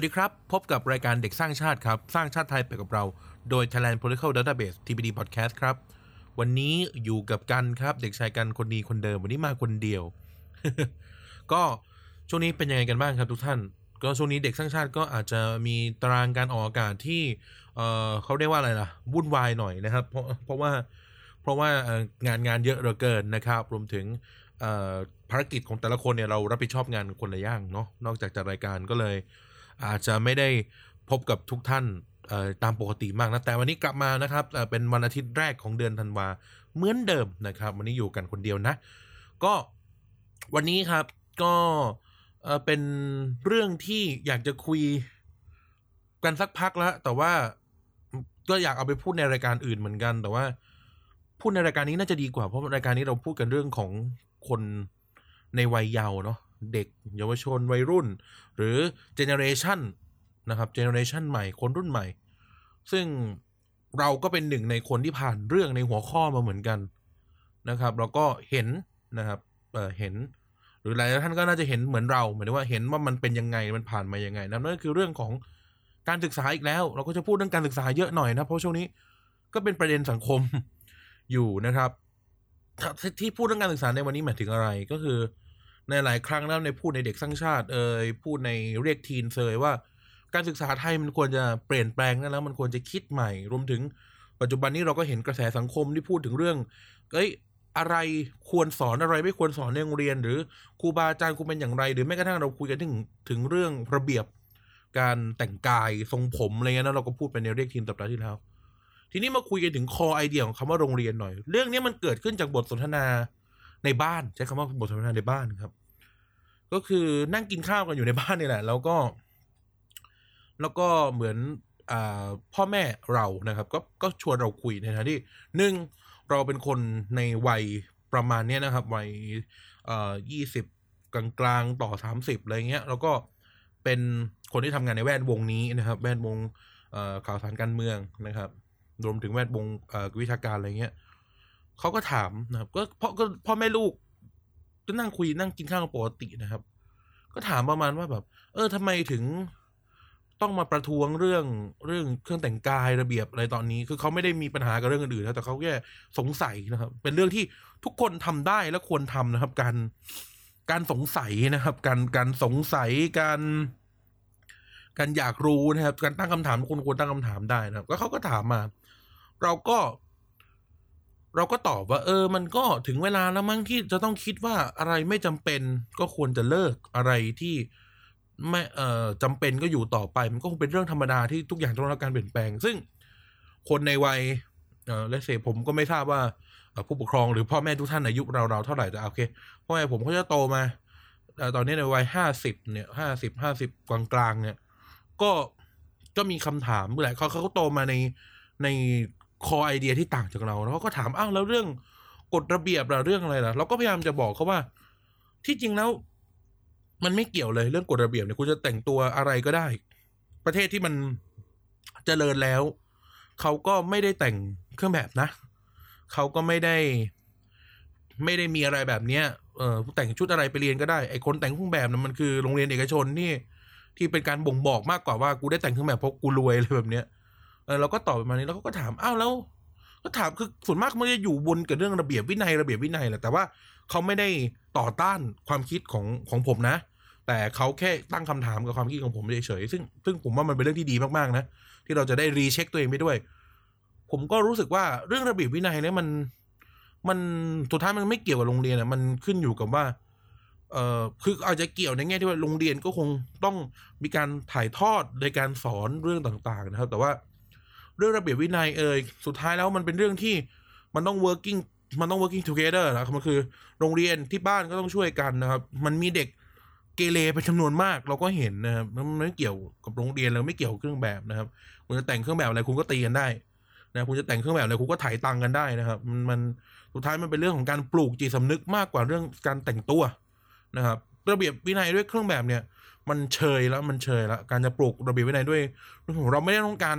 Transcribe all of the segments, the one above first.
สวัสดีครับ พบกับรายการเด็กสร้างชาติครับ สร้างชาติไทยไปกับเรา โดย Thailand Political Database TPD Podcast ครับ วันนี้อยู่กับกันครับ เด็กชายกันคนดีคนเดิม วันนี้มาคนเดียว ก็ช่วงนี้เป็นยังไงกันบ้างครับทุกท่าน ก็ช่วงนี้เด็กสร้างชาติก็อาจจะมีตารางการออกอากาศที่เออเขาเรียกว่าอะไรล่ะวุ่นวายหน่อยนะครับ เพราะเพราะว่าเพราะว่างานงานเยอะเหลือเกินนะครับ รวมถึงภารกิจของแต่ละคนเนี่ยเรารับผิดชอบงานคนละอย่างเนาะนอกจากจัดรายการก็เลย อาจจะไม่ได้พบกับทุกท่านตามปกติมากนะ แต่วันนี้กลับมานะครับเป็นวันอาทิตย์แรกของเดือนธันวาเหมือนเดิมนะครับ วันนี้อยู่กันคนเดียวนะ ก็วันนี้ครับก็เอ่อเป็นเรื่องที่อยากจะคุยกันสักพักแล้ว แต่ว่าก็อยากเอาไปพูดในรายการอื่นเหมือนกัน แต่ว่าพูดในรายการนี้น่าจะดีกว่าเพราะรายการนี้เราพูดกันเรื่องของคนในวัยเยาว์เนาะ เด็กเยาวชนวัยรุ่น หรือเจเนเรชันนะครับเจเนเรชันใหม่คนรุ่นใหม่ ซึ่งเราก็เป็นหนึ่งในคนที่ผ่านเรื่องในหัวข้อมาเหมือนกันนะครับเราก็เห็นนะครับเออเห็น หรือหลายท่านก็น่าจะเห็นเหมือนเราหมายถึงว่าเห็นว่ามันเป็นยังไงมันผ่านมายังไงนะนั่นก็คือเรื่องของการศึกษาอีกแล้ว เราก็จะพูดเรื่องการศึกษาเยอะหน่อยนะเพราะช่วงนี้ก็เป็นประเด็นสังคมอยู่นะครับ ที่พูดเรื่องการศึกษาในวันนี้หมายถึงอะไรก็คือ ในหลายครั้งแล้วในพูดในเด็กสร้างชาติ เอ่ยพูดในเรียกทีนเซยว่า การศึกษาไทยมันควรจะเปลี่ยนแปลงนะแล้วมันควรจะคิดใหม่ รวมถึงปัจจุบันนี้เราก็เห็นกระแสสังคมที่พูดถึงเรื่องเอ้ยอะไรควรสอนอะไรไม่ควรสอนในโรงเรียน หรือครูบาอาจารย์ควรเป็นอย่างไร หรือแม้กระทั่งเราคุยกันถึงถึงเรื่องระเบียบการแต่งกายทรงผมอะไรเงี้ยนะเราก็พูดไปในเรียกทีนสัปดาที่แล้ว ทีนี้มาคุยกันถึงคอไอเดียของคำว่าโรงเรียนหน่อย เรื่องนี้มันเกิดขึ้นจากบทสนทนาในบ้าน ใช้คำว่าบทสนทนาในบ้านครับ ก็คือนั่งกินข้าวกันอยู่ในบ้านนี่แหละ แล้วก็ แล้วก็เหมือนอพ่อแม่เรานะครับ ก็ก็ชวนเราคุยในฐานะที่หนึ่งเราเป็นคนในวัยประมาณเนี้ยนะครับ วัยยี่สิบกลางๆ ต่อสามสิบอะไรเงี้ย แล้วก็เป็นคนที่ทำงานในแวดวงนี้นะครับ แวดวงข่าวสารการเมืองนะครับ รวมถึงแวดวงวิชาการอะไรเงี้ยเขาก็ถามนะครับ ก็พ่อก็พ่อแม่ลูก ก็นั่งคุยนั่งกินข้าวปกตินะครับ ก็ถามประมาณว่าแบบ เออทำไมถึงต้องมาประท้วงเรื่องเรื่องเครื่องแต่งกายระเบียบอะไรตอนนี้ คือเขาไม่ได้มีปัญหากับเรื่องอื่นๆนะแต่เขาแค่สงสัยนะครับ เป็นเรื่องที่ทุกคนทำได้และควรทำนะครับ การการสงสัยนะครับ การการสงสัยการการอยากรู้นะครับ การตั้งคำถามทุกคนควรตั้งคำถามได้นะครับ ก็เขาก็ถามมา เราก็ เราก็ตอบว่าเออ มันก็ถึงเวลาแล้วมั้งที่จะต้องคิดว่าอะไรไม่จำเป็นก็ควรจะเลิกอะไรที่ไม่เอ่อจำเป็นก็อยู่ต่อไป มันก็คงเป็นเรื่องธรรมดาที่ทุกอย่างต้องรับการเปลี่ยนแปลง ซึ่งคนในวัยเอ่อและเสผมก็ไม่ทราบว่าผู้ปกครองหรือพ่อแม่ทุกท่านอายุเราเราเท่าไหร่แต่โอเคพ่อแม่ผมเขาจะโตมาตอนนี้ในวัยห้าสิบเนี่ยห้าสิบห้าสิบกลางๆเนี่ย ก็ก็มีคำถามเมื่อไหร่เขาเขาโตมาในใน คอไอเดียที่ต่างจากเราแล้วเขาก็ถามอ้าวแล้วเรื่องกฎระเบียบล่ะเรื่องอะไรล่ะ เราก็พยายามจะบอกเขาว่า ที่จริงแล้ว มันไม่เกี่ยวเลยเรื่องกฎระเบียบเนี่ยคุณจะแต่งตัวอะไรก็ได้ ประเทศที่มันเจริญแล้ว เขาก็ไม่ได้แต่งเครื่องแบบนะ เขาก็ไม่ได้ ไม่ได้มีอะไรแบบเนี้ยเออแต่งชุดอะไรไปเรียนก็ได้ไอคนแต่งเครื่องแบบนั้นมันคือโรงเรียนเอกชนที่ที่เป็นการบ่งบอกมากกว่าว่ากูได้แต่งเครื่องแบบเพราะกูรวยอะไรแบบเนี้ย ออเราก็ตอบประมาณนี้แล้วเขาก็ถามอ้าวแล้ว ก็ถามคือส่วนมากมันจะอยู่บนกับเรื่องระเบียบวินัยระเบียบวินัยแหละแต่ว่าเขาไม่ได้ต่อต้านความคิดของของผมนะ แต่เขาแค่ตั้งคำถามกับความคิดของผมเฉยๆซึ่งซึ่งผมว่ามันเป็นเรื่องที่ดีมากๆนะที่เราจะได้รีเช็คตัวเองไปด้วย ผมก็รู้สึกว่าเรื่องระเบียบวินัยเนี่ยมันมันสุดท้ายมันไม่เกี่ยวกับโรงเรียนอะมันขึ้นอยู่กับว่าเอ่อคืออาจจะเกี่ยวในแง่ที่ว่าโรงเรียนก็คงต้องมีการถ่ายทอดในการสอนเรื่องต่าง ๆ นะครับ แต่ว่า เรื่องระเบียบวินัยเอ่ยสุดท้ายแล้วมันเป็นเรื่องที่มันต้อง working มันต้อง working together นะครับมันคือ โรงเรียนที่บ้านก็ต้องช่วยกันนะครับ มันมีเด็กเกเรเป็นจำนวนมากเราก็เห็นนะครับมันไม่เกี่ยวกับโรงเรียนแล้วไม่เกี่ยวกับเครื่องแบบนะครับคุณจะแต่งเครื่องแบบอะไรคุณก็ตีกันได้นะคุณจะแต่งเครื่องแบบอะไรคุณก็ถ่ายตังกันได้นะครับ มันมันสุดท้ายมันเป็นเรื่องของการปลูกจิตสำนึกมากกว่าเรื่องการแต่งตัวนะครับ ระเบียบวินัยด้วยเครื่องแบบเนี่ย มันเชยแล้วมันเชยแล้วการจะปลูกระเบียบวินัยด้วยเราไม่ได้ต้องการ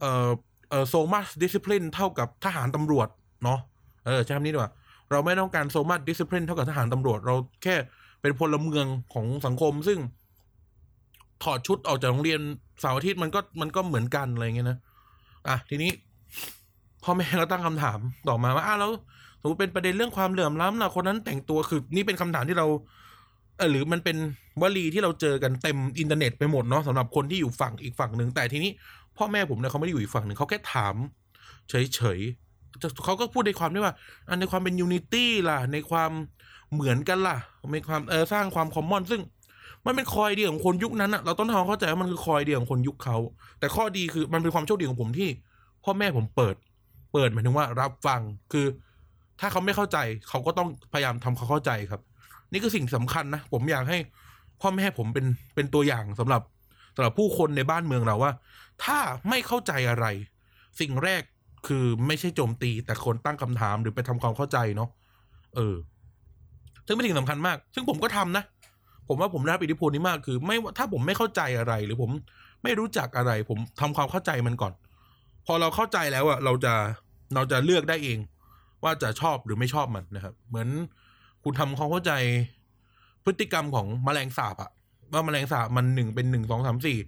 เอ่อเอ่อโซมัสดิสซิ p ลินเท่ากับทหารตำรวจเนาะเออใช้คำนี้ดีกว่า เราไม่ต้องการโซมัสดิสซิ p ลินเท่ากับทหารตำรวจ เราแค่เป็นพลเมืองของสังคม ซึ่ง ถอดชุดออกจากโรงเรียนเสาร์อาทิตย์มันก็มันก็เหมือนกันอะไรเงี้ยนะอะทีนี้พ่อแม่ก็ตั้งคำถามต่อมาว่าอ้าวแล้วสมมติเป็นประเด็นเรื่องความเหลื่อมล้ำนะคนนั้นแต่งตัวคือ นี่เป็นคำถามที่เราเออหรือมันเป็นวลีที่เราเจอกันเต็มอินเทอร์เน็ตไปหมดเนาะสำหรับคนที่อยู่ฝั่งอีกฝั่งหนึ่งแต่ทีนี้ พ่อแม่ผมเนี่ยเขาไม่ได้อยู่อีกฝั่งหนึ่งเขาแค่ถาม เฉยๆเขาก็พูดในความที่ว่าอันในความเป็น unity ล่ะ ในความเหมือนกันล่ะในความเออสร้างความ common ซึ่งมันเป็น core idea ของคนยุคนั้นอะเราต้องทำความเข้าใจว่ามันคือ core idea ของคนยุคเขา แต่ข้อดีคือมันเป็นความโชคดีของผมที่ พ่อแม่ผมเปิด เปิดหมายถึงว่ารับฟังคือ ถ้าเขาไม่เข้าใจ เขาก็ต้องพยายามทำควาเข้าใจครับ นี่คือสิ่งสำคัญนะผมอยากให้ พ่อแม่ผมเป็นเป็นตัวอย่างสำหรับสำหรับผู้คนในบ้านเมืองเราว่า ถ้าไม่เข้าใจอะไร สิ่งแรกคือไม่ใช่โจมตีแต่คนตั้งคำถามหรือไปทำความเข้าใจเนาะเออ ซึ่งเป็นสิ่งสำคัญมาก ซึ่งผมก็ทำนะ ผมว่าผมได้รับอิทธิพลนี้มากคือ ไม่ถ้าผมไม่เข้าใจอะไร หรือผมไม่รู้จักอะไร ผมทำความเข้าใจมันก่อน พอเราเข้าใจแล้วอะเราจะเราจะเลือกได้เอง ว่าจะชอบหรือไม่ชอบมันนะครับ เหมือนคุณทำความเข้าใจพฤติกรรมของแมลงสาบอะว่าแมลงสาบมันหนึ่งเป็นหนึ่งสองสามสี่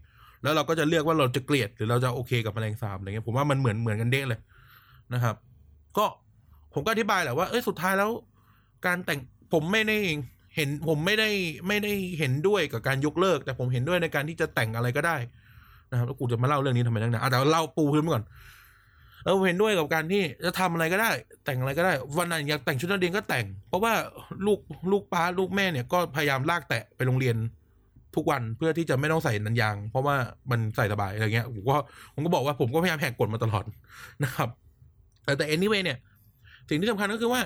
แล้วเราก็จะเลือกว่าเราจะเกลียด หรือเราจะโอเคกับแมลงสาบอะไรเงี้ยผมว่ามันเหมือนเหมือนกันเด้เลยนะครับ ก็ผมก็อธิบายแหละว่าเอ้ยสุดท้ายแล้ว การแต่งผมไม่ได้เห็นผมไม่ได้ไม่ได้เห็นด้วยกับการยกเลิก แต่ผมเห็นด้วยในการที่จะแต่งอะไรก็ได้นะครับแล้วกูจะมาเล่าเรื่องนี้ทำไมนักหนาอะแต่เล่าปูพื้นก่อนเออผมเห็นด้วยกับการที่จะทำอะไรก็ได้ แต่งอะไรก็ได้ วันนั้นอยากแต่งชุดนักเรียนก็แต่ง เพราะว่าลูกลูกป้าลูกแม่เนี่ยก็พยายามลากแตะไปโรงเรียน ทุกวันเพื่อที่จะไม่ต้องใส่นันยาง เพราะว่ามันใส่สบายอะไรเงี้ยผมก็ผมก็บอกว่าผมก็พยายามแหกกฎมาตลอดนะครับ แต่แต่ anyway เนี่ย สิ่งที่สำคัญก็คือว่า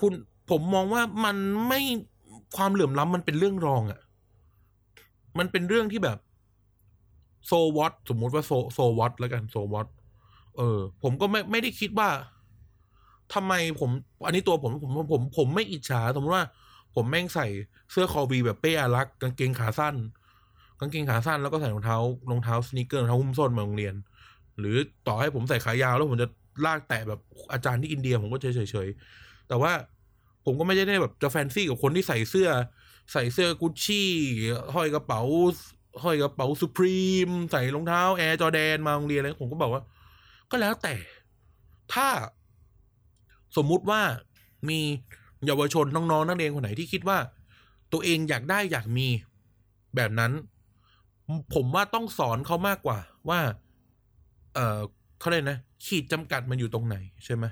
คุณผมมองว่ามันไม่ความเหลื่อมล้ำมันเป็นเรื่องรองอะ่ะ มันเป็นเรื่องที่แบบ so what สมมุติว่า so so what แล้วกัน so what เออ ผมก็ไม่ไม่ได้คิดว่าทำไมผม อันนี้ตัวผมผมผมผมไม่อิจฉาสมมติว่า ผมแม่งใส่เสื้อคอวีแบบเป้อารักษ์กางเกงขาสั้น กางเกงขาสั้นแล้วก็ใส่รองเท้ารองเท้า sneaker รองเท้าหุ้มส้นมาโรงเรียน หรือต่อให้ผมใส่ขายาวแล้วผมจะลากแตะแบบอาจารย์ที่อินเดียผมก็เฉยเฉยแต่ว่าผมก็ไม่ได้แบบจะแฟนซี่กับคนที่ใส่เสื้อ ใส่เสื้อกุชชี่ห้อยกระเป๋าห้อยกระเป๋าสุพรีมใส่รองเท้าแอร์จอแดนมาโรงเรียนอะไรผมก็บอกว่า ก็แล้วแต่ ถ้าสมมุติว่ามี เยาวชนน้องๆนักเรียนคนไหนที่คิดว่า ตัวเองอยากได้อยากมีแบบนั้น ผมว่าต้องสอนเขามากกว่า ว่า เออเขาเรียกนะ ขีดจำกัดมันอยู่ตรงไหนใช่ไหม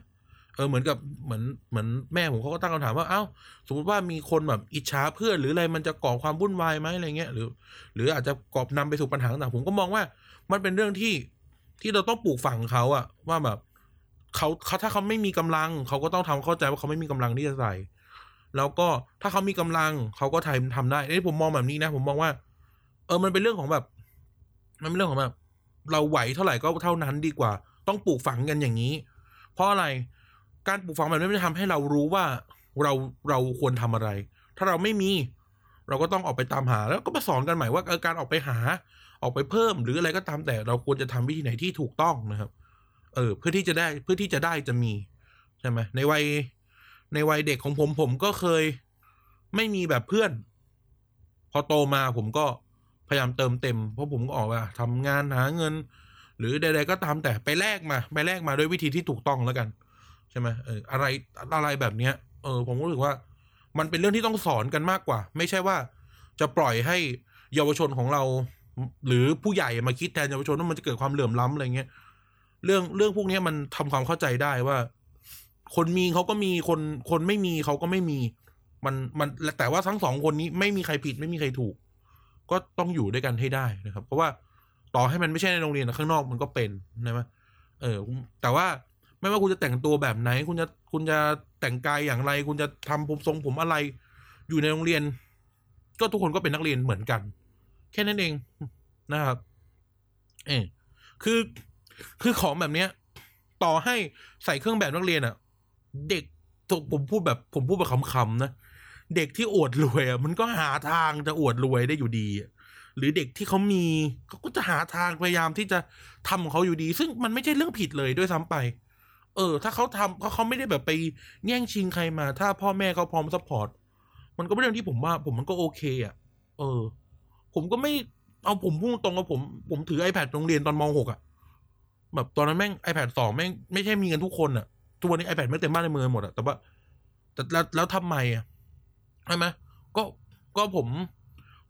เออเหมือนกับเหมือนเหมือนแม่ผมเขาก็ตั้งคำถามว่าเอ้า สมมติว่ามีคนแบบอิจฉาเพื่อนหรืออะไรมันจะก่อความวุ่นวายไหมอะไรเงี้ยหรือ หรืออาจจะกอบนำไปสู่ปัญหาต่างผมก็มองว่า มันเป็นเรื่องที่ที่เราต้องปลูกฝังเขาอะว่าแบบ เขาเขาถ้าเขาไม่มีกำลัง เขาก็ต้องทำเข้าใจว่าเขาไม่มีกำลังที่จะใส่ แล้วก็ถ้าเขามีกำลัง เขาก็ทำทำได้นี่ผมมองแบบนี้นะ ผมมองว่า เออมันเป็นเรื่องของแบบ มันเป็นเรื่องของแบบ เราไหวเท่าไหร่ก็เท่านั้นดีกว่า ต้องปลูกฝังกันอย่างนี้ เพราะอะไรการปลูกฝังแบบนี้มันจะทำให้เรารู้ว่าเราเราควรทำอะไร ถ้าเราไม่มี เราก็ต้องออกไปตามหา แล้วก็มาสอนกันใหม่ว่าการออกไปหา ออกไปเพิ่มหรืออะไรก็ตามแต่เราควรจะทำวิธีไหนที่ถูกต้องนะครับ เออ เพื่อที่จะได้เพื่อที่จะได้จะมีใช่ไหมในวัยในวัยเด็กของผมผมก็เคยไม่มีแบบเพื่อน พอโตมาผมก็พยายามเติมเต็ม เพราะผมก็ออกว่าทำงานหาเงิน หรือใดๆก็ตามแต่ไปแลกมา ไปแลกมาด้วยวิธีที่ถูกต้องแล้วกันใช่ไหมเอออะไรอะไรแบบเนี้ย เออ ผมรู้สึกว่า มันเป็นเรื่องที่ต้องสอนกันมากกว่า ไม่ใช่ว่าจะปล่อยให้เยาวชนของเรา หรือผู้ใหญ่มาคิดแทนเยาวชนว่ามันจะเกิดความเหลื่อมล้ำอะไรเงี้ย เรื่องเรื่องพวกนี้มันทำความเข้าใจได้ว่า คนมีเขาก็มีคนคนไม่มีเขาก็ไม่มี มันมันแต่ว่าทั้งสองคนนี้ไม่มีใครผิดไม่มีใครถูก ก็ต้องอยู่ด้วยกันให้ได้นะครับ เพราะว่าต่อให้มันไม่ใช่ในโรงเรียนข้างนอกมันก็เป็นนะไหมเออ แต่ว่าไม่ว่าคุณจะแต่งตัวแบบไหน คุณจะคุณจะแต่งกายอย่างไร คุณจะทำผมทรงผมอะไร อยู่ในโรงเรียน ก็ทุกคนก็เป็นนักเรียนเหมือนกัน แค่นั้นเองนะครับ เออคือ คือของแบบเนี้ย ต่อให้ใส่เครื่องแบบนักเรียนอะ่ะเด็กผมพูดแบบ ผมพูดแบบคำๆนะเด็กที่อวดรวยอะมันก็หาทางจะอวดรวยได้อยู่ดีหรือเด็กที่เขามีเขาก็จะหาทางพยายามที่จะทำของเขาอยู่ดี ซึ่งมันไม่ใช่เรื่องผิดเลยด้วยซ้ำไป เออ ถ้าเขาทำเขาเขาไม่ได้แบบไปแย่งชิงใครมา ถ้าพ่อแม่เขาพร้อม support มันก็เป็นเรื่องที่ผมว่า ผมมันก็โอเคอะ เออ ผมก็ไม่เอาผมพูดตรงว่าผม ผมถือ iPad โรงเรียนตอนม .6 อะ แบบตอนนั้นแม่ง iPad สองแม่งไม่ใช่มีกันทุกคนอะทุกวันนี้ iPad ไม่เต็มบ้านในเมืองหมดอะแต่ว่าแต่แล้วแล้วทำไมอะใช่ไหมก็ก็ผม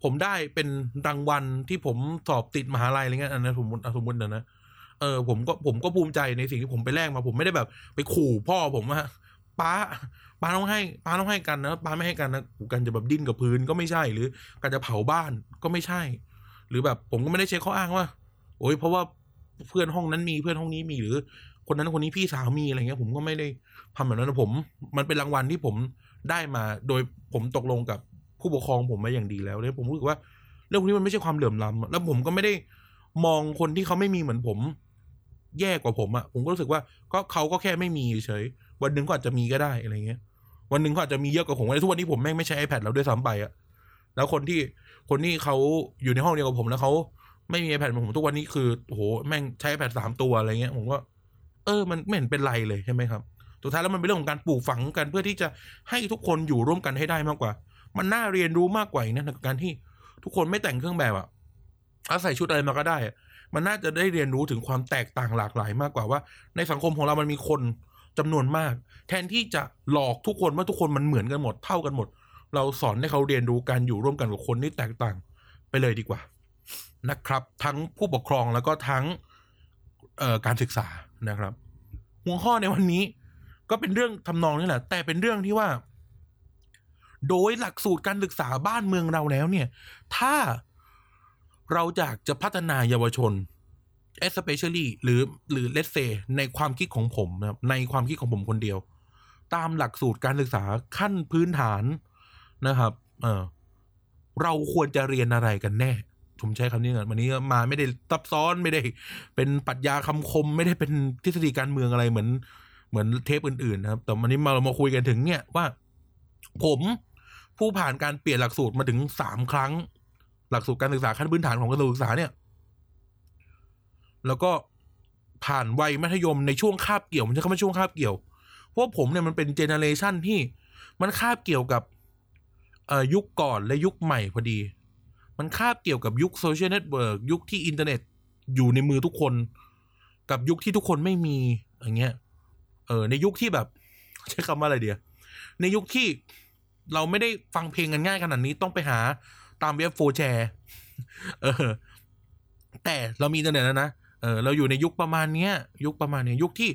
ผมได้เป็นรางวัลที่ผมสอบติดมหาลัยอะไรเงี้ยอันนั้นสมมติสมมตินะนะเออผมก็ผมก็ภูมิใจในสิ่งที่ผมไปแลกมา ผมไม่ได้แบบ ไปขู่พ่อผมว่าป้าป้าต้องให้ป้าต้องให้กันนะป้าไม่ให้กันนะกันจะแบบดิ้นกับพื้นก็ไม่ใช่ หรือการจะเผาบ้านก็ไม่ใช่ หรือแบบผมก็ไม่ได้ใช้ข้ออ้างว่า โอ้ยเพราะว่า เพื่อนห้องนั้นมีเพื่อนห้องนี้มีหรือ คนนั้นคนนี้พี่สาวมีอะไรเงี้ย ผมก็ไม่ได้ทำแบบนั้นนะผม มันเป็นรางวัลที่ผมได้มา โดยผมตกลงกับผู้ปกครองผมมาอย่างดีแล้วเนี่ยผมรู้สึกว่าเรื่องพวกนี้มันไม่ใช่ความเหลื่อมล้ำแล้วผมก็ไม่ได้มองคนที่เขาไม่มีเหมือนผม แย่กว่าผมอะผมก็รู้สึกว่าก็เขาก็แค่ไม่มีเฉยวันหนึ่งก็อาจจะมีก็ได้อะไรเงี้ย วันหนึ่งก็อาจจะมีเยอะกว่าผมทุกวันนี้ผมแม่งไม่ใช้ iPad แล้วด้วยซ้ำไปอะแล้วคนที่คนที่เขาอยู่ในห้องเดียวกับผมแล้วเขา ไม่มี iPad เหมือนผมทุกวันนี้คือโหแม่งใช้ iPad สามตัวอะไรเงี้ยผมก็เออ มันไม่เห็นเป็นไรเลยใช่ไหมครับสุดท้ายแล้วมันเป็นเรื่องของการปลูกฝังกันเพื่อที่จะให้ทุกคนอยู่ร่วมกันให้ได้มากกว่า มันน่าเรียนรู้มากกว่านะในการที่ทุกคนไม่แต่งเครื่องแบบอะอาศัยชุดอะไรมาก็ได้ มันน่าจะได้เรียนรู้ถึงความแตกต่างหลากหลายมากกว่าว่า ในสังคมของเรามันมีคนจำนวนมาก แทนที่จะหลอกทุกคนว่าทุกคนมันเหมือนกันหมดเท่ากันหมด เราสอนให้เขาเรียนรู้การอยู่ร่วมกันกับคนที่แตกต่างไปเลยดีกว่า นะครับ ทั้งผู้ปกครองแล้วก็ทั้งการศึกษานะครับ หัวข้อในวันนี้ก็เป็นเรื่องทำนองนี่แหละ แต่เป็นเรื่องที่ว่า โดยหลักสูตรการศึกษาบ้านเมืองเราแล้วเนี่ย ถ้าเราอยากจะพัฒนาเยาวชน especially หรือหรือ let's say ในความคิดของผมนะครับในความคิดของผมคนเดียว ตามหลักสูตรการศึกษาขั้นพื้นฐานนะครับ เออเราควรจะเรียนอะไรกันแน่ ผมใช้คำนี้ก่อนวันนี้มาไม่ได้ซับซ้อนไม่ได้ เป็นปรัชญาคำคมไม่ได้เป็นทฤษฎีการเมืองอะไรเหมือน เหมือนเทปอื่นๆนะครับ แต่วันนี้มาเรามาคุยกันถึงเนี่ยว่า ผมผู้ผ่านการเปลี่ยนหลักสูตรมาถึงสามครั้ง หลักสูตรการศึกษาขั้นพื้นฐานของกระทรวงศึกษาเนี่ย แล้วก็ผ่านวัยมัธยมในช่วงคาบเกี่ยวมันจะเข้ามาช่วงคาบเกี่ยวเพราะผมเนี่ยมันเป็น generation ที่มันคาบเกี่ยวกับยุคก่อนและยุคใหม่พอดี มันคาบเกี่ยวกับยุค social network ยุคที่อินเทอร์เน็ตอยู่ในมือทุกคน กับยุคที่ทุกคนไม่มีอย่างเงี้ย เออ ในยุคที่แบบ ใช้คำว่าอะไรเดียในยุคที่เราไม่ได้ฟังเพลงกันง่ายขนาดนี้ต้องไปหาตามเว็บโฟแชร์เออ แต่เรามีอินเทอร์เน็ตแล้วนะเออเราอยู่ในยุคประมาณเนี้ย ยุคประมาณเนี้ยยุคที่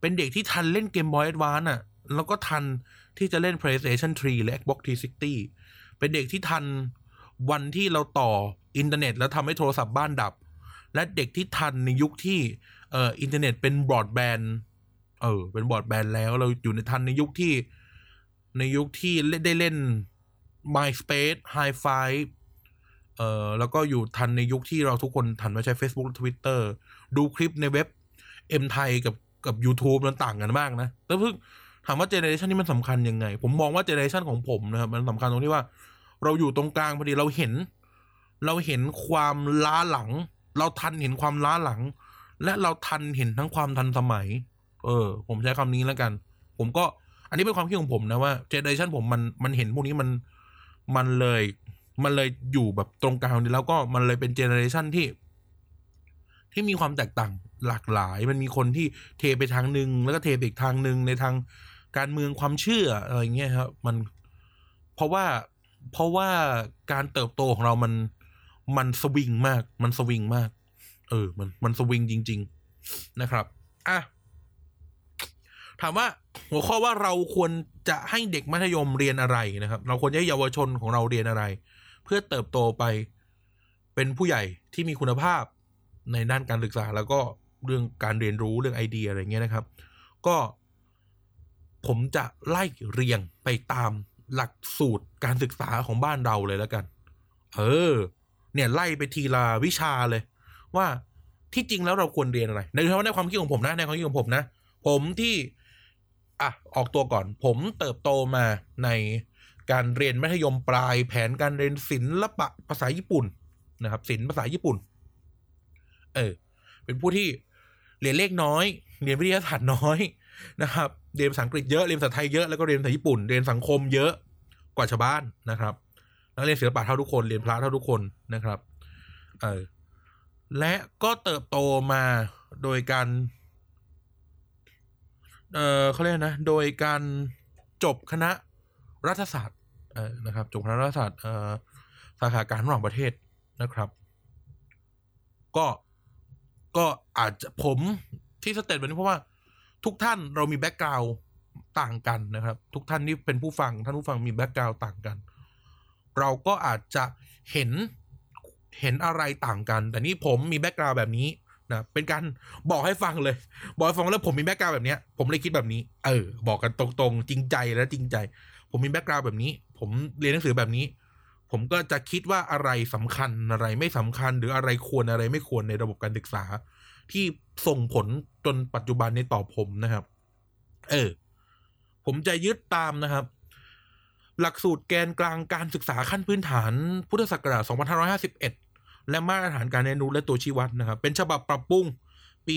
เป็นเด็กที่ทันเล่น Game Boy Advance อะ แล้วก็ทันที่จะเล่น PlayStation 3 และ Xbox 360 เป็นเด็กที่ทัน วันที่เราต่ออินเทอร์เน็ต แล้วทำให้โทรศัพท์บ้านดับ และเด็กที่ทันในยุคที่เอ่ออินเทอร์เน็ตเป็นบรอดแบนด์เออ เป็นบรอดแบนด์แล้วเราอยู่ในทันในยุคที่ ในยุคที่ได้เล่น MySpace hi5 เอ่อแล้วก็อยู่ทันในยุคที่เราทุกคนทันมาใช้ Facebook Twitter ดูคลิปในเว็บ M ไทยกับกับ YouTube มันต่างกันมากนะแต่เพิ่งถามว่า generation นี้มันสำคัญยังไง ผมมองว่า generation ของผมนะครับมันสำคัญตรงที่ว่า เราอยู่ตรงกลางพอดีเราเห็น เราเห็นความล้าหลัง เราทันเห็นความล้าหลัง และเราทันเห็นทั้งความทันสมัย เออ ผมใช้คำนี้แล้วกัน ผมก็อันนี้เป็นความคิดของผมนะว่า generation ผมมันมันเห็นพวกนี้มันมันเลยมันเลยอยู่แบบตรงกลางนี้แล้วก็มันเลยเป็น generation ที่ ที่มีความแตกต่างหลากหลาย มันมีคนที่เทไปทางหนึ่งแล้วก็เทไปอีกทางหนึ่งในทางการเมืองความเชื่ออะไรเงี้ยครับ มันเพราะว่า เพราะว่าการเติบโตของเรามันมันสวิงมาก มันสวิงมาก เออ มันมันสวิงจริง ๆนะครับ อะ ถามว่าหัวข้อว่าเราควรจะให้เด็กมัธยมเรียนอะไรนะครับ เราควรจะให้เยาวชนของเราเรียนอะไร เพื่อเติบโตไปเป็นผู้ใหญ่ที่มีคุณภาพในด้านการศึกษา แล้วก็เรื่องการเรียนรู้เรื่องไอเดียอะไรเงี้ยนะครับ ก็ผมจะไล่เรียงไปตาม หลักสูตรการศึกษาของบ้านเราเลยแล้วกัน เออ เนี่ยไล่ไปทีละวิชาเลย ว่าที่จริงแล้วเราควรเรียนอะไร ในเฉพาะในความคิดของผมนะในความคิดของผมนะ ผมที่ อะ ออกตัวก่อน ผมเติบโตมาในการเรียนมัธยมปลาย แผนการเรียนศิลปะภาษาญี่ปุ่นนะครับศิลปภาษาญี่ปุ่น เออ เป็นผู้ที่เรียนเลขน้อย เรียนวิทยาศาสตร์น้อยนะครับ เรียนภาษาอังกฤษเยอะเรียนภาษาไทยเยอะแล้วก็เรียนภาษาญี่ปุ่นเรียนสังคมเยอะกว่าชาวบ้านนะครับหนักเรียนศิลปะเท่าทุกคนเรียนพระเท่าทุกคนนะครับเออและก็เติบโตมาโดยการ เออเขาเรียกนะ โดยการจบคณะรัฐศาสตร์เออนะครับ จบคณะรัฐศาสตร์เออสาขาการระหว่างประเทศนะครับ ก็ก็อาจจะผมที่ state แบบนี้เพราะว่า ทุกท่านเรามี background ต่างกันนะครับ ทุกท่านที่เป็นผู้ฟัง ท่านผู้ฟังมี background ต่างกัน เราก็อาจจะเห็นเห็นอะไรต่างกัน แต่นี่ผมมี background แบบนี้นะเป็นการบอกให้ฟังเลย บอกให้ฟังแล้วผมมี background แบบนี้ผมเลยคิดแบบนี้ เออ บอกกันตรงๆ จริงใจและจริงใจ ผมมีแบ็กกราวแบบนี้ ผมเรียนหนังสือแบบนี้ ผมก็จะคิดว่าอะไรสำคัญอะไรไม่สำคัญหรืออะไรควรอะไรไม่ควรในระบบการศึกษา ที่ส่งผลจนปัจจุบันในต่อผมนะครับ เออ ผมจะยึดตามนะครับ หลักสูตรแกนกลางการศึกษาขั้นพื้นฐานพุทธศักราช2551 และมาตรฐานการเรียนรู้และตัวชี้วัดนะครับ เป็นฉบับปรับปรุงปี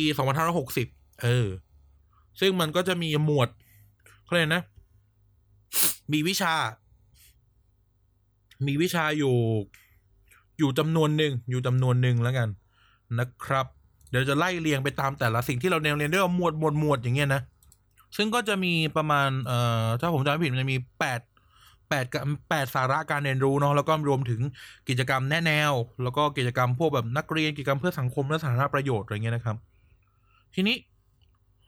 2560 เออ ซึ่งมันก็จะมีหมวดเขาเรียกนะ มีวิชา มีวิชาอยู่ อยู่จำนวนหนึ่งอยู่จำนวนหนึ่งแล้วกันนะครับ เดี๋ยวจะไล่เรียงไปตามแต่ละสิ่งที่เราเรียนเรียนด้วยหมวดหมวดหมวดอย่างเงี้ยนะ ซึ่งก็จะมีประมาณเอ่อถ้าผมจำไม่ผิดมันจะมีแปดแปดกับแปดสาระการเรียนรู้เนาะแล้วก็รวมถึงกิจกรรมแนแนว แล้วก็กิจกรรมพวกแบบนักเรียนกิจกรรมเพื่อสังคมและสาธารณประโยชน์อะไรเงี้ยนะครับ ทีนี้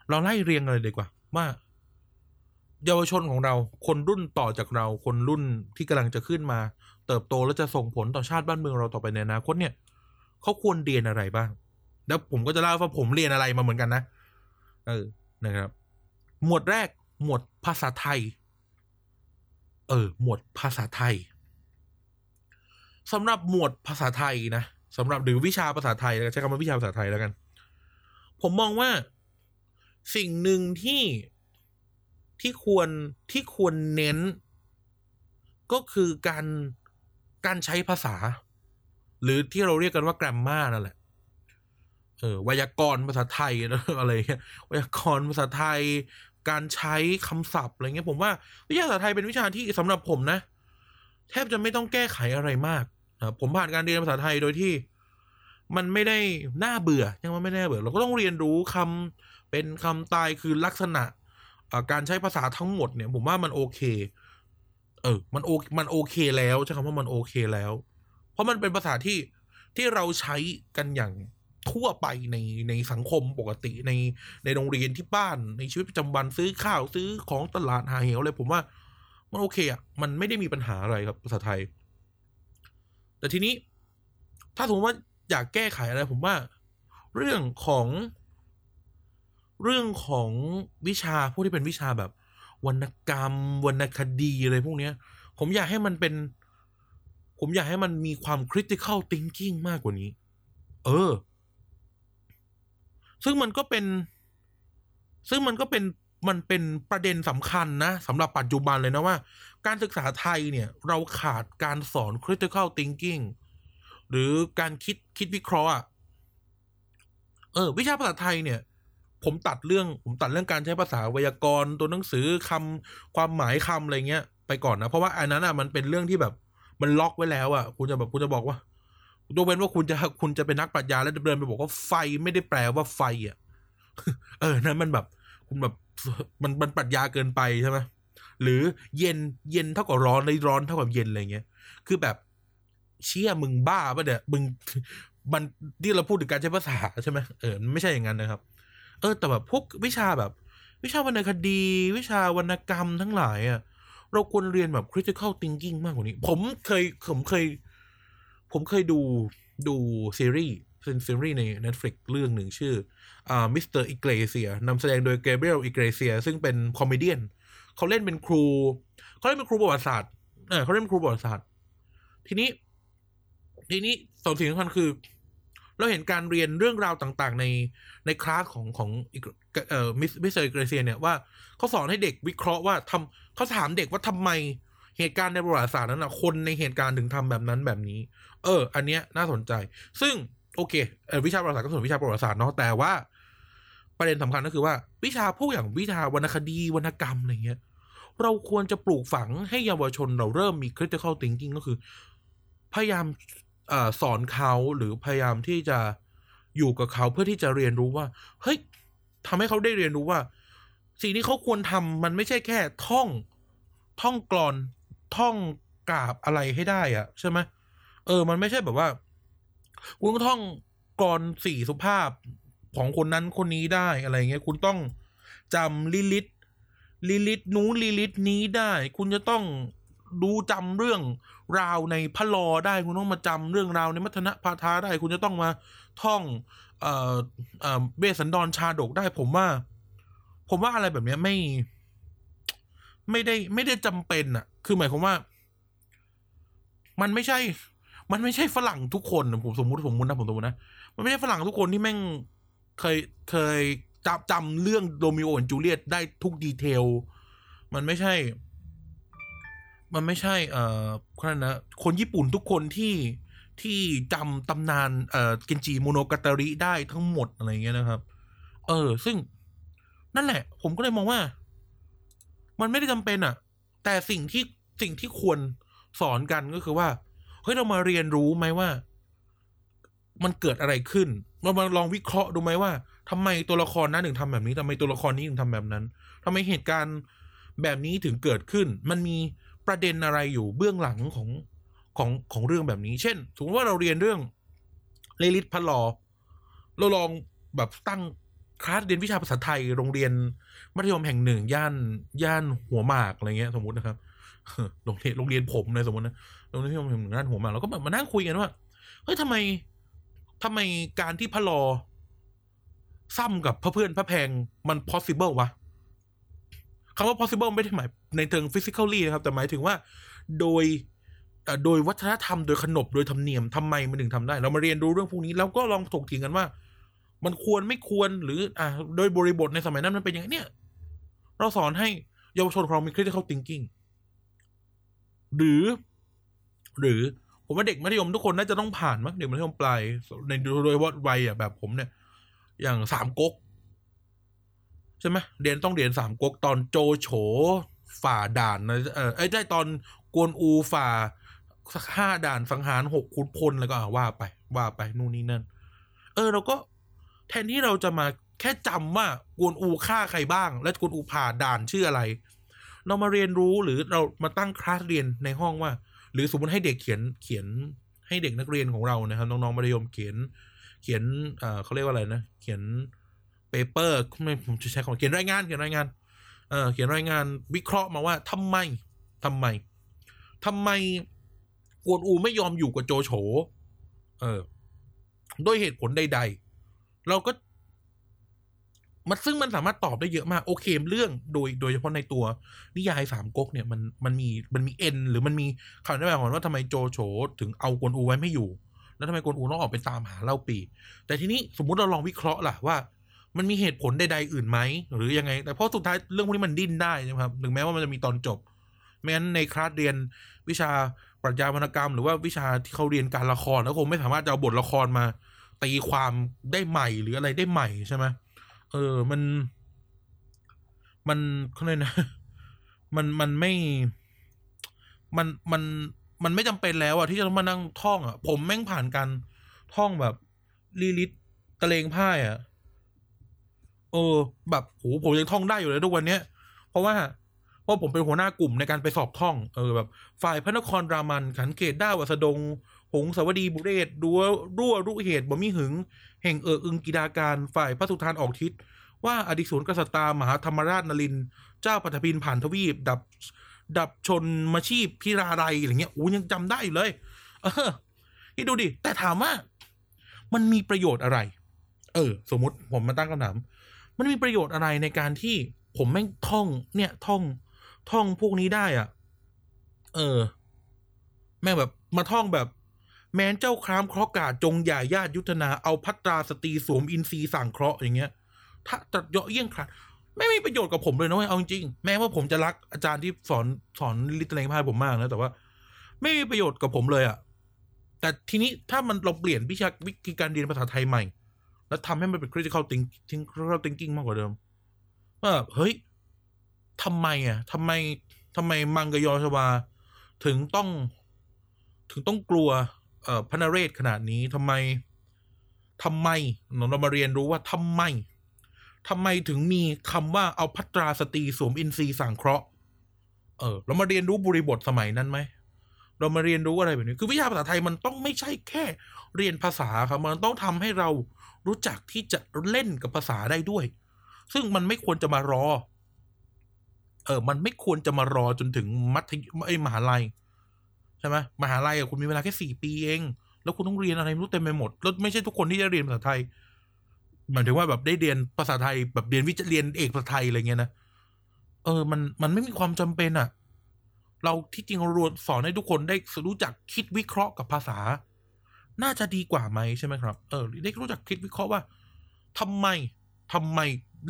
เราไล่เรียงเลยดีกว่า ว่าเยาวชนของเรา คนรุ่นต่อจากเรา คนรุ่นที่กำลังจะขึ้นมา เติบโตและจะส่งผลต่อชาติบ้านเมืองเราต่อไปในอนาคตเนี่ยเขาควรเรียนอะไรบ้าง แล้วผมก็จะเล่าว่าผมเรียนอะไรมาเหมือนกันนะ เออ นะครับ หมวดแรก หมวดภาษาไทย เออ หมวดภาษาไทยสำหรับหมวดภาษาไทยนะสำหรับหรือวิชาภาษาไทยแล้วใช้คำว่าวิชาภาษาไทยแล้วกัน ผมมองว่าสิ่งหนึ่งที่ที่ควรที่ควรเน้น ก็คือการการใช้ภาษา หรือที่เราเรียกกันว่าแกรมมานั่นแหละ เออไวยากรณ์ภาษาไทยอะไรเงี้ยไวยากรณ์ภาษาไทย การใช้คำศัพท์อะไรเงี้ยผมว่าวิชาภาษาไทยเป็นวิชาที่สำหรับผมนะ แทบจะไม่ต้องแก้ไขอะไรมากนะผมผ่านการเรียนภาษาไทยโดยที่ มันไม่ได้น่าเบื่อยังว่าไม่น่าเบื่อ เราก็ต้องเรียนรู้คำเป็นคำตายคือลักษณะการใช้ภาษาทั้งหมดเนี่ย ผมว่ามันโอเค เออ มันโอมันโอเคแล้วใช้คำว่ามันโอเคแล้ว เพราะมันเป็นภาษาที่ที่เราใช้กันอย่าง ทั่วไปในในสังคมปกติในในโรงเรียนที่บ้านในชีวิตประจำวันซื้อข้าวซื้อของตลาดหาเหวอะไรผมว่า มันโอเคอะมันไม่ได้มีปัญหาอะไรครับภาษาไทย แต่ทีนี้ ถ้าสมมติว่าอยากแก้ไขอะไร ผมว่า เรื่องของเรื่องของวิชาพวกที่เป็นวิชาแบบ วรรณกรรม วรรณคดีอะไรพวกเนี้ย ผมอยากให้มันเป็น ผมอยากให้มันมีความ critical thinking มากกว่านี้ เออ ซึ่งมันก็เป็น ซึ่งมันก็เป็นมันเป็นประเด็นสำคัญนะสำหรับปัจจุบันเลยนะว่า การศึกษาไทยเนี่ยเราขาดการสอน critical thinking หรือการคิดคิดวิเคราะห์อะเออ วิชาภาษาไทยเนี่ย ผมตัดเรื่อง ผมตัดเรื่องการใช้ภาษาไวยากรณ์ตัวหนังสือคำความหมายคำอะไรเงี้ยไปก่อนนะ เพราะว่าอันนั้นอะมันเป็นเรื่องที่แบบ มันล็อกไว้แล้วอะคุณจะแบบคุณจะบอกว่า ตัวเว้นว่าคุณจะคุณจะเป็นนักปรัชญาแล้วเดินไปบอกว่าไฟไม่ได้แปลว่าไฟอะ เออนั้นมันแบบ คุณแบบมันมันปรัชญาเกินไปใช่ไหมหรือเย็นเย็นเท่ากับร้อนในร้อนเท่ากับเย็นอะไรเงี้ย คือแบบเชี่ยมึงบ้าปะเนี่ยมึงมันที่เราพูดถึงการใช้ภาษาใช่ไหมเออไม่ใช่อย่างนั้นนะครับ เออ แต่แบบพวกวิชาแบบ วิชาวรรณคดี วิชาวรรณกรรมทั้งหลายอะเราควรเรียนแบบ critical thinking มากกว่านี้ ผมเคยผมเคย ผมเคยดูดูซีรีส์เป็นซีรีส์ใน Netflix เรื่องหนึ่งชื่ออ่า Mr. Iglesias นำแสดงโดย Gabriel Iglesias ซึ่งเป็น comedian เขาเล่นเป็นครูเขาเล่นเป็นครูประวัติศาสตร์เออเขาเล่นเป็นครูประวัติศาสตร์ ทีนี้ ทีนี้สองสิ่งสำคัญคือ เราเห็นการเรียนเรื่องราวต่าง ๆ ในในคลาสของของเอ่อมิส Mr. Iglesias เนี่ยว่าเขาสอนให้เด็กวิเคราะห์ว่าทำเขาถามเด็กว่าทำไม เหตุการณ์ในประวัติศาสตร์นั้นนะคนในเหตุการณ์ถึงทำแบบนั้นแบบนี้ เออ อันเนี้ยน่าสนใจ ซึ่งโอเคเออวิชาประวัติศาสตร์ก็ส่วนวิชาประวัติศาสตร์เนาะแต่ว่า ประเด็นสำคัญก็คือว่า วิชาพวกอย่างวิชาวรรณคดีวรรณกรรมอะไรเงี้ยเราควรจะปลูกฝังให้เยาวชนเราเริ่มมี critical thinking ก็คือ พยายามอสอนเขาหรือพยายามที่จะอยู่กับเขาเพื่อที่จะเรียนรู้ว่า เฮ้ยทำให้เขาได้เรียนรู้ว่า สิ่งที่เขาควรทำมันไม่ใช่แค่ท่อง ท่องกลอน ท่องกาพย์อะไรให้ได้อะใช่ไหมเออ มันไม่ใช่แบบว่าคุณก็ท่องกลอนสี่สุภาพของคนนั้นคนนี้ได้อะไรเงี้ยคุณต้องจำลิลิตลิลิตนู้นลิลิตนี้ได้ คุณจะต้องดูจำเรื่องราวในพระลอได้ คุณต้องมาจำเรื่องราวในมัทนะพาธาได้ คุณจะต้องมาท่อง เอ่อเอ่อเบสันดรชาดกได้ ผมว่า ผมว่าอะไรแบบเนี้ยไม่ ไม่ได้ไม่ได้จำเป็นอะคือหมายความว่า มันไม่ใช่ มันไม่ใช่ฝรั่งทุกคนผมสมมติผมมุตินะผมสมมตินะมันไม่ใช่ฝรั่งทุกคนที่แม่งเคยเคยจำจำเรื่องโรมิโอและจูเลียตได้ทุกดีเทล มันไม่ใช่ มันไม่ใช่ เอ่อคนนั้นนะคนญี่ปุ่นทุกคนที่ที่จำตำนาน เอ่อเกนจิโมโนกาตาริได้ทั้งหมดอะไรเงี้ยนะครับ เออ ซึ่งนั่นแหละ ผมก็เลยมองว่า มันไม่ได้จำเป็นอะแต่สิ่งที่สิ่งที่ควรสอนกันก็คือว่าเฮ้ยเรามาเรียนรู้ไหมว่า มันเกิดอะไรขึ้นเรามาลองวิเคราะห์ดูไหมว่าทำไมตัวละครนั้นถึงทำแบบนี้ทำไมตัวละครนี้ถึงทำแบบนั้นทำไมเหตุการณ์แบบนี้ถึงเกิดขึ้น มันมีประเด็นอะไรอยู่เบื้องหลังของของของเรื่องแบบนี้ เช่นสมมติว่าเราเรียนเรื่องเลลิทพัลลอเราลองแบบตั้ง คลาสเรียนวิชาภาษาไทยโรงเรียนมัธยมแห่งหนึ่ง ย่านย่านหัวหมากอะไรเงี้ย สมมตินะครับโรงเรียนโรงเรียนผมเลยสมมตินะโรงเรียนที่ผมถึงด้านหัวหมากเราก็แบบมานั่งคุยกันว่าเฮ้ยทำไมทำไมการที่พระลอซ้ำกับพระเพื่อนพระแพงมัน possible วะคำว่า possible ไม่ได้หมายในเชิง physically นะครับ แต่หมายถึงว่าโดยโดยวัฒนธรรมโดยขนบโดยธรรมเนียมทำไมมันถึงทำได้ เรามาเรียนรู้เรื่องพวกนี้ แล้วก็ลองถกเถียงกันว่า มันควรไม่ควรหรือ อ่าโดยบริบทในสมัยนั้นมันเป็นย่างนี้เนี่ย เราสอนให้เยาวชนของเรามี critical thinking หรือ หรือผมว่าเด็กมัธยมทุกคนน่าจะต้องผ่านมั้งเด็กมัธยมปลายในโดยวัดวัยอะแบบผมเนี่ย อย่างสามก๊กใช่ไหมเรียนต้องเรียนสามก๊กตอนโจโฉฝ่าด่านนะเออไอ้ได้ตอนกวนอูฝ่าห้าด่านสังหารหกขุนพลแล้วก็ว่าไป ว่าไปนู่นนี่นั่น เออเราก็ แทนที่เราจะมาแค่จำว่ากวนอูฆ่าใครบ้าง และกวนอูผ่าด่านชื่ออะไร เรามาเรียนรู้หรือเรามาตั้งคลาสเรียนในห้องว่า หรือสมมติให้เด็กเขียนเขียนให้เด็กนักเรียนของเรานะครับน้องๆมัธยมเขียน เขียนเขาเรียกว่าอะไรนะ เขียนเปเปอร์ไม่ผมจะใช้คำเขียนรายงานเขียนรายงานเออเขียนรายงานวิเคราะห์มาว่าทำไมทำไมทำไมกวนอูไม่ยอมอยู่กับโจโฉเออด้วยเหตุผลใด ๆ เราก็ มันซึ่งมันสามารถตอบได้เยอะมาก โอเคเรื่องโดยโดยเฉพาะในตัว นิยายสามก๊กเนี่ยมันมันมีมันมีเอ็นหรือมันมีคำอธิบายของว่าทำไมโจโฉถึงเอากวนอูไว้ไม่อยู่ แล้วทำไมกวนอูต้องออกไปตามหาเล่าปี แต่ทีนี้สมมุติเราลองวิเคราะห์ล่ะว่ามันมีเหตุผลใดๆอื่นไหม หรือยังไง แต่เพราะสุดท้ายเรื่องพวกนี้มันดิ้นได้นะครับ ถึงแม้ว่ามันจะมีตอนจบ ไม่งั้นในคลาสเรียนวิชาปรัชญาวรรณกรรม หรือว่าวิชาที่เขาเรียนการละครแล้วคงไม่สามารถจะเอาบทละครมา ตีความได้ใหม่หรืออะไรได้ใหม่ใช่ไหมเออมัน มันเขาเรียกนะ มันมันไม่ มันมันมันไม่จำเป็นแล้วอะที่จะต้องมานั่งท่องอะผมแม่งผ่านการท่องแบบลีลิตตะเลงพ่ายอะเออ แบบโหผมยังท่องได้อยู่เลยทุกวันเนี้ยเพราะว่าเพราะผมเป็นหัวหน้ากลุ่มในการไปสอบท่อง เออแบบ ฝ่ายพระนครรามันขันเกตด้าวัสดง หงสาวดีบุเรศดัวรั่วรุเหตุบ่มีหึง แห่งเอออึงกีดาการฝ่ายพระสุธานออกทิศ ว่าอดิศรกษัตริย์มหาธรรมราชนลิน เจ้าปัทพินผ่านทวีป ดับ ดับชนมาชีพพิราไรอะไรเงี้ยโอ้ยังจำได้อยู่เลย เออนี่ดูดิ แต่ถามว่า มันมีประโยชน์อะไร เออ สมมติผมมาตั้งคำถาม มันมีประโยชน์อะไรในการที่ผมแม่งท่อง เนี่ยท่อง ท่องพวกนี้ได้อะ่ะ เออ แม่งแบบมาท่องแบบ แม้นเจ้าครามเคราะห์กาจงอย่าญาติยุทธนาเอาพัตราสตรีสวมอินทรีสั่งเคราะห์อย่างเงี้ย ถ้าตัดเยาะเยี่ยงคราไม่มีประโยชน์กับผมเลยนะเว้ยเอาจริงแม้ว่าผมจะรักอาจารย์ที่สอนสอนลิตรเลงพายผมมากนะแต่ว่า ไม่มีประโยชน์กับผมเลยอะ่ะแต่ทีนี้ถ้ามันเราเปลี่ยนวิชาวิธีการเรียนภาษาไทยใหม่ แล้วทำให้มันเป็น critical thinking critical thinking มากกว่าเดิมว่าเฮ้ยทำไมอะทำไมทำไมมังกรยอชวา ถึงต้อง ถึงต้องกลัว พระนเรศขนาดนี้ทำไมทำไมเรามาเรียนรู้ว่าทำไมทำไมถึงมีคำว่าเอาพัตราสตรีสวมอินทรีย์สังเคราะห์เออ เรามาเรียนรู้บริบทสมัยนั้นไหมเรามาเรียนรู้อะไรแบบนี้ คือวิชาภาษาไทยมันต้องไม่ใช่แค่เรียนภาษาครับ มันต้องทำให้เรารู้จักที่จะเล่นกับภาษาได้ด้วย ซึ่งมันไม่ควรจะมารอ เออ มันไม่ควรจะมารอจนถึงมัธยมไอ้มหาลัย ช่ไหมมหาลัยอะคุณมีเวลาแค่สี่ปีเอง แล้วคุณต้องเรียนอะไรไม่รู้เต็มไปหมด แล้วไม่ใช่ทุกคนที่จะเรียนภาษาไทยหมายถึงว่าแบบได้เรียนภาษาไทย แบบเรียนวิจเรียนเอกภาษาไทยอะไรเงี้ยนะเออ มันมันไม่มีความจำเป็นอะเราที่จริงเราสอนให้ทุกคนได้รู้จักคิดวิเคราะห์กับภาษา น่าจะดีกว่าไหมใช่ไหมครับเออได้รู้จักคิดวิเคราะห์ว่าทำไมทำไม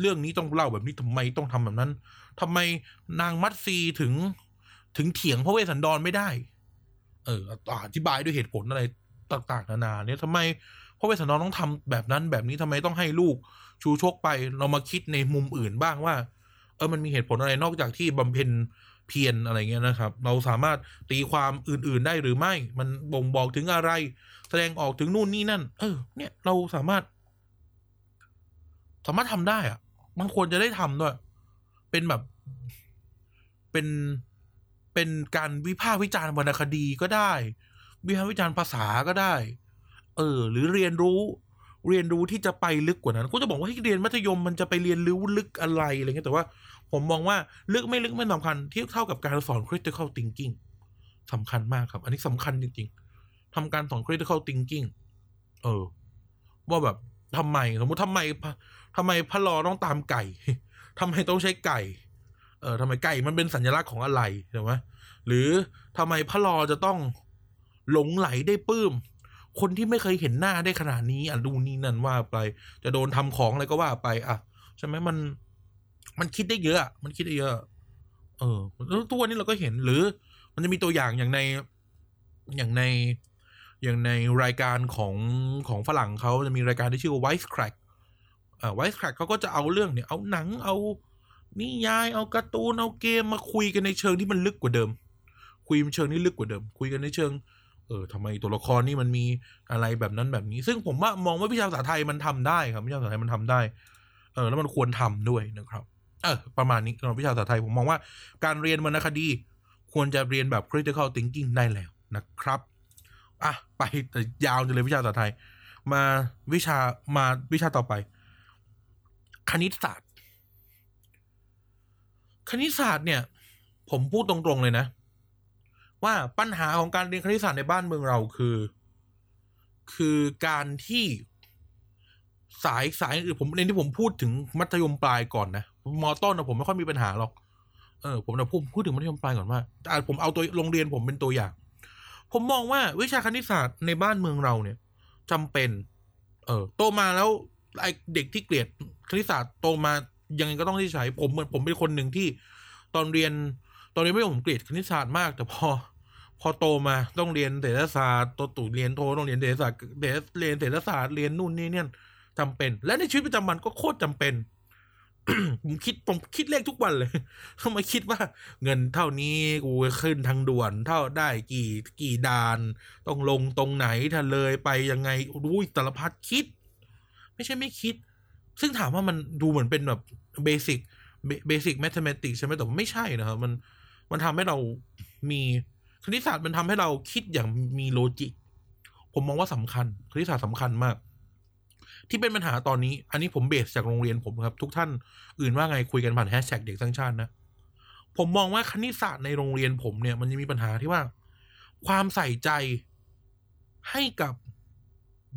เรื่องนี้ต้องเล่าแบบนี้ทำไมต้องทำแบบนั้นทำไมนางมัตซีถึงถึงเถียงพระเวสสันดรไม่ได้ เอออธิบายด้วยเหตุผลอะไรต่าง ๆ นานา เนี่ยทำไมพระเวสสันดรต้องทำแบบนั้นแบบนี้ทำไมต้องให้ลูกชูชกไปเรามาคิดในมุมอื่นบ้างว่า เออมันมีเหตุผลอะไรนอกจากที่บำเพ็ญเพียรอะไรเงี้ยนะครับ เราสามารถตีความอื่นๆได้หรือไม่ มันบ่งบอกถึงอะไร แสดงออกถึงนู่นนี่นั่น เออ เนี่ยเราสามารถ สามารถทำได้อะมันควรจะได้ทำด้วย เป็นแบบ เป็น เป็นการวิพากษ์วิจารณ์วรรณคดีก็ได้ วิพากษ์วิจารณ์ภาษาก็ได้ เออ หรือเรียนรู้ เรียนรู้ที่จะไปลึกกว่านั้นก็จะบอกว่าให้เรียนมัธยมมันจะไปเรียนรู้ลึกอะไรอะไรเงี้ยแต่ว่า ผมมองว่าลึกไม่ลึกไม่สำคัญที่เท่ากับการสอน critical thinking สำคัญมากครับ อันนี้สำคัญจริง ๆทำการสอน critical thinking เออ ว่าแบบทำไม สมมติทำไมทำไมพระลอต้องตามไก่ทำไมต้องใช้ไก่ เออทำไมไก่มันเป็นสัญลักษณ์ของอะไรใช่ไหมหรือทำไมพระลอจะต้องหลงไหลได้ปื้ม คนที่ไม่เคยเห็นหน้าได้ขนาดนี้อะดูนี่นั่นว่าไป จะโดนทำของอะไรก็ว่าไป อะใช่ไหมมัน มันคิดได้เยอะมันคิดได้เยอะ เออแล้วตัวนี้เราก็เห็นหรือ มันจะมีตัวอย่างอย่างในอย่างในอย่างในรายการของของฝรั่งเขาจะมีรายการที่ชื่อว่า Vice Crack อ่า Vice Crack เขาก็จะเอาเรื่องเนี่ยเอาหนังเอา นิยายเอาการ์ตูนเอาเกมมาคุยกันในเชิงที่มันลึกกว่าเดิม คุยในเชิงนี้ลึกกว่าเดิม คุยกันในเชิง เออทำไมตัวละครนี่มันมีอะไรแบบนั้นแบบนี้ ซึ่งผมว่ามองว่าวิชาภาษาไทยมันทำได้ครับวิชาภาษาไทยมันทำได้ เออแล้วมันควรทำด้วยนะครับ เออประมาณนี้สำหรับวิชาภาษาไทยผมมองว่าการเรียนวรรณคดี ควรจะเรียนแบบ critical thinking ได้แล้วนะครับอะไปแต่ยาวจนเลยวิชาภาษาไทย มาวิชามาวิชาต่อไป คณิตศาสตร์ คณิตศาสตร์เนี่ย ผมพูดตรงๆเลยนะ ว่าปัญหาของการเรียนคณิตศาสตร์ในบ้านเมืองเราคือ คือการที่สายสายอื่นผมในที่ผมพูดถึงมัธยมปลายก่อนนะมอต้นนะผมไม่ค่อยมีปัญหาหรอกเออผมจะพูดพูดถึงมัธยมปลายก่อนว่าแต่ผมเอาตัวโรงเรียนผมเป็นตัวอย่าง ผมมองว่าวิชาคณิตศาสตร์ในบ้านเมืองเราเนี่ยจำเป็น เออโตมาแล้วไอเด็กที่เกลียดคณิตศาสตร์โตมา ยังไงก็ต้องที่ใช้ผมเหมือนผมเป็นคนหนึ่งที่ ตอนเรียน ตอนเรียนไม่ผมเกลียดคณิตศาสตร์มาก แต่พอ พอโตมาต้องเรียนเศรษฐศาสตร์ตัวตู่เรียนโทต้องเรียนเศรษฐศาสตร์เรียนเศรษฐศาสตร์เรียนนู่นนี่เนี่ยจำเป็น และในชีวิตประจำวันก็โคตรจำเป็นผมคิดผมคิดเลขทุกวันเลยทำไมคิดว่าเงินเท่านี้กูขึ้นทางด่วน เท่าได้กี่กี่ดาน ต้องลงตรงไหนถ้าเลยไปยังไงรู้ยสารพัดคิด ไม่ใช่ไม่คิด ซึ่งถามว่ามันดูเหมือนเป็นแบบ basic basic mathematic ใช่ไหมแต่ไม่ใช่นะครับมันมันทำให้เรามีคณิตศาสตร์มันทำให้เราคิดอย่างมี logic ผมมองว่าสำคัญ คณิตศาสตร์สำคัญมาก ที่เป็นปัญหาตอนนี้ อันนี้ผม base จากโรงเรียนผมครับ ทุกท่านอื่นว่าไงคุยกันผ่านแฮชแท็กเด็กสร้างชาตินะ ผมมองว่าคณิตศาสตร์ในโรงเรียนผมเนี่ย มันจะมีปัญหาที่ว่า ความใส่ใจให้กับ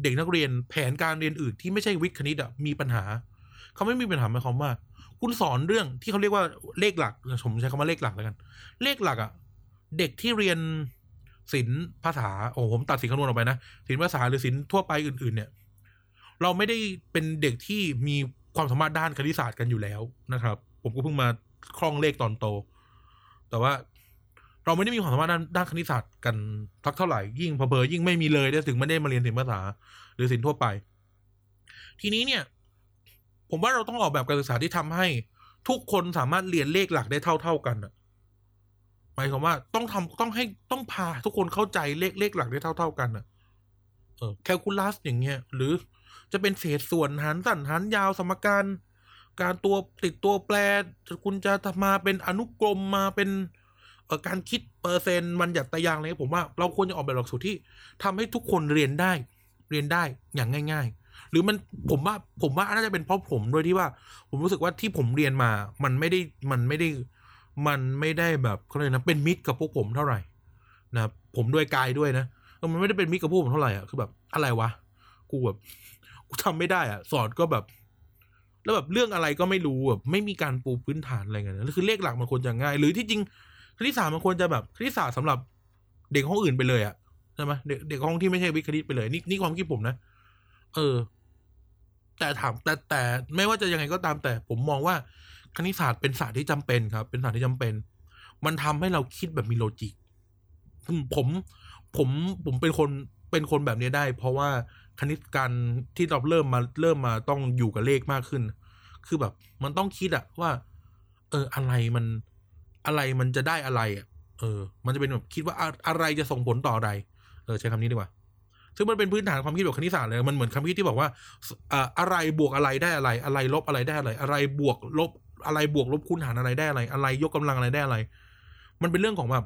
เด็กนักเรียนแผนการเรียนอื่นที่ไม่ใช่วิทย์คณิตอะมีปัญหา เขาไม่มีปัญหาหมายความว่า คุณสอนเรื่องที่เขาเรียกว่าเลขหลักผมใช้คำว่าเลขหลักแล้วกัน เลขหลักอะเด็กที่เรียนศิลป์ภาษาโอ้ผมตัดสินคำนวณออกไปนะศิลป์ภาษาหรือศิลป์ทั่วไปอื่น ๆ เนี่ย เราไม่ได้เป็นเด็กที่มีความสามารถด้านคณิตศาสตร์กันอยู่แล้วนะครับ ผมก็เพิ่งมาคล่องเลขตอนโต แต่ว่า เราไม่ได้มีความสามารถด้านด้านคณิตศาสตร์กันทักเท่าไหร่ยิ่งเพอยิ่งไม่มีเลยได้ถึงไม่ได้มาเรียนศิลปภาษา หรือศิลป์ทั่วไป ทีนี้เนี่ย ผมว่าเราต้องออกแบบการศึกษาที่ทำให้ ทุกคนสามารถเรียนเลขหลักได้เท่าเท่ากันอะหมายความว่าต้องทำต้องให้ต้องพาทุกคนเข้าใจเลขเลขหลักได้เท่าเท่ากันอะเออแคลคูลัสอย่างเงี้ยหรือจะเป็นเศษส่วนหารสั้นหารยาวสมการ การตัวติดตัวแปรคุณจะมาเป็นอนุกรมมาเป็น การคิดเปอร์เซ็นต์มันหยัดตะยางอะไรผมว่าเราควรจะออกแบบหลักสูตรที่ทำให้ทุกคนเรียนได้ เรียนได้อย่างง่าย ๆ หรือมันผมว่าผมว่าน่าจะเป็นเพราะผมด้วยที่ว่า ผมรู้สึกว่าที่ผมเรียนมา มันไม่ได้มันไม่ได้มันไม่ได้แบบเขาเลยกนะเป็นมิตรกับพวกผมเท่าไหร่นะผมด้วยกายด้วยนะมันไม่ได้เป็นมิตรกับพวกผมเท่าไหร่อะคือแบบอะไรวะกูแบบกูทำไม่ได้อะ สอนก็แบบ แล้วแบบเรื่องอะไรก็ไม่รู้แบบไม่มีการปูพื้นฐานอะไรเงี้ยแล้วคือเลขหลักมันควรจะง่าย หรือที่จริง คณิตศาสตร์มันควรจะแบบคณิตศาสตร์สำหรับเด็กห้องอื่นไปเลยอะใช่ไหมเด็กเด็กห้องที่ไม่ใช่วิทย์คณิตไปเลย นี่นี่ความคิดผมนะเออ แต่ถามแต่แต่ไม่ว่าจะยังไงก็ตามแต่ ผมมองว่าคณิตศาสตร์เป็นศาสตร์ที่จำเป็นครับ เป็นศาสตร์ที่จำเป็น มันทำให้เราคิดแบบมีโลจิกผมผมผมเป็นคนเป็นคนแบบนี้ได้ เพราะว่าคณิตการที่เราเริ่มมาเริ่มมาต้องอยู่กับเลขมากขึ้น คือแบบ มันต้องคิดอะว่า เอออะไรมัน อะไรมันจะได้อะไรอะเออ มันจะเป็นแบบคิดว่าอะไรจะส่งผลต่ออะไรเออใช้คำนี้ดีกว่า ซึ่งมันเป็นพื้นฐานความคิดแบบคณิตศาสตร์เลย มันเหมือนคำคิดที่บอกว่าอะไรบวกอะไรได้อะไร อะไรลบอะไรได้อะไร อะไรบวกลบอะไรบวกลบคูณหารอะไรได้อะไร อะไรยกกำลังอะไรได้อะไร มันเป็นเรื่องของแบบ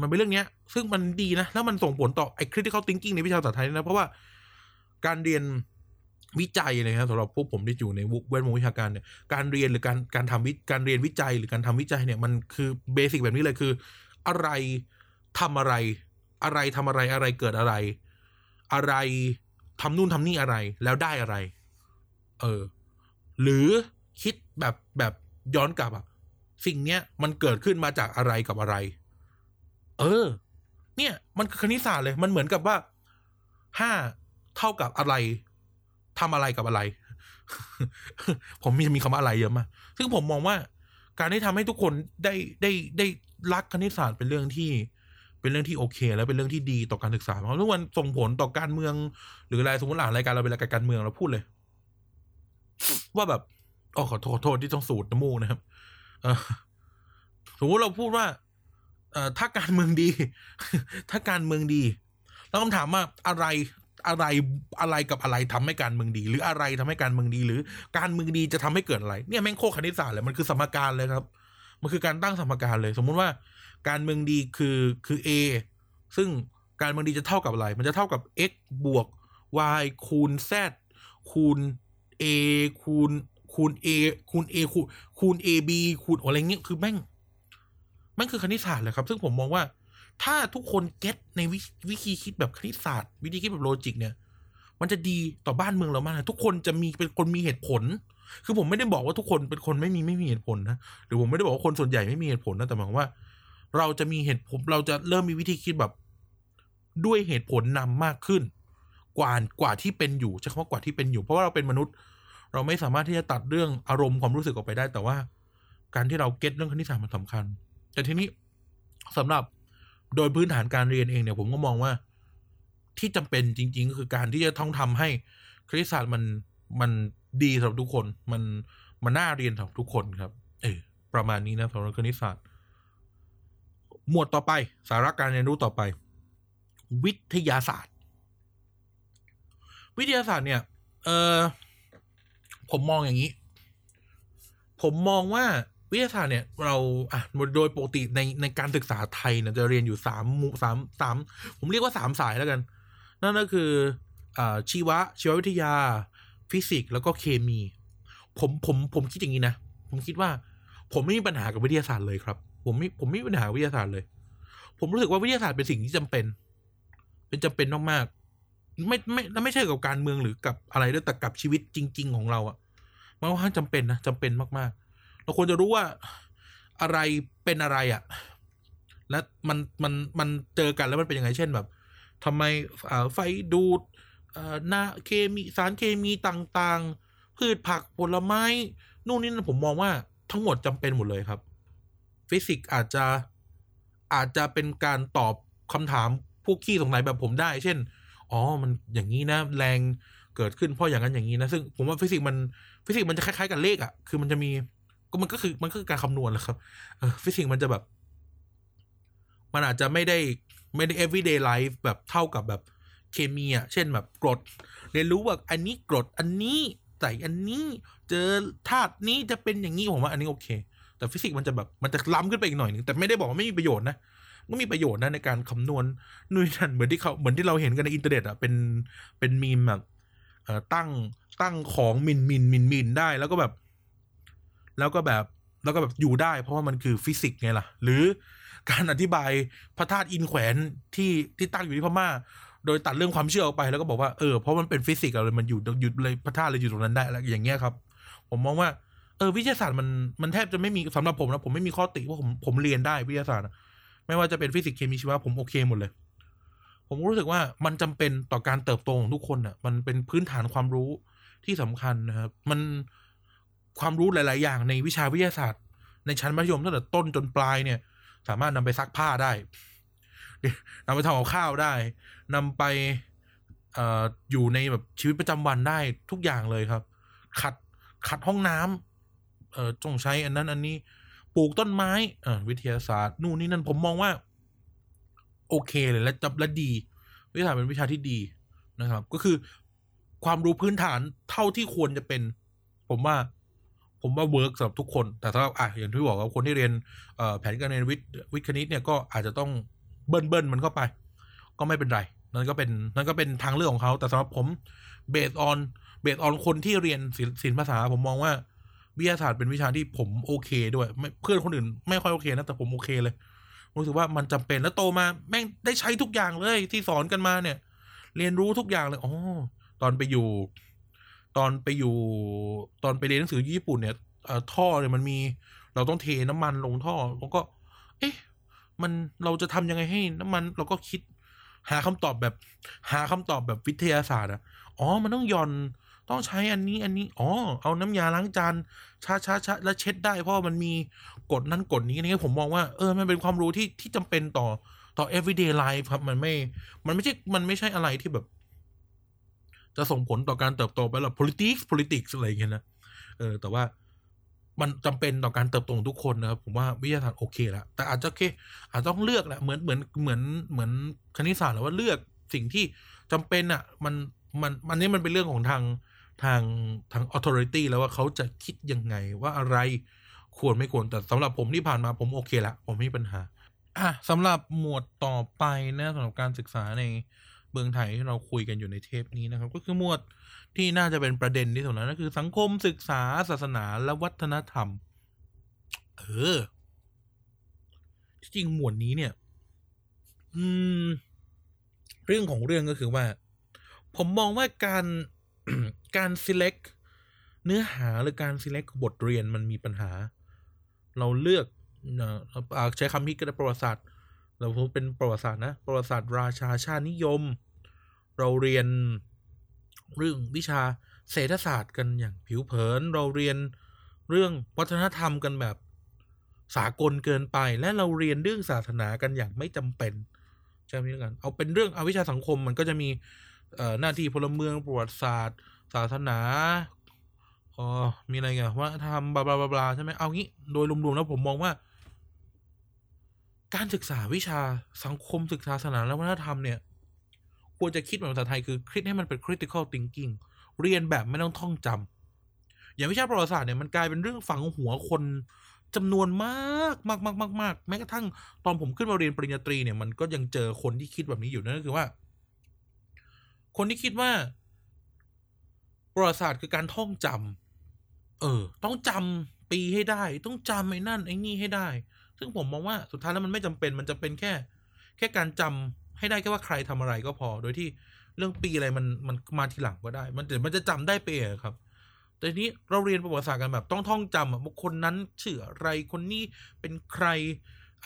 มันเป็นเรื่องเนี้ย ซึ่งมันดีนะ แล้วมันส่งผลต่อไอ้ critical thinking ในวิชาภาษาไทยนะ เพราะว่าการเรียน วิจัยนะครับสำหรับพวกผมที่อยู่ในแวดวงวิชาการเนี่ยการเรียนหรือการการทำวิการเรียนวิจัยหรือการทำวิจัยเนี่ยมันคือเบสิกแบบนี้เลยคือ อะไรทำอะไร อะไรทำอะไรอะไรเกิดอะไร อะไรทำนู่นทำนี่อะไรแล้วได้อะไร เออ หรือคิดแบบแบบย้อนกลับอะสิ่งเนี้ยมันเกิดขึ้นมาจากอะไรกับอะไร เออ เนี่ย มันคือคณิตศาสตร์เลยมันเหมือนกับว่าห้าเท่ากับอะไร ทำอะไรกับอะไร ผมมีมีคำว่าอะไรเยอะมากซึ่งผมมองว่า การที่ทำให้ทุกคนได้ได้ได้รักคณิตศาสตร์เป็นเรื่องที่ เป็นเรื่องที่โอเค แล้วเป็นเรื่องที่ดีต่อการศึกษาเพราะทุกวันส่งผลต่อการเมือง หรืออะไรสมมติอ่านรายการเราเป็นรายการการเมืองเราพูดเลย ว่าแบบอ๋อขอโทษโทษที่ต้องสูดน้ำมูกนะครับสมมติเราพูดว่าเอถ้าการเมืองดี ถ้าการเมืองดี แล้วคำถามว่าอะไร อะไรอะไรกับอะไรทำให้การเมืองดี หรืออะไรทำให้การเมืองดี หรือการเมืองดีจะทำให้เกิดอะไร เนี่ยแม่งโคคณิตศาสตร์เลยมันคือสมการเลยครับ มันคือการตั้งสมการเลย สมมุติว่าการเมืองดีคือคือ a ซึ่งการเมืองดีจะเท่ากับอะไร มันจะเท่ากับ x บวก y คูณ z คูณ a คูณคูณ a คูณ a คูณคูณ ab คูณอะไรเงี้ยคือแม่งแม่งคือคณิตศาสตร์เลยครับ ซึ่งผมมองว่า ถ้าทุกคนเก็ตในววิธีคิดแบบคณิตศาสตร์ วิธีคิดแบบโลจิกเนี่ย มันจะดีต่อบ้านเมืองเรามากทุกคนจะมีเป็นคนมีเหตุผล คือผมไม่ได้บอกว่าทุกคนเป็นคนไม่มีไม่มีเหตุผลนะหรือผมไม่ได้บอกว่าคนส่วนใหญ่ไม่มีเหตุผลนะแต่หมายความว่า เราจะมีเหตุผลเราจะเริ่มมีวิธีคิดแบบด้วยเหตุผลนำมากขึ้น กว่ากว่าที่เป็นอยู่ใช้คำว่ากว่าที่เป็นอยู่ เพราะว่าเราเป็นมนุษย์ เราไม่สามารถที่จะตัดเรื่องอารมณ์ความรู้สึกออกไปได้ แต่ว่า การที่เราเก็ตเรื่องคณิตศาสตร์มันสำคัญ แต่ทีนี้สำหรับ โดยพื้นฐานการเรียนเองเนี่ยผมก็มองว่า ที่จำเป็นจริง ๆ ก็คือการที่จะต้องทำให้คณิตศาสตร์มันมันดีสำหรับทุกคนมันมันน่าเรียนสำหรับทุกคนครับ เออประมาณนี้นะสำหรับคณิตศาสตร์ หมวดต่อไป สาระการเรียนรู้ต่อไป วิทยาศาสตร์ วิทยาศาสตร์เนี่ย เออผมมองอย่างนี้ ผมมองว่า วิทยาศาสตร์เนี่ยเราอะโดยปกติในในการศึกษาไทยเนี่ยจะเรียนอยู่สามมุสามสามผมเรียกว่าสามสายแล้วกัน นั่นก็คืออ่าชีวะ ชีววิทยา ฟิสิกส์แล้วก็เคมี ผมผมผมคิดอย่างนี้นะ ผมคิดว่า ผมไม่มีปัญหากับวิทยาศาสตร์เลยครับ ผมไม่ผมไม่มีปัญหาวิทยาศาสตร์เลย ผมรู้สึกว่าวิทยาศาสตร์เป็นสิ่งที่จำเป็น เป็นจำเป็นมากๆไม่ไม่ไม่ใช่กับการเมืองหรือกับอะไรด้วยแต่กับชีวิตจริง ๆ ของเราอะมันค่อนข้างจำเป็นนะจำเป็นมากๆ เราควรจะรู้ว่าอะไรเป็นอะไรอะ่ะ และมันมันมันเจอกันแล้วมันเป็นยังไงเช่นแบบทำไมไฟดูดนาเคมีสารเคมีต่างๆ พืชผักผลไม้ นู่นนี่ผมมองว่าทั้งหมดจำเป็นหมดเลยครับ ฟิสิกส์อาจจะอาจจะเป็นการตอบคำถามพวกขี้สงสัยแบบผมได้ เช่น อ๋อ มันอย่างนี้นะ แรงเกิดขึ้นเพราะอย่างนั้นอย่างนี้นะ ซึ่งผมว่าฟิสิกส์มันฟิสิกส์มันจะคล้ายๆกับเลขอะ่ะ คือมันจะมี ก็มันก็คือมันก็คือการคำนวณแหละครับเออฟิสิกส์มันจะแบบ มันอาจจะไม่ได้ไม่ได้ everyday life แบบเท่ากับแบบเคมีอะ เช่นแบบกรด เรียนรู้ว่าอันนี้กรด อันนี้ใส่อันนี้ เจอธาตุนี้จะเป็นอย่างนี้ผมว่า อันนี้โอเค แต่ฟิสิกส์มันจะแบบมันจะล้ำขึ้นไปอีกหน่อยหนึ่งแต่ไม่ได้บอกว่าไม่มีประโยชน์นะก็มีประโยชน์นะในการคำนวณนู่นนั่นเหมือนที่เขาเหมือนที่เราเห็นกันในอินเทอร์เน็ตอะเป็นเป็นมีมแบบเอ่อตั้งตั้งของหมิ่นหมิ่นหมิ่นหมิ่นได้ แล้วก็แบบ แล้วก็แบบแล้วก็แบบอยู่ได้ เพราะว่ามันคือฟิสิกส์ไงล่ะ หรือการอธิบายพระธาตุอินแขวนที่ที่ตั้งอยู่ที่พม่า โดยตัดเรื่องความเชื่อออกไปแล้วก็บอกว่าเออเพราะมันเป็นฟิสิกส์อะเลยมันอยู่หยุดเลยพระธาตุเลยอยู่ตรงนั้นได้แล้วอย่างเงี้ยครับ ผมมองว่าเออวิทยาศาสตร์มันมันแทบจะไม่มีสำหรับผมนะผมไม่มีข้อติว่าผมผมเรียนได้วิทยาศาสตร์ไม่ว่าจะเป็นฟิสิกส์เคมีชีวะผมโอเคหมดเลย ผมรู้สึกว่ามันจำเป็นต่อการเติบโตของทุกคนอะ มันเป็นพื้นฐานความรู้ที่สำคัญนะครับ มัน ความรู้หลาย ๆ อย่างในวิชาวิทยาศาสตร์ ในชั้นมัธยมตั้งแต่ต้นจนปลายเนี่ย สามารถนำไปซักผ้าได้นำไปทำกับข้าวได้นำไปเอ่ออยู่ในแบบชีวิตประจำวันได้ทุกอย่างเลยครับ ขัดขัดห้องน้ำเอ่อต้องใช้อันนั้น อันนี้ปลูกต้นไม้เอ่อวิทยาศาสตร์ นู่นนี่นั่นผมมองว่า โอเคเลยและจับและดี วิทยาศาสตร์เป็นวิชาที่ดีนะครับ ก็คือความรู้พื้นฐานเท่าที่ควรจะเป็น ผมว่า ผมว่า work สำหรับทุกคน แต่ถ้าอะอย่างที่บอกว่าคนที่เรียนแผนการเรียนวิทย์วิทย์คณิตเนี่ยก็อาจจะต้องเบิ้ลเบิ้ลมันเข้าไป ก็ไม่เป็นไร นั่นก็เป็นนั่นก็เป็นทางเลือกของเขาแต่สำหรับผม based on based on คนที่เรียนศิลป์ศิลป์ภาษา ผมมองว่าวิทยาศาสตร์เป็นวิชาที่ผมโอเคด้วยเพื่อนคนอื่นไม่ค่อยโอเคนะแต่ผมโอเคเลยรู้สึกว่ามันจำเป็นแล้วโตมาแม่งได้ใช้ทุกอย่างเลยที่สอนกันมาเนี่ย เรียนรู้ทุกอย่างเลยอ๋อตอนไปอยู่ ตอนไปอยู่ตอนไปเรียนหนังสือญี่ปุ่นเนี่ยท่อเนี่ยมันมี เราต้องเทน้ำมันลงท่อแล้วก็ เอ๊ะ มันเราจะทำยังไงให้น้ำมัน เราก็คิด หาคำตอบแบบ หาคำตอบแบบวิทยาศาสตร์อะอ๋อ มันต้องย่อนต้องใช้อันนี้อันนี้ อ๋อ เอาน้ำยาล้างจานชาชาชาแล้วเช็ดได้เพราะมันมีกฎนั้นกฎนี้นี่ผมมองว่าเออมันเป็นความรู้ที่ที่จำเป็นต่อต่อ everyday life ครับ มันไม่ มันไม่ใช่ มันไม่ใช่อะไรที่แบบ จะส่งผลต่อการเติบโตไปหรอ politics politics อะไรอย่างเงี้ยนะเออแต่ว่ามันจำเป็นต่อการเติบโตของทุกคนนะครับผมว่าวิทยาศาสตร์โอเคแล้วแต่อาจจะโอเค อาจจะต้องเลือกแหละเหมือนเหมือนเหมือนเหมือนคณิตศาสตร์แหละว่าเลือกสิ่งที่จำเป็นอะมันมันมันนี้มันเป็นเรื่องของทางทางทาง authority แล้วว่าเขาจะคิดยังไงว่าอะไรควรไม่ควรแต่สำหรับผมที่ผ่านมาผมโอเคละผมไม่มีปัญหา อะสำหรับหมวดต่อไปนะสำหรับการศึกษาใน เมืองไทยที่เราคุยกันอยู่ในเทปนี้นะครับ ก็คือหมวดที่น่าจะเป็นประเด็นที่สุดนะก็คือ สังคมศึกษาศาสนาและวัฒนธรรม เออ จริงหมวดนี้เนี่ย อืม เรื่องของเรื่องก็คือว่า ผมมองว่าการการ select เนื้อหาหรือการ select บทเรียนมันมีปัญหา เราเลือกเอ่ออ่าใช้คำที่ก็ได้ประวัติศาสตร์ เราพูดเป็นประวัติศาสตร์นะประวัติศาสตร์ราชาชาตินิยม เราเรียนเรื่องวิชาเศรษฐศาสตร์กันอย่างผิวเผิน เราเรียนเรื่องวัฒนธรรมกันแบบสากลเกินไป และเราเรียนเรื่องศาสนากันอย่างไม่จำเป็นใช่ไหมกันเอาเป็นเรื่องเอาวิชาสังคมมันก็จะมีเอ่อหน้าที่พลเมืองประวัติศาสตร์ ศาสนาอ๋อมีอะไรเงี้ยว่าทำบลาบลาบลาบลาใช่ไหมเอางี้โดยรวมๆแล้วผมมองว่า การศึกษาวิชาสังคมศึกษาศาสนาและวัฒนธรรมเนี่ย ควรจะคิดแบบภาษาไทยคือคิดให้มันเป็น critical thinking เรียนแบบไม่ต้องท่องจำอย่างวิชาประวัติศาสตร์เนี่ยมันกลายเป็นเรื่องฝังหัวคนจำนวนมากมากมากมากมากแม้กระทั่งตอนผมขึ้นมาเรียนปริญญาตรีเนี่ยมันก็ยังเจอคนที่คิดแบบนี้อยู่นั่นก็คือว่า คนที่คิดว่า ประวัติศาสตร์คือการท่องจำเออ ต้องจำปีให้ได้ ต้องจำไอ้นั่นไอ้นี่ให้ได้ ซึ่งผมมองว่าสุดท้ายแล้วมันไม่จำเป็นมันจะเป็นแค่ แค่การจำให้ได้แค่ว่าใครทำอะไรก็พอ โดยที่เรื่องปีอะไรมันมันมาทีหลังก็ได้ มันเดี๋ยวมันจะจำได้ไปเองครับ แต่ทีนี้เราเรียนประวัติศาสตร์กันแบบต้องท่องจำอะว่าคนนั้นชื่ออะไรคนนี้เป็นใคร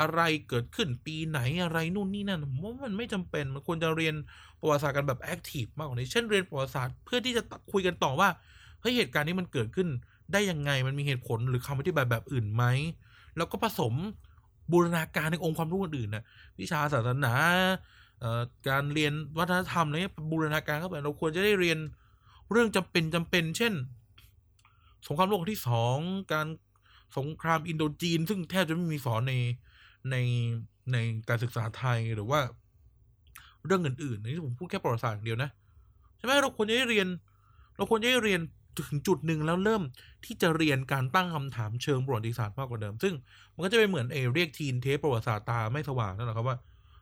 อะไรเกิดขึ้นปีไหนอะไรนู่นนี่นั่นผมว่ามันไม่จำเป็นมันควรจะเรียนประวัติศาสตร์กันแบบแอคทีฟมากกว่านี้เช่นเรียนประวัติศาสตร์เพื่อที่จะคุยกันต่อว่าเฮ้ยเหตุการณ์นี้มันเกิดขึ้นได้ยังไงมันมีเหตุผลหรือคำอธิบายแบบอื่นไหมแล้วก็ผสม บูรณาการในองค์ความรู้อื่นๆนะวิชาศาสนาการเรียนวัฒนธรรมอะไรเงี้ยบูรณาการเข้าไปเราควรจะได้เรียนเรื่องจำเป็นจำเป็น เช่น สงครามโลกที่สองการสงครามอินโดจีน ซึ่งแทบจะไม่มีสอนในในในการศึกษาไทยหรือว่า เรื่องอื่นๆนี่ผมพูดแค่ประวัติศาสตร์อย่างเดียวนะใช่ไหมเราควรจะได้เรียน เราควรจะได้เรียน ถึงจุดหนึ่งแล้วเริ่มที่จะเรียนการตั้งคำถามเชิงประวัติศาสตร์มากกว่าเดิม ซึ่งมันก็จะเป็นเหมือนเอเรียกทีนเทปประวัติศาสตร์ตาไม่สว่างนั่นแหละครับว่า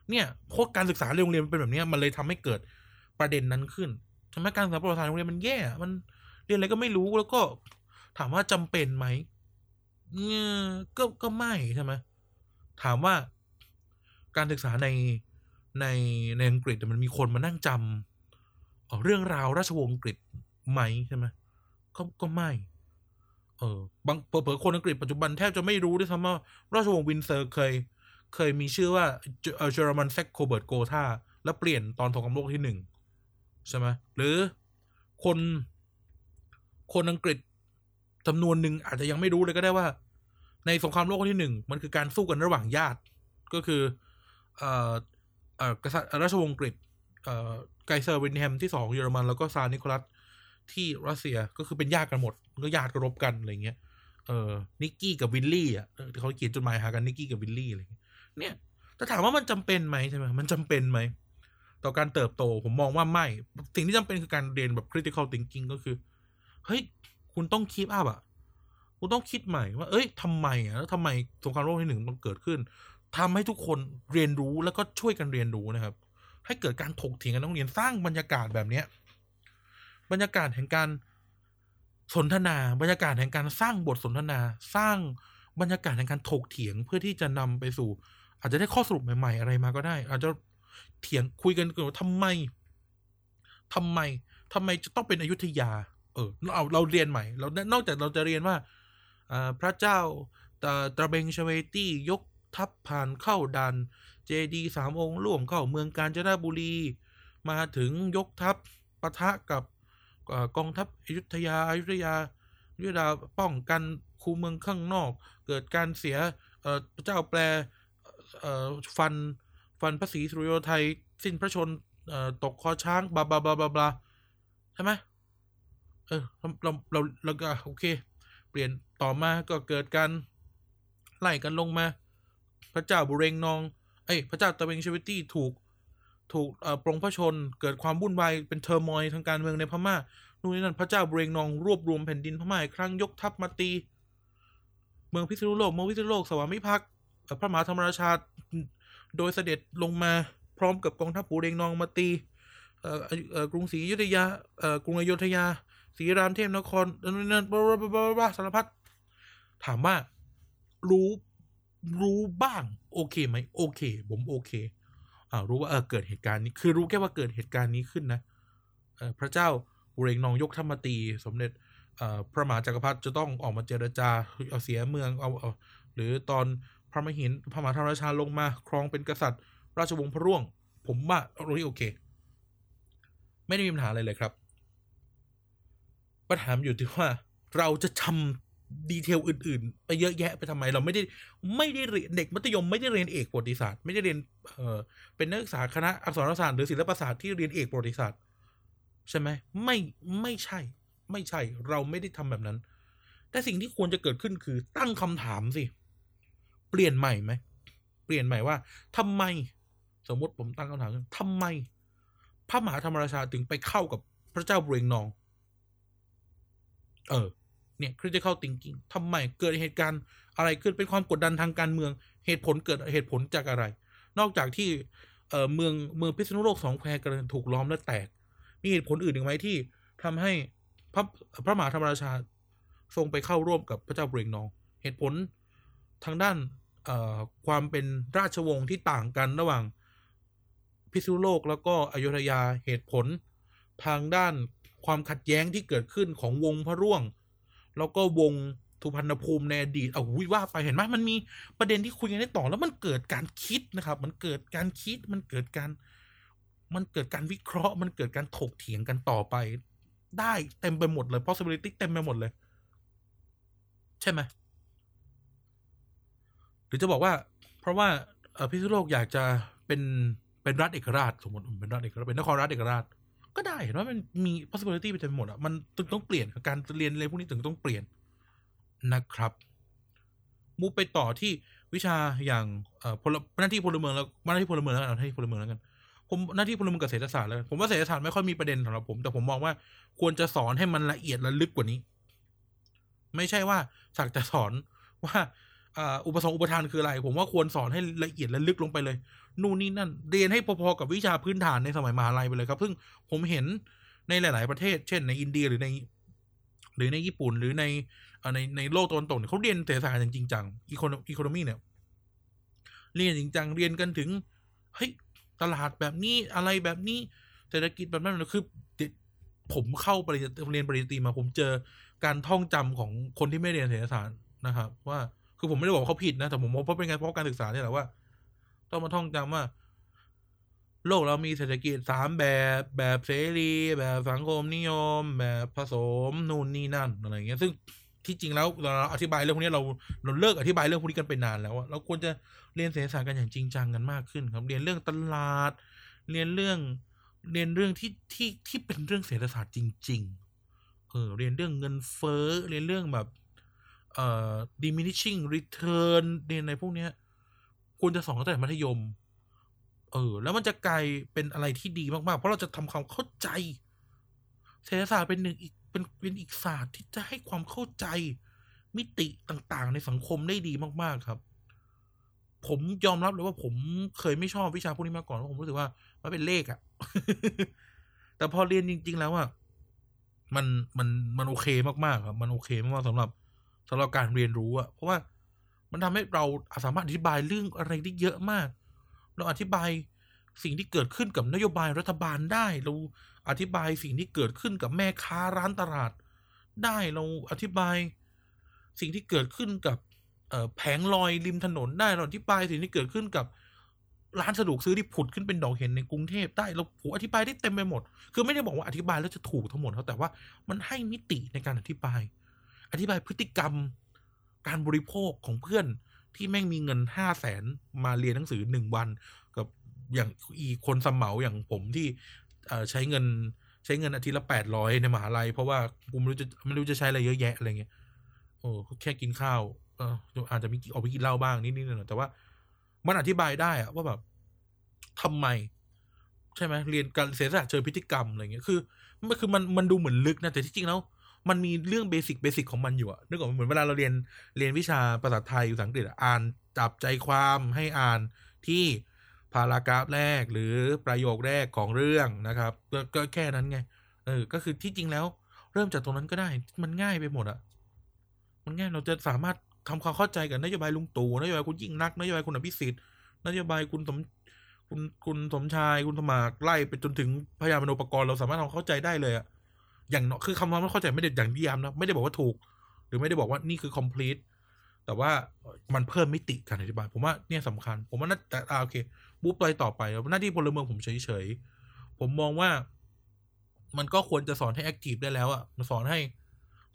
เนี่ยเพราะการศึกษาโรงเรียนมันเป็นแบบนี้มันเลยทำให้เกิดประเด็นนั้นขึ้นใช่ไหมการศึกษาประวัติศาสตร์โรงเรียนมันแย่ มันเรียนอะไรก็ไม่รู้แล้วก็ถามว่าจำเป็นไหมเนี่ยก็ก็ไม่ใช่ไหมถามว่าการศึกษาในในในอังกฤษมันมีคนมานั่งจำเรื่องราวราชวงศ์อังกฤษไหมใช่ไหม ก็ก็ไม่ เออบางเผลอคนอังกฤษปัจจุบันแทบจะไม่รู้ด้วยซ้ำว่าราชวงศ์วินด์เซอร์เคย เคยมีชื่อว่า German แซกโคเบิร์กโกธาแล้วเปลี่ยนตอนสงครามโลกที่หนึ่งใช่ไหมหรือคนคนอังกฤษจำนวนหนึ่งอาจจะยังไม่รู้เลยก็ได้ว่า ในสงครามโลกที่หนึ่งมันคือการสู้กันระหว่างญาติ ก็คือเอ่อเอ่อกษัตริย์ราชวงศ์อังกฤษเอ่อไกเซอร์วิลเฮล์มที่สองเยอรมันแล้วก็ซาร์นิโคลัส ที่รัสเซียก็คือเป็นญาติกันหมดก็ญาติกันรบกันอะไรเงี้ยเออนิกกี้กับวิลลี่อะเขาเขียนจดหมายหากันนิกกี้กับวิลลี่อะไรเงี้ยเนี่ยแต่ถามว่ามันจำเป็นไหมใช่ไหมมันจำเป็นไหมต่อการเติบโตผมมองว่าไม่ สิ่งที่จำเป็นคือการเรียนแบบ critical thinking ก็คือเฮ้ยคุณต้องคิดอัพอะคุณต้องคิดใหม่ว่า เอ้ยทำไมอะแล้วทำไมสงครามโลกที่หนึ่งมันเกิดขึ้นทำให้ทุกคนเรียนรู้แล้วก็ช่วยกันเรียนรู้นะครับ ให้เกิดการถกเถียงกันต้องเรียนสร้างบรรยากาศแบบเนี้ย บรรยากาศแห่งการสนทนา บรรยากาศแห่งการสร้างบทสนทนา สร้างบรรยากาศแห่งการถกเถียงเพื่อที่จะนำไปสู่ อาจจะได้ข้อสรุปใหม่ ๆ อะไรมาก็ได้ อาจจะเถียงคุยกันเกันว่าทำไมทำไมทำไมจะต้องเป็นอยุธยา เออเราเราเรียนใหม่เรานอกจากเราจะเรียนว่าพระเจ้าตตระเบงชเวตี้ยกทัพผ่านเข้าดัน เจดีสามองค์ร่วมเข้าเมืองกาญจนบุรี มาถึงยกทัพปะทะกับ กองทัพอยุธยาอยุธยาอยุธยาป้องกันคูเมืองข้างนอก เกิดการเสียพระเจ้าแปลฟันฟันพระศรีสุริโยไทยสิ้นพระชนม์ตกคอช้าง blah blah blah blah ใช่ไหมเออเราเราเราก็โอเค เปลี่ยนต่อมาก็เกิดการไล่กันลงมา พระเจ้าบุเรงนอง เอ้ยพระเจ้าตะเบงชเวตี้ถูก ถูกเอ่อปลงพระชนม์ เกิดความวุ่นวายเป็น turmoil ทางการเมืองในพม่านู่นนี่นั่นพระเจ้าบุเรงนองรวบรวมแผ่นดินพม่าอีกครั้งยกทัพมาตี เมืองพิษณุโลกเมืองพิษณุโลกสวามิภักดิ์พระมหาธรรมราชาโดยเสด็จลงมาพร้อมกับกองทัพปูเรงนองมาตีกรุงศรีอยุธยากรุงอยุธยาศรีรามเทพนครนั่นบลาบลาบลาสารพัดถามว่ารู้รู้บ้าง โอเคไหม โอเค ผมโอเค รู้ว่าเออเกิดเหตุการณ์นี้ คือรู้แค่ว่าเกิดเหตุการณ์นี้ขึ้นนะพระเจ้าปูเรงนองยกทัพมตี สมเด็จพระมหาจักรพรรดิจะต้องออกมาเจรจาเอาเสียเมืองเอาเอาหรือตอนพระมหินพระมหาธรรมราชาลงมา ครองเป็นกษัตริย์ ราชวงศ์พระร่วง ผมว่าตรงนี้โอเค ไม่ได้มีปัญหาอะไรเลยครับปัญหาอยู่ที่ว่าเราจะทำ ดีเทลอื่น ๆ ไปเยอะแยะไปทำไม เราไม่ได้ไม่ได้เรียนเด็กมัธยมไม่ได้เรียนเอกประวัติศาสตร์ ไม่ได้เรียนเออเป็นนักศึกษาคณะอักษรศาสตร์หรือศิลปศาสตร์ที่เรียนเอกประวัติศาสตร์ ใช่ไหมไม่ไม่ใช่ ไม่ใช่ เราไม่ได้ทำแบบนั้น แต่สิ่งที่ควรจะเกิดขึ้นคือตั้งคำถามสิ เปลี่ยนใหม่ไหมเปลี่ยนใหม่ว่าทำไม สมมติผมตั้งคำถามทำไม พระมหาธรรมราชาถึงไปเข้ากับพระเจ้าบุเรงนอง เออ เนี่ย critical thinking ทำไมเกิดเหตุการณ์อะไรขึ้นเป็นความกดดันทางการเมือง เหตุผลเกิดเหตุผลจากอะไร นอกจากที่เมืองเมืองพิษณุโลกสองแควกำลังถูกล้อมและแตก มีเหตุผลอื่นอีกไหมที่ทำให้พระพระมหาธรรมราชาทรงไปเข้าร่วมกับพระเจ้าบุเรงนอง เหตุผลทางด้านความเป็นราชวงศ์ที่ต่างกันระหว่างพิษณุโลกแล้วก็อยุธยาเหตุผล ทางด้านความขัดแย้งที่เกิดขึ้นของวงพระร่วง แล้วก็วงทุพันภูมิในอดีตเอาวิว่าไปเห็นไหมมันมีประเด็นที่คุยกันได้ต่อแล้วมันเกิดการคิดนะครับ มันเกิดการคิดมันเกิดการ มันเกิดการวิเคราะห์ มันเกิดการถกเถียงกันต่อไป ได้เต็มไปหมดเลย possibility เต็มไปหมดเลย ใช่ไหมหรือจะบอกว่า เพราะว่าพิษณุโลกอยากจะเป็นเป็นรัฐเอกราช สมมติเป็นรัฐเอกราชเป็นนครรัฐเอกราช ก็ได้เห็นว่ามันมี possibility ไปเต็มหมดอะมันตึงต้องเปลี่ยนการเรียนอะไรพวกนี้ถึงต้องเปลี่ยนนะครับมูไปต่อที่วิชาอย่างเอ่อพลหน้าที่พลเมืองแล้วหน้าที่พลเมืองแล้วกันหน้าที่พลเมืองแล้วกัน ผมหน้าที่พลเมืองกับเศรษฐศาสตร์แล้วผมว่าเศรษฐศาสตร์ไม่ค่อยมีประเด็นสำหรับผม แต่ผมมองว่าควรจะสอนให้มันละเอียดและลึกกว่านี้ ไม่ใช่ว่าสักจะสอนว่า อุปสงค์อุปทานคืออะไร ผมว่าควรสอนให้ละเอียดและลึกลงไปเลย นู่นนี่นั่น เรียนให้พอๆกับวิชาพื้นฐานในสมัยมหาลัยไปเลยครับ ซึ่งผมเห็นในหลาย ๆ ประเทศ เช่นในอินเดียหรือใน หรือในญี่ปุ่นหรือในในในโลกตะวันตกเนี่ยเขาเรียนเศรษฐศาสตร์อย่างจริงจังอีโคโนอีโคโนมีเนี่ย เรียนจริงจังเรียนกันถึงเฮ้ยตลาดแบบนี้อะไรแบบนี้เศรษฐกิจแบบนั้นคือผมเข้าปริญญาเรียนปริญญาตรีมาผมเจอการท่องจำของคนที่ไม่เรียนเศรษฐศาสตร์นะครับ ว่า คือผมไม่ได้บอกเขาผิดนะ แต่ผมมองเพราะเป็นไงเพราะการศึกษาเนี่ยแหละว่า ต้องมาท่องจำว่า โลกเรามีเศรษฐกิจสามแบบแบบเสรีแบบสังคมนิยม แบบผสมนู่นนี่นั่นอะไรอย่างเงี้ย ซึ่งที่จริงแล้วเราอธิบายเรื่องพวกนี้เราเราเลิกอธิบายเรื่องพวกนี้กันไปนานแล้วเราควรจะเรียนเศรษฐศาสตร์กันอย่างจริงจังกันมากขึ้น ครับ เรียนเรื่องตลาด เรียนเรื่อง เรียนเรื่องที่ที่ที่เป็นเรื่องเศรษฐศาสตร์จริง ๆ เออเรียนเรื่องเงินเฟ้อเรียนเรื่องแบบ เอ่อ diminishing return เรียนอะไรพวกเนี้ยควรจะสอนตั้งแต่มัธยม เออ แล้วมันจะกลายเป็นอะไรที่ดีมากๆ เพราะเราจะทำความเข้าใจ เศรษฐศาสตร์เป็นหนึ่งอีกเป็นเป็นอีกศาสตร์ที่จะให้ความเข้าใจมิติต่างๆ ในสังคมได้ดีมากๆครับ ผมยอมรับเลยว่าผมเคยไม่ชอบวิชาพวกนี้มาก่อนเพราะผมรู้สึกว่ามันเป็นเลขอะแต่พอเรียนจริง ๆ แล้วอะมันมันมันโอเคมากๆครับ มันโอเคมากๆสำหรับ สำหรับการเรียนรู้อะเพราะว่ามันทำให้เราสามารถอธิบายเรื่องอะไรได้เยอะมาก เราอธิบายสิ่งที่เกิดขึ้นกับนโยบายรัฐบาลได้ เราอธิบายสิ่งที่เกิดขึ้นกับแม่ค้าร้านตลาด ได้เราอธิบาย สิ่งที่เกิดขึ้นกับแผงลอยริมถนนได้เราอธิบายสิ่งที่เกิดขึ้นกับร้านสะดวกซื้อที่ผุดขึ้นเป็นดอกเห็นในกรุงเทพได้เราผอธิบายได้เต็มไปหมด คือไม่ได้บอกว่าอธิบายแล้วจะถูกทั้งหมดเขาแต่ว่ามันให้มิติในการอธิบาย อธิบายพฤติกรรม การบริโภคของเพื่อนที่แม่งมีเงินห้าแสนมาเรียนหนังสือหนึ่งวัน กับอย่างอีคนสมเหมาอย่างผมที่ใช้เงินใช้เงินอาทิตย์ละแปดร้อยในมหาลัย เพราะว่ากูไม่รู้จะไม่รู้จะใช้อะไรเยอะแยะอะไรเงี้ยโอ้แค่กินข้าวเอออาจจะมีออกไปกินเหล้าบ้างนิดๆหน่อยแต่ว่ามันอธิบายได้อะว่าแบบทำไม ใช่ไหมเรียนการเศรษฐศาสตร์เชิงพฤติกรรมอะไรเงี้ยคือมันคือมันมันดูเหมือนลึกนะแต่ที่จริงแล้ว มันมีเรื่องเบสิกเบสิกของมันอยู่อะนึกออกเหมือนเวลาเราเรียนเรียนวิชาภาษาไทยภาษาอังกฤษอ่านจับใจความให้อ่านที่พารากราฟแรกหรือประโยคแรกของเรื่องนะครับก็ก็แค่นั้นไง เออ ก็คือที่จริงแล้ว เริ่มจากตรงนั้นก็ได้ มันง่ายไปหมดอะมันง่ายเราจะสามารถทำความเข้าใจกับนโยบายลุงตู่นโยบายคุณยิ่งนักนโยบายคุณอภิสิทธิ์นโยบายคุณสมคุณคุณสมชายคุณสมากไล่ไปจนถึงพยามโนปกรณ์เราสามารถทำความเข้าใจได้เลยอะ อย่างเนาะคือคำว่าไม่เข้าใจไม่ได้อย่างนิยามนะไม่ได้บอกว่าถูก หรือไม่ได้บอกว่านี่คือ complete แต่ว่ามันเพิ่มมิติการอธิบาย ผมว่าเนี่ยสำคัญ ผมว่าน่าแต่อ่าโอเคบุ๊บไปต่อไปหน้าที่พลเมืองผมเฉยๆ ผมมองว่ามันก็ควรจะสอนให้ active ได้แล้วอะสอนให้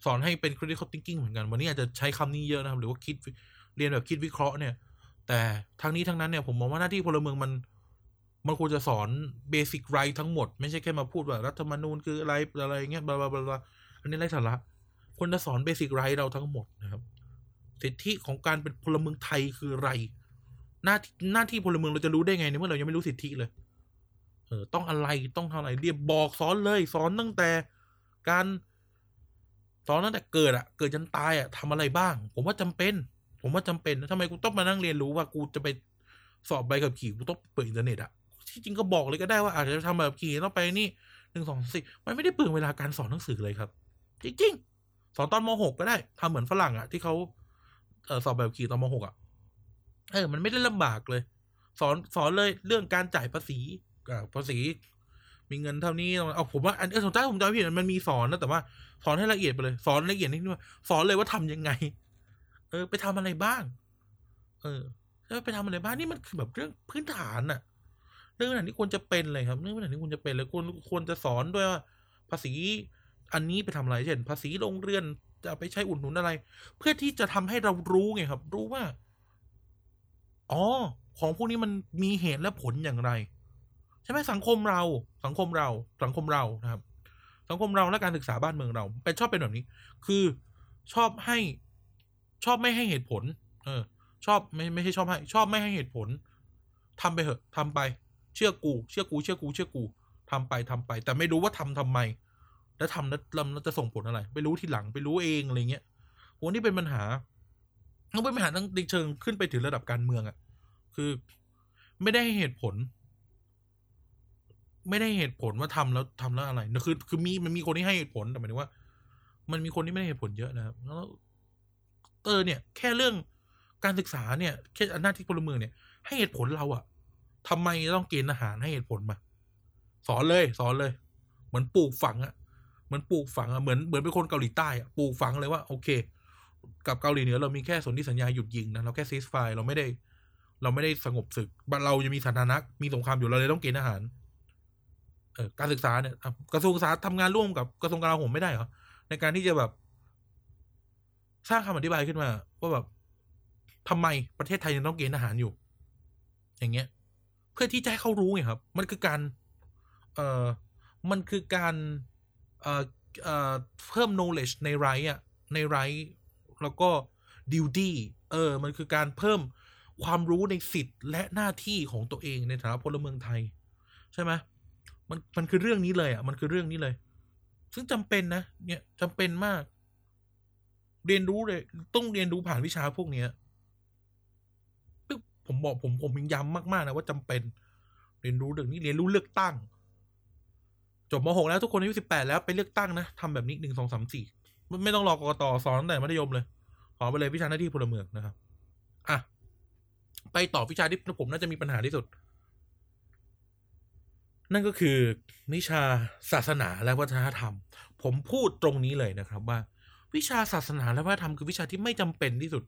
สอนให้เป็น critical thinking เหมือนกัน วันนี้อาจจะใช้คำนี้เยอะนะครับ หรือว่าคิดเรียนแบบคิดวิเคราะห์เนี่ย แต่ทั้งนี้ทั้งนั้นเนี่ยผมมองว่าหน้าที่พลเมืองมัน มันควรจะสอนเบสิกไรทั้งหมด ไม่ใช่แค่มาพูดว่ารัฐธรรมนูญคืออะไรอะไรเงี้ยบลาบลาบลาอันนี้ไร้สาระควรจะสอนเบสิกไรเราทั้งหมดนะครับสิทธิของการเป็นพลเมืองไทยคืออะไร หน้าหน้าที่พลเมืองเราจะรู้ได้ไงในเมื่อเรายังไม่รู้สิทธิเลย เออ ต้องอะไรต้องเท่าไหร่เรียบบอกสอนเลย สอนตั้งแต่การสอนตั้งแต่เกิดอะเกิดจนตายอะทำอะไรบ้าง ผมว่าจำเป็น ผมว่าจำเป็นทำไมกูต้องมานั่งเรียนรู้ว่ากูจะไปสอบใบขับขี่กูต้องเปิดอินเทอร์เน็ตอะ ที่จริงก็บอกเลยก็ได้ว่าอาจจะทำแบบขี่ต้องไปนี่หนึ่งสองสี่มันไม่ได้เปลืองเวลาการสอนหนังสือเลยครับ จริงๆสอนตอนมหกก็ได้ทำเหมือนฝรั่งอะที่เขาเออสอบแบบขี่ตอนมหกอะเออ มันไม่ได้ลำบากเลย สอนสอนเลยเรื่องการจ่ายภาษีอ่าภาษี มีเงินเท่านี้เอาผมว่าอันเออสนใจผมจำไม่ผิดมันมีสอนนะแต่ว่าสอนให้ละเอียดไปเลย สอนละเอียดนิดนึงสอนเลยว่าทำยังไง เออ ไปทำอะไรบ้าง เออแล้วไปทำอะไรบ้างนี่มันคือแบบเรื่องพื้นฐานอะ เรื่องไหนที่ควรจะเป็นเลยครับเรื่องไหนที่ควรจะเป็นเลยควรควรจะสอนด้วยว่า ภาษีอันนี้ไปทำอะไรเช่น ภาษีโรงเรือนจะไปใช้อุดหนุนอะไร เพื่อที่จะทำให้เรารู้ไงครับ รู้ว่า อ๋อ ของพวกนี้มันมีเหตุและผลอย่างไร ใช่ไหมสังคมเรา สังคมเรา สังคมเรานะครับ สังคมเราและการศึกษาบ้านเมืองเราเป็นชอบเป็นแบบนี้ คือชอบให้ชอบไม่ให้เหตุผล เออ ชอบไม่ไม่ใช่ชอบให้ ชอบไม่ให้เหตุผลทำไปเถอะทำไป เชื่อกู เชื่อกู เชื่อกู เชื่อกูทำไปทำไป แต่ไม่รู้ว่าทำทำไม แล้วทำแล้วแล้วจะส่งผลอะไรไปรู้ทีหลัง ไปรู้เองอะไรเงี้ยโหนี่เป็นปัญหาต้องเป็นปัญหาตั้งในเชิงขึ้นไปถึงระดับการเมืองอะ่ะ คือไม่ได้ให้เหตุผล ไม่ได้เหตุผลว่าทำแล้วทำแล้วอะไรนะคือ คือมีมันมีคนที่ให้เหตุผลแต่หมายถึงว่า มันมีคนที่ไม่ได้เหตุผลเยอะนะครับ แล้วเออเนี่ย แค่เรื่องการศึกษาเนี่ยแค่หน้าที่พลเมืองเนี่ย ให้เหตุผลเราอะ ทำไมต้องเกณฑ์อาหารให้เหตุผลมา สอนเลย สอนเลย เหมือนปลูกฝังอะเหมือนปลูกฝังอะเหมือนเหมือนเป็นคนเกาหลีใต้อะปลูกฝังเลยว่าโอเค กับเกาหลีเหนือเรามีแค่สนธิสัญญาหยุดยิงนะเราแค่ซีสไฟเราไม่ได้ เราไม่ได้สงบศึกเราจะมีสถานะมีสงครามอยู่เราเลยต้องเกณฑ์อาหารเออการศึกษาเนี่ยกระทรวงศึกษาทำงานร่วมกับกระทรวงกลาโหมไม่ได้เหรอในการที่จะแบบ สร้างคำอธิบายขึ้นมา ว่าแบบทำไมประเทศไทยยังต้องเกณฑ์อาหารอยู่ อย่างเงี้ย เพื่อที่จะให้เขารู้ไงครับ มันคือการ เอ่อ มันคือการเอ่อเอ่อเพิ่ม knowledge ในไรอะในไรแล้วก็ duty เออ มันคือการเพิ่มความรู้ในสิทธิ์และหน้าที่ของตัวเองในฐานะพลเมืองไทย ใช่ไหมมันมันคือเรื่องนี้เลยอะ มันคือเรื่องนี้เลย ซึ่งจำเป็นนะ เนี่ยจำเป็นมาก เรียนรู้เลย ต้องเรียนรู้ผ่านวิชาพวกเนี้ย ผมบอกผมผมยิงย้ำมากๆนะว่าจำเป็น เรียนรู้เรื่องนี้เรียนรู้เลือกตั้ง จบม .6 แล้วทุกคนอายุสิบแปดแล้วไปเลือกตั้งนะทำแบบนี้หนึ่งสองสามสี่ไม่ต้องรอกรกตสอนตั้งแต่มัธยมเลยสอไปเลยวิชาหน้าที่พลเมืองนะครับอะไปต่อวิชาที่ผมน่าจะมีปัญหาที่สุด นั่นก็คือวิชาศาสนาและวัฒนธรรม ผมพูดตรงนี้เลยนะครับว่า วิชาศาสนาและวัฒนธรรมคือวิชาที่ไม่จำเป็นที่สุด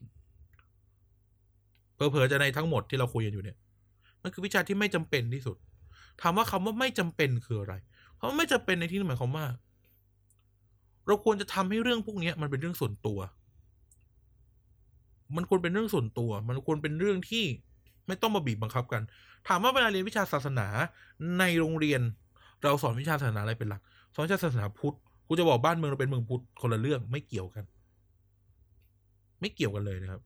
เผลอๆจะในทั้งหมดที่เราคุยกันอยู่เนี่ย มันคือวิชาที่ไม่จำเป็นที่สุด ถามว่าคำว่าไม่จำเป็นคืออะไรเพราไม่จำเป็นในที่นี้หมายความว่า เราควรจะทำให้เรื่องพวกนี้มันเป็นเรื่องส่วนตัว มันควรเป็นเรื่องส่วนตัว มันควรเป็นเรื่องที่ไม่ต้องมาบีบบังคับกัน ถามว่าเวลาเรียนวิชาศาสนาในโรงเรียน เราสอนวิชาศาสนาอะไรเป็นหลัก สอนวิชาศาสนาพุทธกูจะบอกบ้านเมืองเราเป็นเมืองพุทธคนละเรื่องไม่เกี่ยวกัน ไม่เกี่ยวกันเลยนะครับ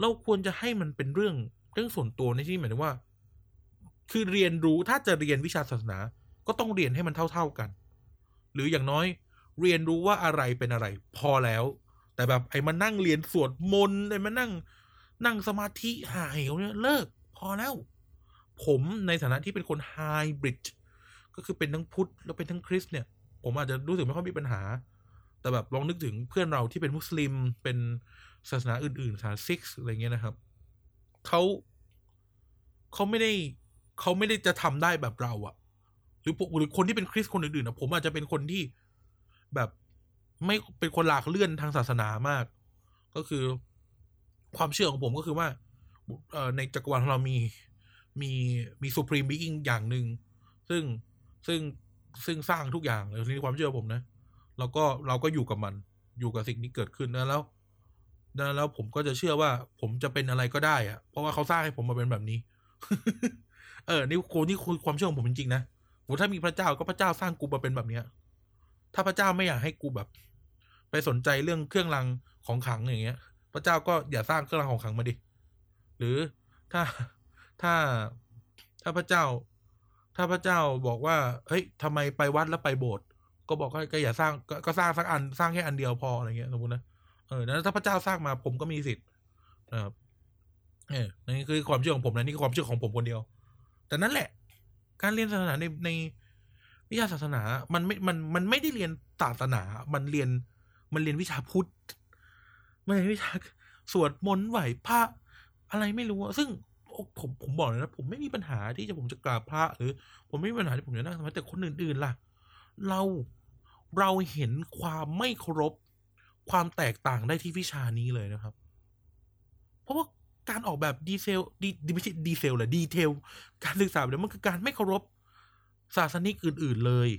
เราควรจะให้มันเป็นเรื่องเรื่องส่วนตัวในที่หมายถึงว่า คือเรียนรู้ถ้าจะเรียนวิชาศาสนา ก็ต้องเรียนให้มันเท่า ๆกัน หรืออย่างน้อยเรียนรู้ว่าอะไรเป็นอะไร พอแล้ว แต่แบบไอ้มานั่งเรียนสวดมนต์ไอ้มานั่ง นั่งสมาธิหายเนี่ยเลิก พอแล้ว ผมในฐานะที่เป็นคนไฮบริดก็คือเป็นทั้งพุทธแล้วเป็นทั้งคริสเนี่ย ผมอาจจะรู้สึกไม่ค่อยมีปัญหา แต่แบบลองนึกถึงเพื่อนเราที่เป็นมุสลิมเป็น ศาสนาอื่นๆศาสนาซิกอะไรเงี้ยนะครับเขาเขาไม่ได้เขาไม่ได้จะทำได้แบบเราอะหรือหรือคนที่เป็นคริสคนอื่นๆนะผมอาจจะเป็นคนที่แบบไม่เป็นคนหลากเลื่อนทางศาสนามาก ก็คือความเชื่อของผมก็คือว่าในจักรวาลของเรามีมีมีสุพรีมบิ๊กอย่างหนึ่งซึ่งซึ่งซึ่งสร้างทุกอย่างเลยนี่ความเชื่อผมนะ แล้วก็เราก็อยู่กับมันอยู่กับสิ่งที่เกิดขึ้นแล้ว แล้วผมก็จะเชื่อว่าผมจะเป็นอะไรก็ได้อะเพราะว่าเขาสร้างให้ผมมาเป็นแบบนี้ เออ นี่คูนี่คือความเชื่อของผมจริงๆนะผมถ้ามีพระเจ้าก็พระเจ้าสร้างกูมาเป็นแบบเนี้ย ถ้าพระเจ้าไม่อยากให้กูแบบ ไปสนใจเรื่องเครื่องรางของขังอย่างเงี้ย พระเจ้าก็อย่าสร้างเครื่องรางของขังมาดิ หรือถ้าถ้าถ้าพระเจ้า ถ้าพระเจ้าบอกว่า เฮ้ยทำไมไปวัดแล้วไปโบสถ์ก็บอกก็อย่าสร้างก็สร้างสักอันสร้างแค่อันเดียวพออะไรเงี้ยสมมตินะ เออแล้วถ้าพระเจ้าสร้างมาผมก็มีสิทธิ์นะครับเออนี่คือความเชื่อของผมนะนี่คือความเชื่อของผมคนเดียว แต่นั่นแหละ การเรียนศาสนาในในวิชาศาสนา มันไม่ มัน มันไม่ได้เรียนศาสนา มันเรียน มันเรียนวิชาพุทธ มันเรียนวิชาสวดมนต์ไหวพระอะไรไม่รู้ ซึ่งผมผมบอกเลยนะ ผมไม่มีปัญหาที่จะผมจะกราบพระหรือ ผมไม่มีปัญหาที่ผมจะนั่งสมาธิแต่คนอื่นๆล่ะ เราเราเห็นความไม่เคารพ ความแตกต่างได้ที่วิชานี้เลยนะครับ เพราะว่าการออกแบบดีเซลดีไม่ใช่ดีเซลแหรือ detail การศึกษาเนี่ยมันคือการไม่เคารพศาสนิกอื่น ๆเลย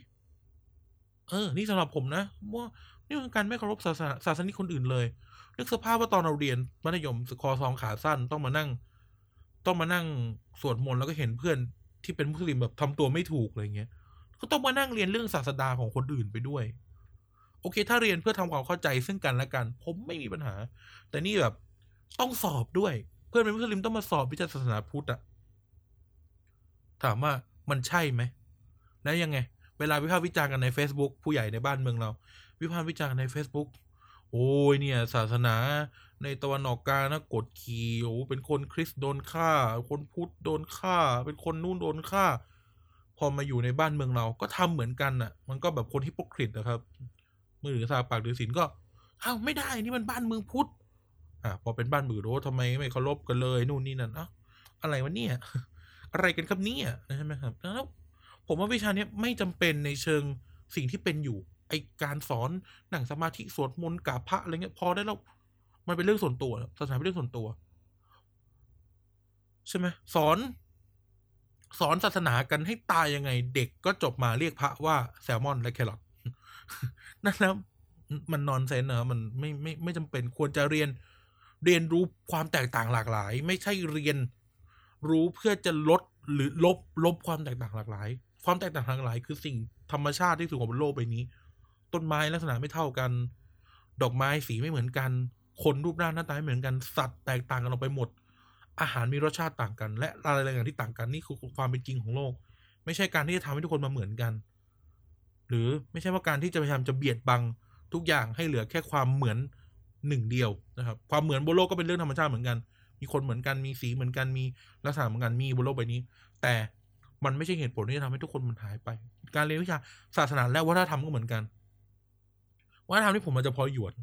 เออ นี่สำหรับผมนะว่านี่คือการไม่เคารพศาสนาศาสนิกคนอื่นเลยนึกสภาพว่าตอนเราเรียนมัธยมคอซองขาสั้นต้องมานั่ง ต้องมานั่งสวดมนต์แล้วก็เห็นเพื่อนที่เป็นมุสลิมแบบทำตัวไม่ถูกอะไรเงี้ย ก็ต้องมานั่งเรียนเรื่องศาสดาของคนอื่นไปด้วย อเค ถ้าเรียนเพื่อทำความเข้าใจซึ่งกันและกัน ผมไม่มีปัญหา แต่นี่แบบต้องสอบด้วย เพื่อนเป็นมุสลิมต้องมาสอบวิชาศาสนาพุทธอะถามว่ามันใช่ไหมแล้วยังไง เวลาวิพากษ์วิจารณ์กันใน Facebook ผู้ใหญ่ในบ้านเมืองเรา วิพากษ์วิจารณ์ใน Facebook โอ้ยเนี่ย ศาสนาในตะวันออกกลางนะกดขี่โอ้เป็นคนคริสต์โดนฆ่า คนพุทธโดนฆ่า เป็นคนนู่นโดนฆ่า พอมาอยู่ในบ้านเมืองเราก็ทำเหมือนกันน่ะ มันก็แบบคนฮิปโปคริตนะครับ มือหรือซาปากหรือศีลก็อ้าวไม่ได้นี่มันบ้านเมืองพุทธอะพอเป็นบ้านมือโอ้ทำไมไม่เคารพกันเลยนู่นนี่นั่นอ้าอะไรวะเนี่ยอะไรกันครับเนี่ยใช่ไหมครับแล้วผมว่าวิชาเนี้ยไม่จำเป็นในเชิงสิ่งที่เป็นอยู่ ไอการสอนหนังสมาธิสวดมนต์กราบพระอะไรเงี้ยพอได้แล้วมันเป็นเรื่องส่วนตัวศาสนาเป็นเรื่องส่วนตัว ใช่ไหมสอน สอนศาสนากันให้ตายยังไง เด็กก็จบมาเรียกพระว่าแซลมอนและแครอท นั่นแล้วมันนอนเซนนะมันไม่ไม่ไม่จำเป็นควรจะเรียนเรียนรู้ความแตกต่างหลากหลาย ไม่ใช่เรียนรู้เพื่อจะลดหรือลบลบความแตกต่างหลากหลาย ความแตกต่างหลากหลาย คือสิ่งธรรมชาติที่สุดของบนโลกใบนี้ ต้นไม้ลักษณะไม่เท่ากัน ดอกไม้สีไม่เหมือนกัน คนรูปร่างหน้าตาไม่เหมือนกัน สัตว์แตกต่างกันออกไปหมด อาหารมีรสชาติต่างกัน และอะไรอะไรอย่างที่ต่างกันนี่คือความเป็นจริงของโลก ไม่ใช่การที่จะทำให้ทุกคนมาเหมือนกัน หรือไม่ใช่ว่าการที่จะพยายามจะเบียดบังทุกอย่างให้เหลือแค่ความเหมือนหนึ่งเดียวนะครับ ความเหมือนบนโลกก็เป็นเรื่องธรรมชาติเหมือนกัน มีคนเหมือนกันมีสีเหมือนกันมีลักษณะเหมือนกันมีบนโลกใบนี้ แต่มันไม่ใช่เหตุผลที่จะทำให้ทุกคนมันหายไป การเรียนวิชาศาสนาและวัฒนธรรมก็เหมือนกันวัฒนธรรมที่ผมมันจะพอหยวน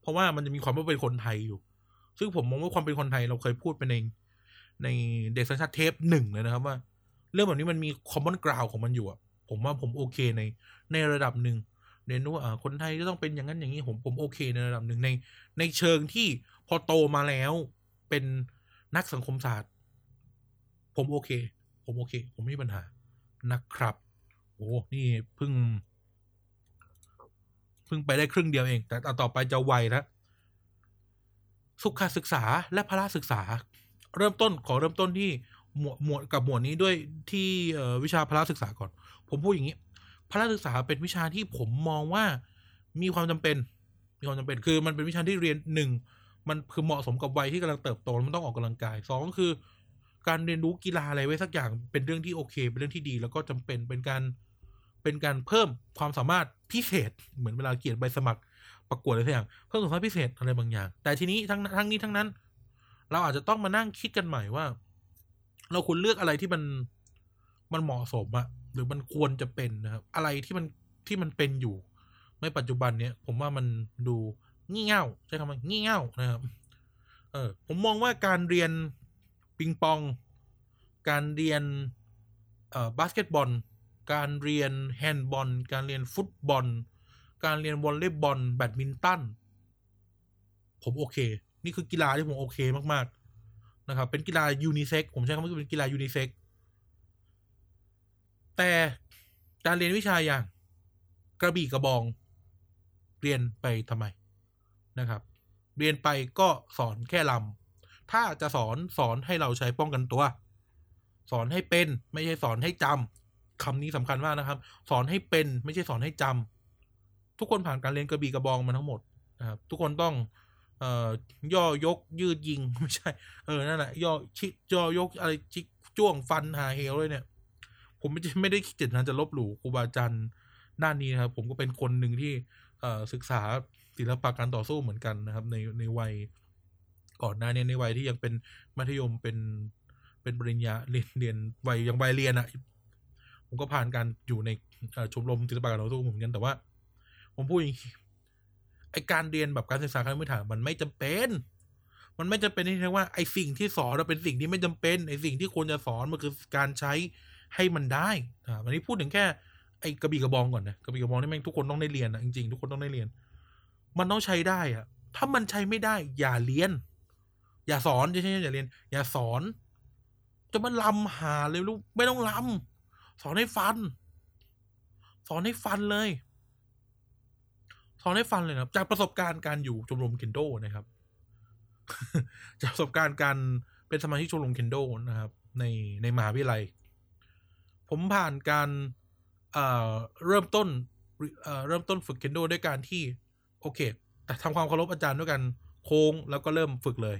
เพราะว่ามันจะมีความว่าเป็นคนไทยอยู่ ซึ่งผมมองว่าความเป็นคนไทยเราเคยพูดไปในในเด็กสัญชาติเทปหนึ่งเลยนะครับว่า เรื่องแบบนี้มันมีคอมมอนกราวของมันอยู่อะ ผมว่าผมโอเคในในระดับหนึ่งเรียนว่าคนไทยจะต้องเป็นอย่างนั้นอย่างนี้ผมผมโอเคในระดับหนึ่งใน ในเชิงที่พอโตมาแล้วเป็นนักสังคมศาสตร์ ผมโอเค ผมโอเค ผมไม่มีปัญหานะครับโอ้นี่เพิ่งเพิ่งไปได้ครึ่งเดียวเอง แต่ต่อไปจะไวแล้วสุขศึกษาและพละศึกษา เริ่มต้นขอเริ่มต้นที่ หมวดหมวดกับหมวดนี้ด้วยที่วิชาพละศึกษาก่อน ผมพูดอย่างนี้พละศึกษาเป็นวิชาที่ผมมองว่ามีความจำเป็น มีความจำเป็นคือมันเป็นวิชาที่เรียนหนึ่งมันคือเหมาะสมกับวัยที่กำลังเติบโตมันต้องออกกำลังกายสองคือ การเรียนรู้กีฬาอะไรไว้สักอย่างเป็นเรื่องที่โอเค เป็นเรื่องที่ดี แล้วก็จำเป็นเป็นการเป็นการเพิ่มความสามารถพิเศษ เหมือนเวลาเขียนใบสมัครประกวดอะไรสักอย่างเพิ่มความสามารถพิเศษอะไรบางอย่าง แต่ทีนี้ทั้งทั้งนี้ทั้งนั้น เราอาจจะต้องมานั่งคิดกันใหม่ว่า เราควรเลือกอะไรที่มันมันเหมาะสมอะหรือมันควรจะเป็นนะครับ อะไรที่มันที่มันเป็นอยู่ในปัจจุบันเนี้ยผมว่ามันดูงี่เง่าใช่คำว่างี่เง่านะครับ เออผมมองว่าการเรียนปิงปอง การเรียนเอ่อบาสเกตบอล การเรียนแฮนด์บอล การเรียนฟุตบอล การเรียนวอลเลย์บอลแบดมินตันผมโอเค นี่คือกีฬาที่ผมโอเคมากๆ นะครับ เป็นกีฬายูนิเซ็กผมใช้คำว่าเป็นกีฬายูนิเซ็กแต่การเรียนวิชาอย่างกระบี่กระบอง เรียนไปทำไมนะครับ เรียนไปก็สอนแค่ลำถ้าจะสอนสอนให้เราใช้ป้องกันตัว สอนให้เป็นไม่ใช่สอนให้จำคำนี้สำคัญมากนะครับ สอนให้เป็นไม่ใช่สอนให้จำทุกคนผ่านการเรียนกระบี่กระบองมาทั้งหมดนะครับทุกคนต้อง เอ่อย่อยกยืดยิงไม่ใช่ เออนั่นแหละย่อชิย่อยกอะไรชิจ้วงฟันหาเหวเลยเนี่ย ผมไม่ไม่ได้คิดเจตนาจะลบหลู่ครูบาอาจารย์ด้านนี้นะครับ ผมก็เป็นคนหนึ่งที่เอ่อศึกษาศิลปะการต่อสู้เหมือนกันนะครับ ในในวัยก่อนหน้านี้ในวัยที่ยังเป็นมัธยมเป็นเป็นปริญญาเรียนเรียนวัยยังวัยเรียนอะ่ะผมก็ผ่านการอยู่ในชมรมศิลปะการต่อสู้เหมือนกันแต่ว่า ผมพูดอย่าง ไอการเรียนแบบการศึกษาขั้นพื้นฐานมันไม่จำเป็น มันไม่จำเป็นที่เรียกว่าไอสิ่งที่สอนเราเป็นสิ่งที่ไม่จำเป็นไอสิ่งที่ควรจะสอนมันคือการใช้ให้มันได้อ่าวันนี้พูดถึงแค่ไอ้กระบี่กระบองก่อนนะกระบี่กระบองนี่แม่งทุกคนต้องได้เรียนนะจริงๆทุกคนต้องได้เรียน มันต้องใช้ได้อะถ้ามันใช้ไม่ได้ อย่าเรียน อย่าสอนใช่ไหมอย่าเรียน อย่าสอนจะมันลำหาเลยลูกไม่ต้องลำสอนให้ฟัน สอนให้ฟันเลย สอนให้ฟันเลยนะจากประสบการณ์การอยู่ชมรมเคนโดนะครับ จากประสบการณ์การเป็นสมาชิกชมรมเคนโดนะครับ ในในมหาวิทยาลัย ผมผ่านการเอ่อเริ่มต้นเอ่อเริ่มต้นฝึกเคนโดด้วยการที่ โอเคแต่ทำความเคารพอาจารย์ด้วยกันโค้งแล้วก็เริ่มฝึกเลย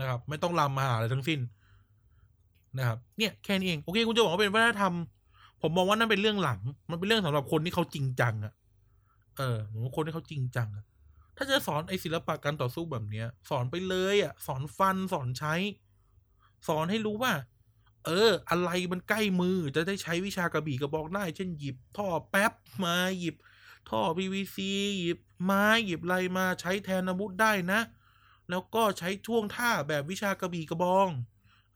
นะครับ ไม่ต้องรำมาหาอะไรทั้งสิ้นนะครับ เนี่ยแค่นี้เองโอเค คุณจะบอกว่าเป็นวัฒนธรรม ผมมองว่านั่นเป็นเรื่องหลัง มันเป็นเรื่องสำหรับคนที่เขาจริงจังอะ เออผมว่าคนที่เขาจริงจังถ้าจะสอนไอศิลปะการต่อสู้แบบเนี้ย สอนไปเลยอะ สอนฟันสอนใช้ สอนให้รู้ว่า เออ อะไรมันใกล้มือจะได้ใช้วิชากระบี่กระบอกได้ เช่นหยิบท่อแป๊บมาหยิบ ท่อ PVC หยิบไม้หยิบอะไรมาใช้แทนอาวุธได้นะ แล้วก็ใช้ช่วงท่าแบบวิชากระบี่กระบอง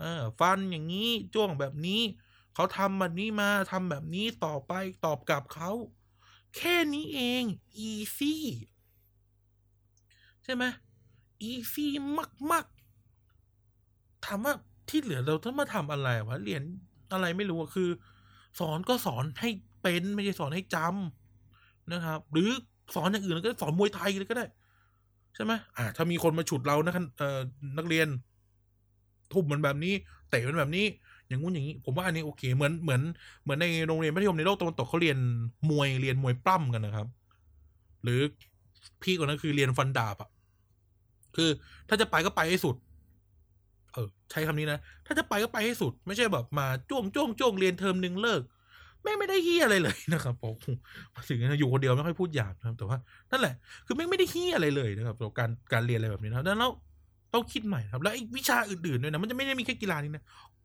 เออฟันอย่างนี้จ้วงแบบนี้ เขาทำแบบนี้มาทำแบบนี้ต่อไปตอบกลับเขา แค่นี้เอง easy ใช่ไหม easy มากๆถามว่าที่เหลือเราต้องมาทำอะไรวะเรียนอะไรไม่รู้คือ สอนก็สอนให้เป็นไม่ใช่สอนให้จำนะครับ หรือสอนอย่างอื่นก็สอนมวยไทยเลยก็ได้ใช่ไหมอ่า ถ้ามีคนมาฉุดเรานะเอ่อนักเรียนทุบมันแบบนี้ เตะมันแบบนี้ อย่างงู้นอย่างนี้ ผมว่าอันนี้โอเค เหมือนเหมือนเหมือนในโรงเรียนมัธยมในโลกตะวันตกเขาเรียนมวยเรียนมวยปล้ำกันนะครับ หรือพี่กว่านั้นคือเรียนฟันดาบอะคือ ถ้าจะไปก็ไปให้สุด เออ ใช้คำนี้นะ ถ้าจะไปก็ไปให้สุด ไม่ใช่แบบมาจ้วงจ้วงจ้วงเรียนเทอมหนึ่งเลิกแม่งไม่ได้เฮียอะไรเลยนะครับผมมาถึงอยู่คนเดียวไม่ค่อยพูดหยาบนะครับแต่ว่านั่นแหละ คือแม่งไม่ได้เฮียอะไรเลยนะครับต่อการการเรียนอะไรแบบนี้นะครับดังนั้นเราต้องคิดใหม่ครับ แล้วไอ้วิชาอื่นๆด้วยนะมันจะไม่ได้มีแค่กีฬานี้นะ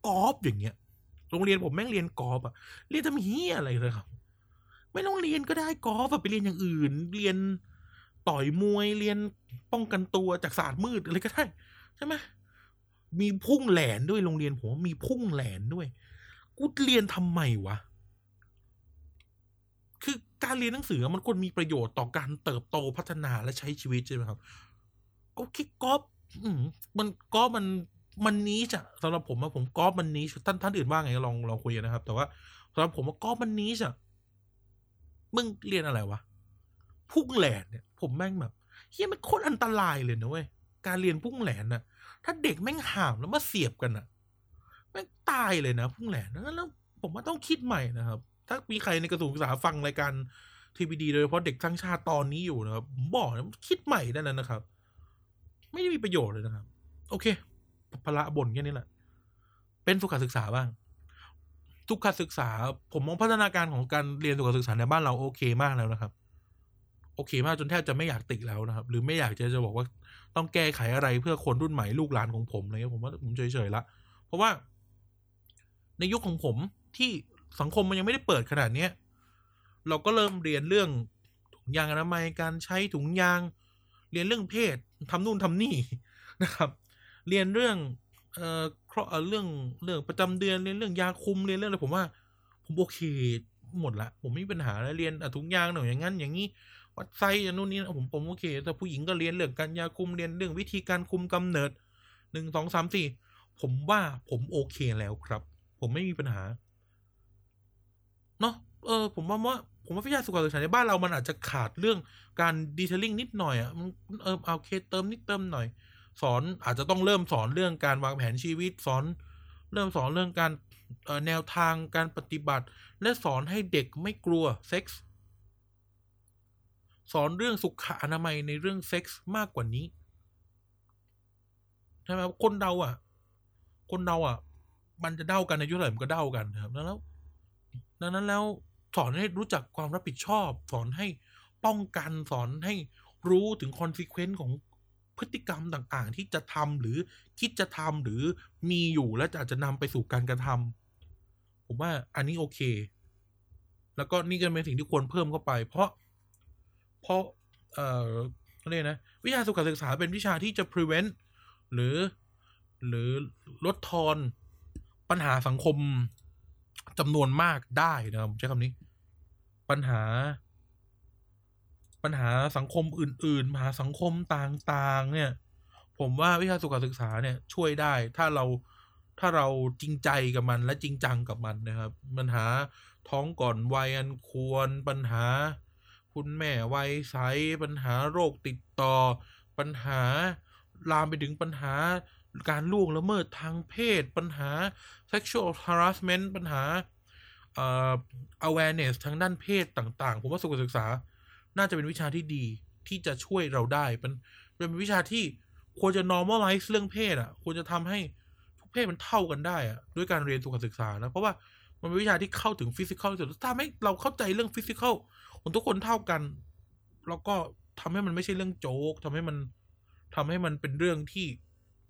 กอล์ฟอย่างเงี้ย โรงเรียนผมแม่งเรียนกอล์ฟอะเรียนทำเฮียอะไรเลยครับ ไม่ต้องเรียนก็ได้กอล์ฟไปเรียนอย่างอื่น เรียนต่อยมวยเรียนป้องกันตัวจากศาสตร์มืดอะไรก็ได้ใช่ไหมมีพุ่งแหลนด้วยโรงเรียนผมมีพุ่งแหลนด้วย กูเรียนทำไมวะ คือการเรียนหนังสือมันควรมีประโยชน์ต่อการเติบโตพัฒนาและใช้ชีวิตใช่ไหมครับ ก็คิดกอล์ฟมันกอล์ฟมัน มันนี้จะสำหรับผมอะผมกอล์ฟมันนี้ท่านท่านอื่นว่าไงลองลองคุยกันนะครับ แต่ว่าสำหรับผมว่ากอล์ฟมันนี้จะมึงเรียนอะไรวะพุ่งแหลนเนี่ย ผมแม่งแบบเฮียมันโคตรอันตรายเลยนะเว้ยการเรียนพุ่งแหลนน่ะ ถ้าเด็กแม่งห่ามแล้วมาเสียบกันอะแม่งตายเลยนะพุ่งแหลนแล้วผมว่าต้องคิดใหม่นะครับ ถ้ามีใครในกระทรวงศึกษาฟังรายการทีวีดีโดยเฉพาะเด็กทั้งชาติตอนนี้อยู่นะครับผมบอกนะคิดใหม่ได้แล้วนะครับ ไม่ได้มีประโยชน์เลยนะครับ โอเค พละบ่นแค่นี้แหละ เป็นสุขศึกษาบ้างสุขศึกษา ผมมองพัฒนาการของการเรียนสุขศึกษาในบ้านเราโอเคมากแล้วนะครับ โอเคมากจนแทบจะไม่อยากติแล้วนะครับ หรือไม่อยากจะจะบอกว่าต้องแก้ไขอะไรเพื่อคนรุ่นใหม่ลูกหลานของผมอะไรเงี้ยผมว่าผมเฉยๆละเพราะว่า ในยุคของผมที่สังคมมันยังไม่ได้เปิดขนาดเนี้ยเราก็เริ่มเรียนเรื่องถุงยางอนามัยการใช้ถุงยาง เรียนเรื่องเพศทำนู่นทำนี่นะครับ เรียนเรื่องเอ่อเรื่องเรื่องประจำเดือนเรียนเรื่องยาคุมเรียนเรื่องอะไรผมว่า ผมโอเคหมดละผมไม่มีปัญหาแล้วเรียนถุงยางหน่อยอย่างนั้นอย่างนี้วัดไซส์อย่างนู้นนี่ผมผมโอเคแต่ผู้หญิงก็เรียนเรื่องการยาคุมเรียนเรื่องวิธีการคุมกำเนิดหนึ่งสองสามสี่ผมว่าผมโอเคแล้วครับ ผมไม่มีปัญหาเนาะเออ ผมว่าว่าผมว่าวิทยาสุขศึกษาในบ้านเรามันอาจจะขาดเรื่องการ detailing นิดหน่อยอะมันเออโอเคเติมนิดเติมหน่อย สอนอาจจะต้องเริ่มสอนเรื่องการวางแผนชีวิตสอน เริ่มสอนเรื่องการแนวทางการปฏิบัติ และสอนให้เด็กไม่กลัวเซ็กส์สอนเรื่องสุขอนามัยในเรื่องเซ็กส์มากกว่านี้ใช่ไหมคนเราอะ คนเราอะ มันจะเด้ากันในยุคไหนมันก็เด้ากันครับแล้วดังนั้นแล้วสอนให้รู้จักความรับผิดชอบ สอนให้ป้องกันสอนให้รู้ถึง consequence ของ พฤติกรรมต่างๆ ที่จะทำหรือคิดจะทำหรือมีอยู่และอาจจะนำไปสู่การกระทำผมว่าอันนี้โอเค แล้วก็นี่ก็เป็นสิ่งที่ควรเพิ่มเข้าไป เพราะ เพราะ เอ่อเรียกนะ วิชาสุขศึกษาเป็นวิชาที่จะ prevent หรือหรือลดทอนปัญหาสังคมจำนวนมากได้นะครับใช้คำนี้ ปัญหา ปัญหาสังคมอื่นๆปัญหาสังคมต่างๆ เนี่ย ผมว่าวิชาสุขศึกษาเนี่ย ช่วยได้ถ้าเราถ้าเราจริงใจกับมันและจริงจังกับมันนะครับ ปัญหาท้องก่อนวัยอันควรปัญหา คุณแม่วัยใสปัญหาโรคติดต่อ ปัญหาลามไปถึงปัญหาการล่วงละเมิดทางเพศ ปัญหา sexual harassment ปัญหา awareness ทางด้านเพศต่าง ๆ ผมว่าสุขศึกษา น่าจะเป็นวิชาที่ดีที่จะช่วยเราได้เป็นเป็นวิชาที่ควรจะ normalize เรื่องเพศอะ ควรจะทำให้ทุกเพศมันเท่ากันได้อะด้วยการเรียนสุขศึกษานะ เพราะว่ามันเป็นวิชาที่เข้าถึง physical ที่สุดถ้าไม่เราเข้าใจเรื่อง physical ของทุกคนเท่ากัน แล้วก็ทำให้มันไม่ใช่เรื่องโจ๊กทำให้มันทำให้มันเป็นเรื่องที่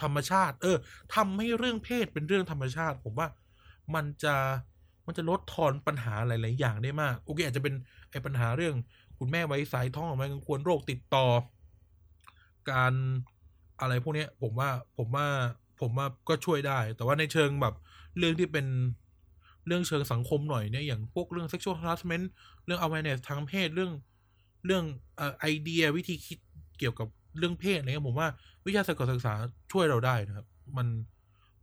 ธรรมชาติ เออทำให้เรื่องเพศเป็นเรื่องธรรมชาติ ผมว่ามันจะมันจะลดทอนปัญหาหลาย ๆ อย่างได้มาก โอเค อาจจะเป็นไอ้ปัญหาเรื่อง คุณแม่ไว้สายท้องออกมาควรโรคติดต่อ การอะไรพวกนี้ผมว่าผมว่าผมว่าก็ช่วยได้ แต่ว่าในเชิงแบบเรื่องที่เป็นเรื่องเชิงสังคมหน่อยเนี่ยอย่างพวกเรื่อง sexual harassment เรื่อง awareness ทางเพศเรื่องเรื่องอไอเดียวิธีคิดเกี่ยวกับเรื่องเพศอะไรเงี้ยผมว่าวิทยาศาสตร์การศึกษาช่วยเราได้นะครับ มัน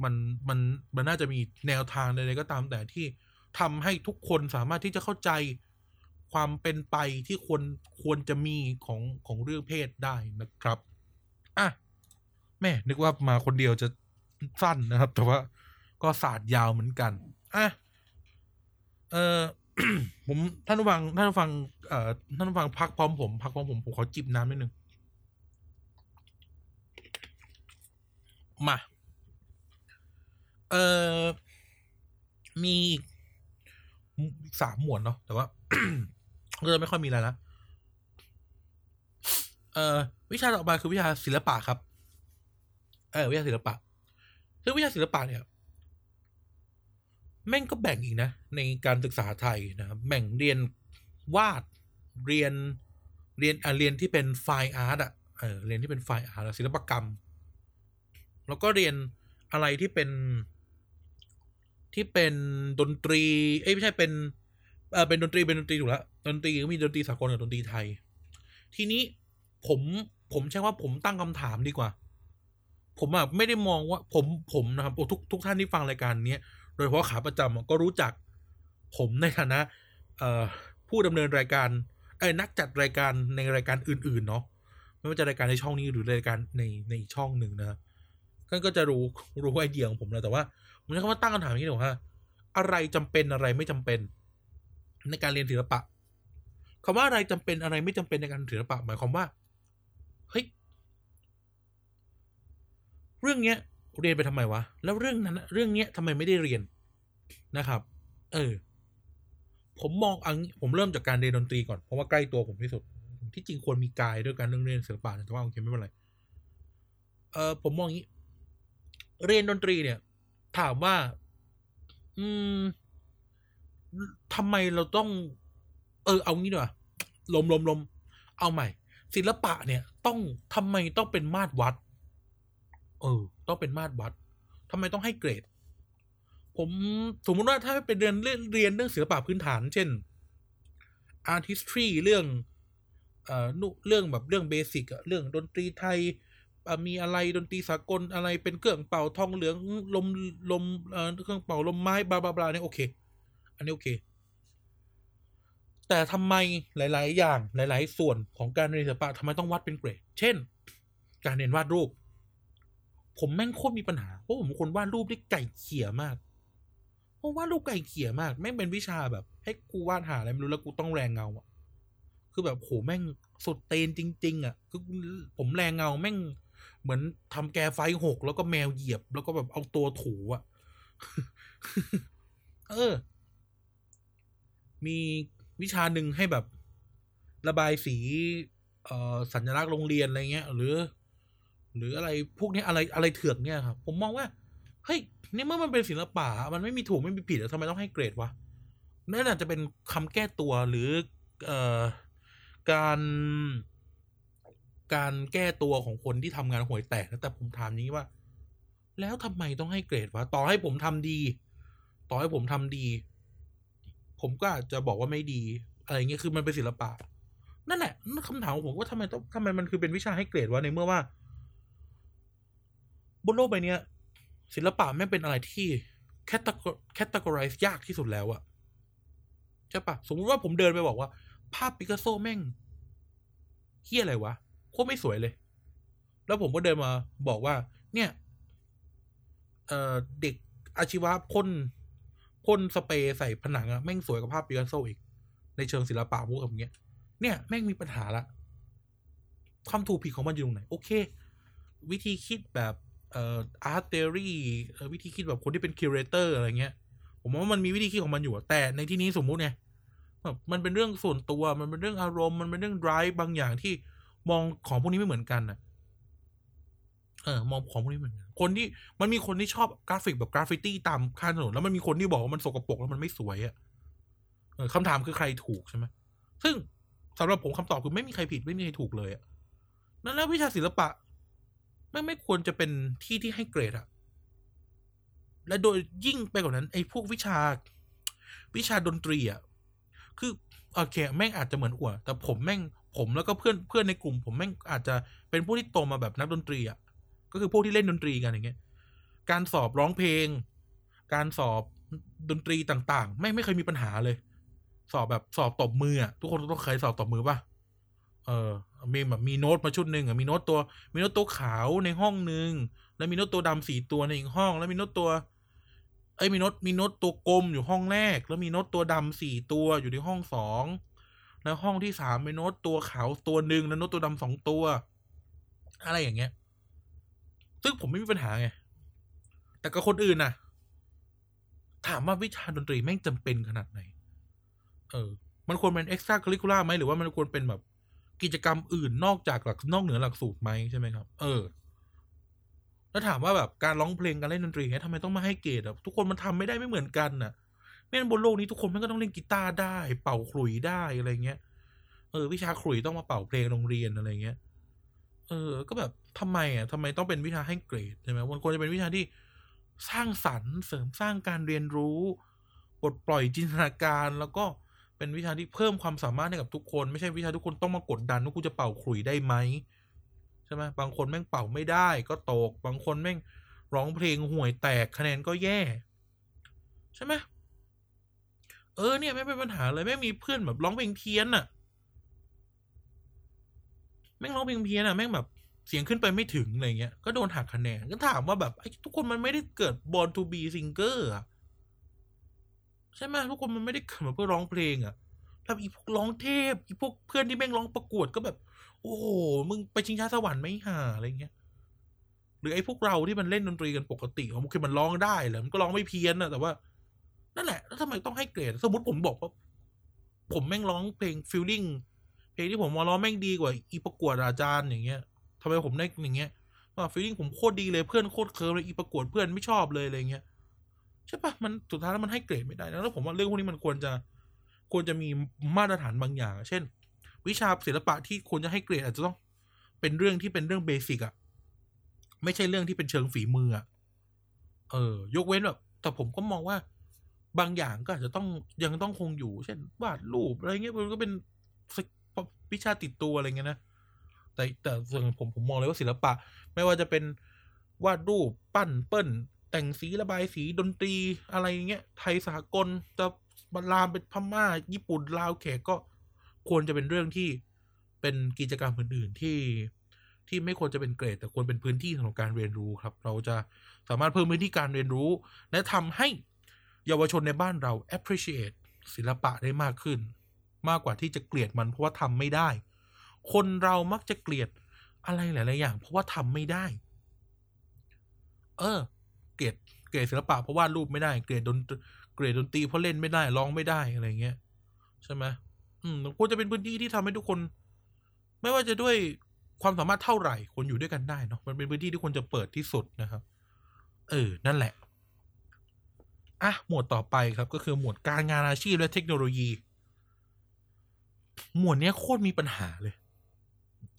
มันมันมันน่าจะมีแนวทางใดๆก็ตามแต่ที่ทำให้ทุกคนสามารถที่จะเข้าใจ ความเป็นไปที่ควรควรจะมีของของเรื่องเพศได้นะครับอะแม่นึกว่ามาคนเดียวจะสั้นนะครับ แต่ว่าก็ศาสตร์ยาวเหมือนกันอะเออผมท่านผู้ฟังท่านผู้ฟังเอ่อท่านผู้ฟังพักพร้อมผมพักพร้อมผมผมขอจิบน้ำนิดนึงมาเออมีสามหมวดเนาะแต่ว่า ก็จะไม่ค่อยมีอะไรละเอ่อวิชาต่อมาคือวิชาศิลปะครับ เออวิชาศิลปะซึ่งวิชาศิลปะเนี่ย แม่งก็แบ่งอีกนะ ในการศึกษาไทยนะครับแบ่งเรียนวาดเรียนเรียนอะเรียนที่เป็นไฟอาร์ตอะเออเรียนที่เป็นไฟอาร์ตศิลปกรรม แล้วก็เรียนอะไรที่เป็นที่เป็นดนตรี เอ้ยไม่ใช่เป็น ออเป็นดนตรีเป็นดนตรีถูกแล้วดนตรีก็มีดนตรีสากลกับดนตรีไทย ทีนี้ผมผมใช้ว่าผมตั้งคำถามดีกว่า ผมอะไม่ได้มองว่าผมผมนะครับโอ้ทุกทุกท่านที่ฟังรายการเนี้ยโดยเฉพาะขาประจำอะก็รู้จัก ผมในฐานะเอ่อผู้ดำเนินรายการเอ้นักจัดรายการในรายการอื่น ๆ เนาะไม่ว่าจะรายการในช่องนี้หรือรายการในในอีกช่องหนึ่งนะก็ก็จะรู้รู้ไอเดียของผมแล้วแต่ว่าผมใช้คำว่าตั้งคำถามนี้หนูว่าอะไรจำเป็นอะไรไม่จำเป็น ในการเรียนศิลปะคำว่าอะไรจำเป็นอะไรไม่จำเป็นในการศิลปะ หมายความว่าเฮ้ยเรื่องเนี้ย เรียนไปทำไมวะ แล้วเรื่องนั้นเรื่องเนี้ยทำไมไม่ได้เรียนนะครับ เออ ผมมองอังผมเริ่มจากการเรียนดนตรีก่อนเพราะว่าใกล้ตัวผมที่สุด ที่จริงควรมีกายด้วยการเรื่องเรียนศิลปะแต่ว่าโอเคไม่เป็นไรเออผมมองอย่างนี้ เรียนดนตรีเนี่ย ถามว่า อืม ทำไมเราต้อง เออ เอางี้ดีกว่าลมลมลมเอาใหม่ ศิลปะเนี่ย ต้องทำไมต้องเป็นมาตรวัด เออ ต้องเป็นมาตรวัดทำไมต้องให้เกรด ผมสมมติว่าถ้าเป็นเรียนเรียนเรื่องศิลปะพื้นฐาน เช่น artistry เรื่องเอ่อนุเรื่องแบบเรื่องเบสิกอะเรื่องดนตรีไทยมีอะไรดนตรีสากลอะไรเป็นเครื่องเป่าทองเหลืองลมลมเครื่องเป่าลมไม้บลาบลาบลาเนี่ยโอเค อันนี้โอเค แต่ทำไมหลาย ๆ อย่างหลาย ๆ ส่วนของการเรียนศิลปะทำไมต้องวัดเป็นเกรด เช่น การเรียนวาดรูป ผมแม่งโคตรมีปัญหาเพราะผมคนวาดรูปได้ไก่เขี่ยมากเพราะวาดรูปไก่เขี่ยมากแม่งเป็นวิชาแบบ ให้กูวาดหาอะไรไม่รู้แล้วกูต้องแรงเงาอะคือแบบโหแม่งสุดเตนจริง ๆอะคือผมแรงเงาแม่งเหมือนทำแกไฟหกแล้วก็แมวเหยียบ แล้วก็แบบเอาตัวถูอะเออ มีวิชาหนึ่งให้แบบระบายสีเอ่อสัญลักษณ์โรงเรียนอะไรเงี้ย หรือ หรืออะไรพวกนี้อะไรอะไรเถือกเนี่ยครับผมมองว่าเฮ้ยนี่เมื่อมันเป็นศิลปะมันไม่มีถูกไม่มีผิดแล้วทำไมต้องให้เกรดวะนั่นอาจจะเป็นคำแก้ตัวหรือเอ่อการการแก้ตัวของคนที่ทำงานห่วยแตกแต่ผมถามนี้ว่า แล้วทำไมต้องให้เกรดวะต่อให้ผมทำดี ต่อให้ผมทำดี ผมก็อาจจะบอกว่าไม่ดีอะไรเงี้ยคือมันเป็นศิลปะ นั่นแหละนั่นคำถามของผมว่าทำไมต้องทำไมมันคือเป็นวิชาให้เกรดวะในเมื่อว่า บนโลกใบนี้ศิลปะแม่เป็นอะไรที่แคตตาแคตตากรายยากที่สุดแล้วอะใช่ปะสมมติว่าผมเดินไปบอกว่า ภาพปิกัสโซแม่งเฮี้ยอะไรวะโคตรไม่สวยเลย แล้วผมก็เดินมาบอกว่า เนี่ยเด็กอาชีวะพ่น พ่นสเปรย์ใส่ผนังอะแม่งสวยกว่าภาพปิกัสโซอีก ในเชิงศิลปะพวกแบบเนี้ย เนี่ยแม่งมีปัญหาละความถูกผิดของมันอยู่ตรงไหน โอเค วิธีคิดแบบเอ่อ art theory วิธีคิดแบบคนที่เป็น curator อะไรเงี้ย ผมว่ามันมีวิธีคิดของมันอยู่แต่ในที่นี้สมมุติไงแบบมันเป็นเรื่องส่วนตัวมันเป็นเรื่องอารมณ์มันเป็นเรื่อง drive บางอย่างที่มองของพวกนี้ไม่เหมือนกันนะ เออมองของพวกนี้เหมือนกันคนที่มันมีคนที่ชอบกราฟิกแบบกราฟฟิตี้ตามข้างถนนแล้วมันมีคนที่บอกว่ามันสกปรกแล้วมันไม่สวยอะเออคำถามคือใครถูกใช่ไหมซึ่งสำหรับผมคำตอบคือไม่มีใครผิดไม่มีใครถูกเลยอะนั่นแล้ววิชาศิลปะไม่ไม่ควรจะเป็นที่ที่ให้เกรดอะและโดยยิ่งไปกว่านั้นไอ้พวกวิชา วิชาดนตรีอะคือโอเค แม่งอาจจะเหมือนอวดแต่ผมแม่งผมแล้วก็เพื่อนเพื่อนในกลุ่ม ผมแม่งอาจจะเป็นผู้ที่โตมาแบบนักดนตรีอะ ก็คือพวกที่เล่นดนตรีกันอย่างเงี้ย การสอบร้องเพลง การสอบดนตรีต่างๆ ไม่ไม่เคยมีปัญหาเลย สอบแบบสอบตบมืออะทุกคนต้องเคยสอบตบมือป่ะเออมีแบบมีโน้ตมาชุดหนึ่งอะมีโน้ตตัว มีโน้ตตัวขาวในห้องหนึ่งแล้วมีโน้ตตัวดำสี่ตัวในอีกห้อง แล้วมีโน้ตตัว เอ้ยมีโน้ตมีโน้ตตัวกลมอยู่ห้องแรก แล้วมีโน้ตตัวดำสี่ตัวอยู่ในห้องสองแล้วห้องที่สามมีโน้ตตัวขาวตัวหนึ่งแล้วโน้ตตัวดำสองตัว อะไรอย่างเงี้ย ซึ่งผมไม่มีปัญหาไง แต่กับคนอื่นน่ะถามว่าวิชาดนตรีแม่งจำเป็นขนาดไหน เออ มันควรเป็นเอ็กซ์ตร้าคริคูล่าไหมหรือว่ามันควรเป็นแบบกิจกรรมอื่นนอกจากหลักนอกเหนือหลักสูตรไหมใช่ไหมครับ เออ แล้วถามว่าแบบการร้องเพลงการเล่นดนตรีเนี้ยทำไมต้องมาให้เกรดอะทุกคนมันทำไม่ได้ไม่เหมือนกันน่ะไม่งั้นบนโลกนี้ทุกคนมันก็ต้องเล่นกีตาร์ได้ เป่าขลุ่ยได้อะไรเงี้ย เออ วิชาขลุ่ยต้องมาเป่าเพลงโรงเรียนอะไรเงี้ย เออ ก็แบบ ทำไมอะทำไมต้องเป็นวิชาให้เกรดใช่ไหมมันควรจะเป็นวิชาที่สร้างสรรค์เสริมสร้างการเรียนรู้ปลดปล่อยจินตนาการแล้วก็เป็นวิชาที่เพิ่มความสามารถให้กับทุกคน ไม่ใช่วิชาทุกคนต้องมากดดันว่ากูจะเป่าขลุ่ยได้ไหมใช่ไหมบางคนแม่งเป่าไม่ได้ ก็ตก บางคนแม่งร้องเพลงห่วยแตกคะแนนก็แย่ ใช่ไหมเออเนี่ยไม่เป็นปัญหาเลยแม่งมีเพื่อนแบบร้องเพลงเพี้ยนอะแม่งร้องเพลงเพี้ยนอะแม่งแบบ เสียงขึ้นไปไม่ถึงอะไรเงี้ย ก็โดนหักคะแนน ก็ถามว่าแบบไอ้ทุกคนมันไม่ได้เกิด born to be singer อะใช่ไหมทุกคนมันไม่ได้เกิดมาเพื่อร้องเพลงอะแล้วอีพวกร้องเทพ อีพวกเพื่อนที่แม่งร้องประกวดก็แบบ โอ้โห มึงไปชิงช้าสวรรค์ไม่ห่าอะไรเงี้ย หรือไอ้พวกเราที่มันเล่นดนตรีกันปกติของมันคือมันร้องได้แหละมันก็ร้องไม่เพี้ยนนะแต่ว่า นั่นแหละ แล้วทำไมต้องให้เกรด สมมติผมบอกว่า ผมแม่งร้องเพลง feeling เพลงที่ผมมาร้องแม่งดีกว่า อีประกวดอาจารย์อย่างเงี้ย ทำไมผมได้อย่างเงี้ยว่า feeling ผมโคตรดีเลยเพื่อนโคตรเคลิ้มเลยอีประกวดเพื่อนไม่ชอบเลยอะไรเงี้ยใช่ปะมันสุดท้ายแล้วมันให้เกรดไม่ได้นะแล้วผมว่าเรื่องพวกนี้มันควรจะควรจะมีมาตรฐานบางอย่าง เช่น วิชาศิลปะที่ควรจะให้เกรดอาจจะต้องเป็นเรื่องที่เป็นเรื่องเบสิกอะไม่ใช่เรื่องที่เป็นเชิงฝีมืออะเออยกเว้นแบบแต่ผมก็มองว่าบางอย่างก็อาจจะต้องยังต้องคงอยู่ เช่นวาดรูปอะไรเงี้ยมันก็เป็นวิชาติดตัวอะไรเงี้ยนะ แต่แต่ส่วนผมผมมองเลยว่าศิลปะ ไม่ว่าจะเป็นวาดรูปปั้นเปิ้ล แต่งสีระบายสีดนตรีอะไรเงี้ยไทยสากลจะบรรลามเป็นพม่า ญี่ปุ่นลาวแขกก็ควรจะเป็นเรื่องที่เป็นกิจกรรมอื่นๆที่ที่ไม่ควรจะเป็นเกรด แต่ควรเป็นพื้นที่สำหรับการเรียนรู้ครับ เราจะสามารถเพิ่มพื้นที่การเรียนรู้ และทำให้เยาวชนในบ้านเรา appreciate ศิลปะได้มากขึ้น มากกว่าที่จะเกลียดมันเพราะว่าทำไม่ได้ คนเรามักจะเกลียดอะไรหลาย ๆ อย่าง เพราะว่าทำไม่ได้ เออ เกลียดเกลียดศิลปะเพราะวาดรูปไม่ได้ เกลียดดนเกลียดดนตรีเพราะเล่นไม่ได้ร้องไม่ได้อะไรเงี้ยใช่ไหมอืมควรจะเป็นพื้นที่ที่ทำให้ทุกคน ไม่ว่าจะด้วยความสามารถเท่าไหร่ คนอยู่ด้วยกันได้เนาะมันเป็นพื้นที่ที่ควรจะเปิดที่สุดนะครับ เออ นั่นแหละอะหมวดต่อไปครับ ก็คือหมวดการงานอาชีพและเทคโนโลยี หมวดเนี้ยโคตรมีปัญหาเลย